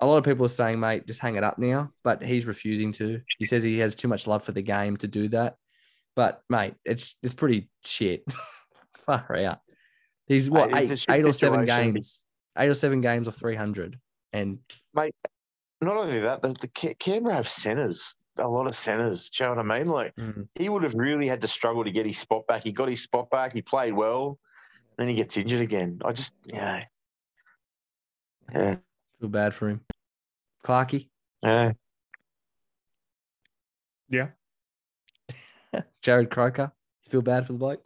a lot of people are saying, mate, just hang it up now, but he's refusing to. He says he has too much love for the game to do that. But mate, it's it's pretty shit. Far out. He's what Mate, it's a eight, eight or seven games, eight or seven games of three hundred, and Mate, not only that, the, the Canberra have centres, a lot of centres. Do you know what I mean? Like, mm, he would have really had to struggle to get his spot back. He got his spot back. He played well. Then he gets injured again. I just, yeah. Yeah. feel bad for him. Clarky, Yeah. Jarrod Croker, feel bad for the bloke.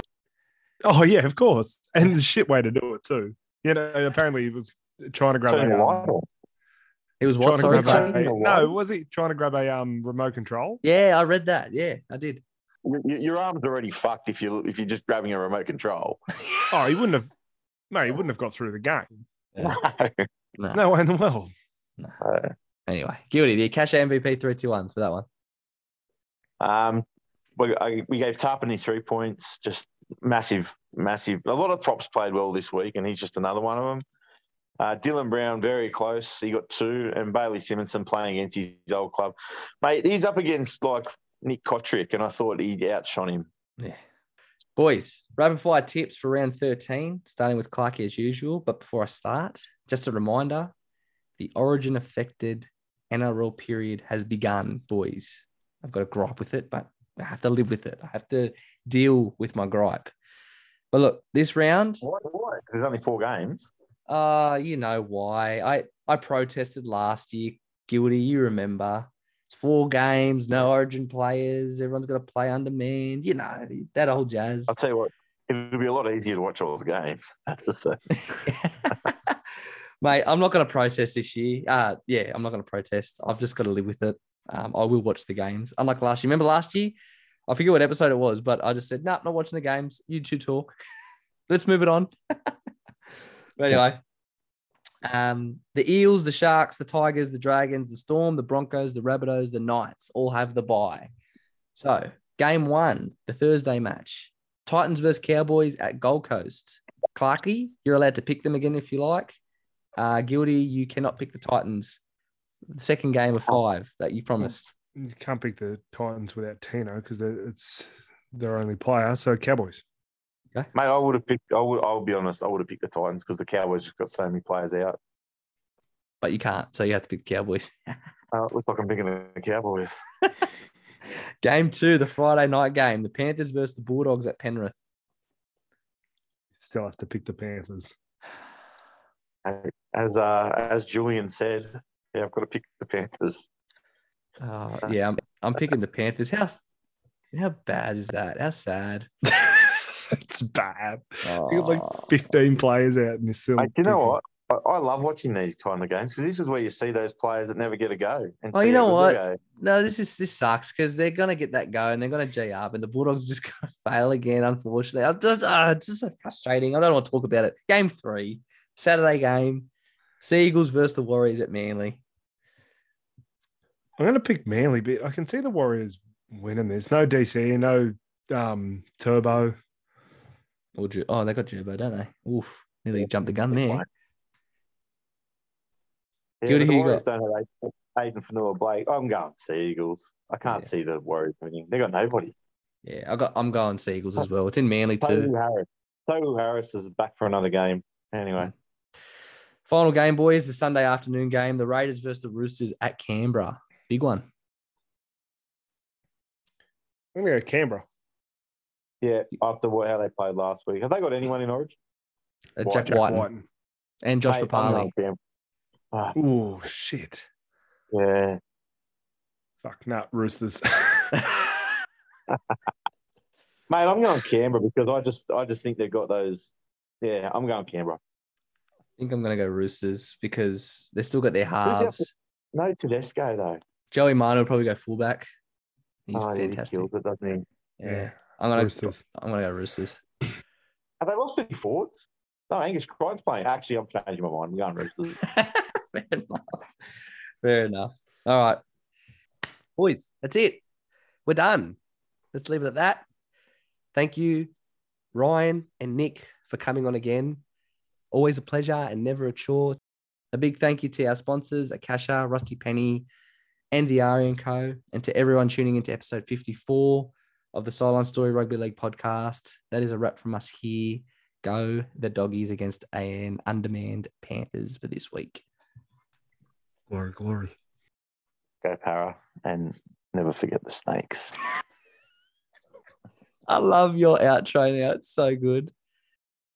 Oh yeah, of course, and the shit way to do it too. You know, apparently he was trying to grab Turning a, the light on. It was trying what? to Sorry, grab a, no, was he trying to grab a um remote control? Yeah, I read that. Yeah, I did. Y- y- Your arm's already fucked if you if you're just grabbing a remote control. Oh, he wouldn't have. No, he wouldn't have got through the game. Yeah. No. No way in the world. Uh, Anyway, guilty. The Akasha MVP three two ones for that one. Um, we, I, we gave Tapine three points, just massive, massive. A lot of props played well this week, and he's just another one of them. Uh, Dylan Brown, very close. He got two, and Bailey Simonsson playing against his old club. Mate, he's up against like Nick Cotric, and I thought he outshone him. Yeah. Boys, rapid fire tips for round 13, starting with Clarky as usual. But before I start, just a reminder the origin affected NRL period has begun, boys. I've got to gripe with it, but I have to live with it. I have to deal with my gripe. But look, this round, Why? Why? There's only four games. Uh, you know why. I, I protested last year, guilty, you remember. It's four games, no origin players, everyone's got to play under man, you know, that old jazz. I'll tell you what, it'll be a lot easier to watch all the games. That's to say. Mate, I'm not going to protest this year. Uh, yeah, I'm not going to protest. I've just got to live with it. Um, I will watch the games. Unlike last year. Remember last year? I forget what episode it was, but I just said, no, nah, not watching the games. You two talk. Let's move it on. But anyway, um, the Eels, the Sharks, the Tigers, the Dragons, the Storm, the Broncos, the Rabbitohs, the Knights all have the bye. So, game one, the Thursday match Titans versus Cowboys at Gold Coast. Clarky, you're allowed to pick them again if you like. Uh, Guilty, you cannot pick the Titans. The second game of five that you promised. You can't pick the Titans without Tino because it's their only player. So Cowboys. Mate, I would have picked. I would. I'll be honest. I would have picked the Titans because the Cowboys just got so many players out. But you can't, so you have to pick the Cowboys. Uh, it looks like I'm picking the Cowboys. game two, the Friday night game, the Panthers versus the Bulldogs at Penrith. Still have to pick the Panthers. As uh, as Julian said, yeah, I've got to pick the Panthers. Oh, yeah, I'm, I'm picking the Panthers. How how bad is that? How sad. it's bad. You got like Oh. 15 players out in this still. Mate, you know what? I, I love watching these kind of games because this is where you see those players that never get a go. And Oh, you know how good they what? go. No, this is this sucks because they're gonna get that go and they're gonna G up and the Bulldogs are just gonna fail again. Unfortunately, I'm just, uh, it's just so frustrating. I don't want to talk about it. Game three, Saturday game, Seagulls versus the Warriors at Manly. I'm going to pick Manly, but I can see the Warriors winning this. No DC, no um, Turbo. Or Ju- oh, they got Jurbo, don't they? Oof, nearly jumped the gun there. Yeah, Good, but the who you Warriors don't have Aiden, Aiden Fonua Blake. I'm going Sea Eagles. I can't Yeah. see the Warriors winning. They got nobody. Yeah, I got. I'm going Seagulls as well. It's in Manly too. Total Harris. Total Harris is back for another game. Anyway, Final game, boys. The Sunday afternoon game. The Raiders versus the Roosters at Canberra. Big one. I'm going to go Canberra. Yeah. After what how they played last week, have they got anyone in Orange? Uh, White- Jack Jack Wighton Wighton. and Josh Mate, I'm Papalii. going Canberra. Oh, shit. yeah. Fuck, nah, Roosters. Mate, I'm going Canberra because I just I just think they've got those. Yeah, I'm going Canberra. I think I'm going to go Roosters because they still got their the other- halves. No Tedesco though. Joey Manu will probably go fullback. He's oh, yeah, he fantastic. kills it, doesn't he? Yeah. I'm gonna Roosters. I'm gonna go Roosters. Have they lost any forwards? No, Angus Crichton's playing. Actually, I'm changing my mind. I'm going Roosters. Fair enough. Fair enough. All right. Boys, that's it. We're done. Let's leave it at that. Thank you, Ryan and Nick, for coming on again. Always a pleasure and never a chore. A big thank you to our sponsors, Akasha, Rusty Penny, and the Aryan Co. And to everyone tuning into episode 54 of the Sideline Story Rugby League podcast. That is a wrap from us here. Go the doggies against an undermanned Panthers for this week. Glory, glory. Go para and never forget the snakes. I love your outro now. It's so good.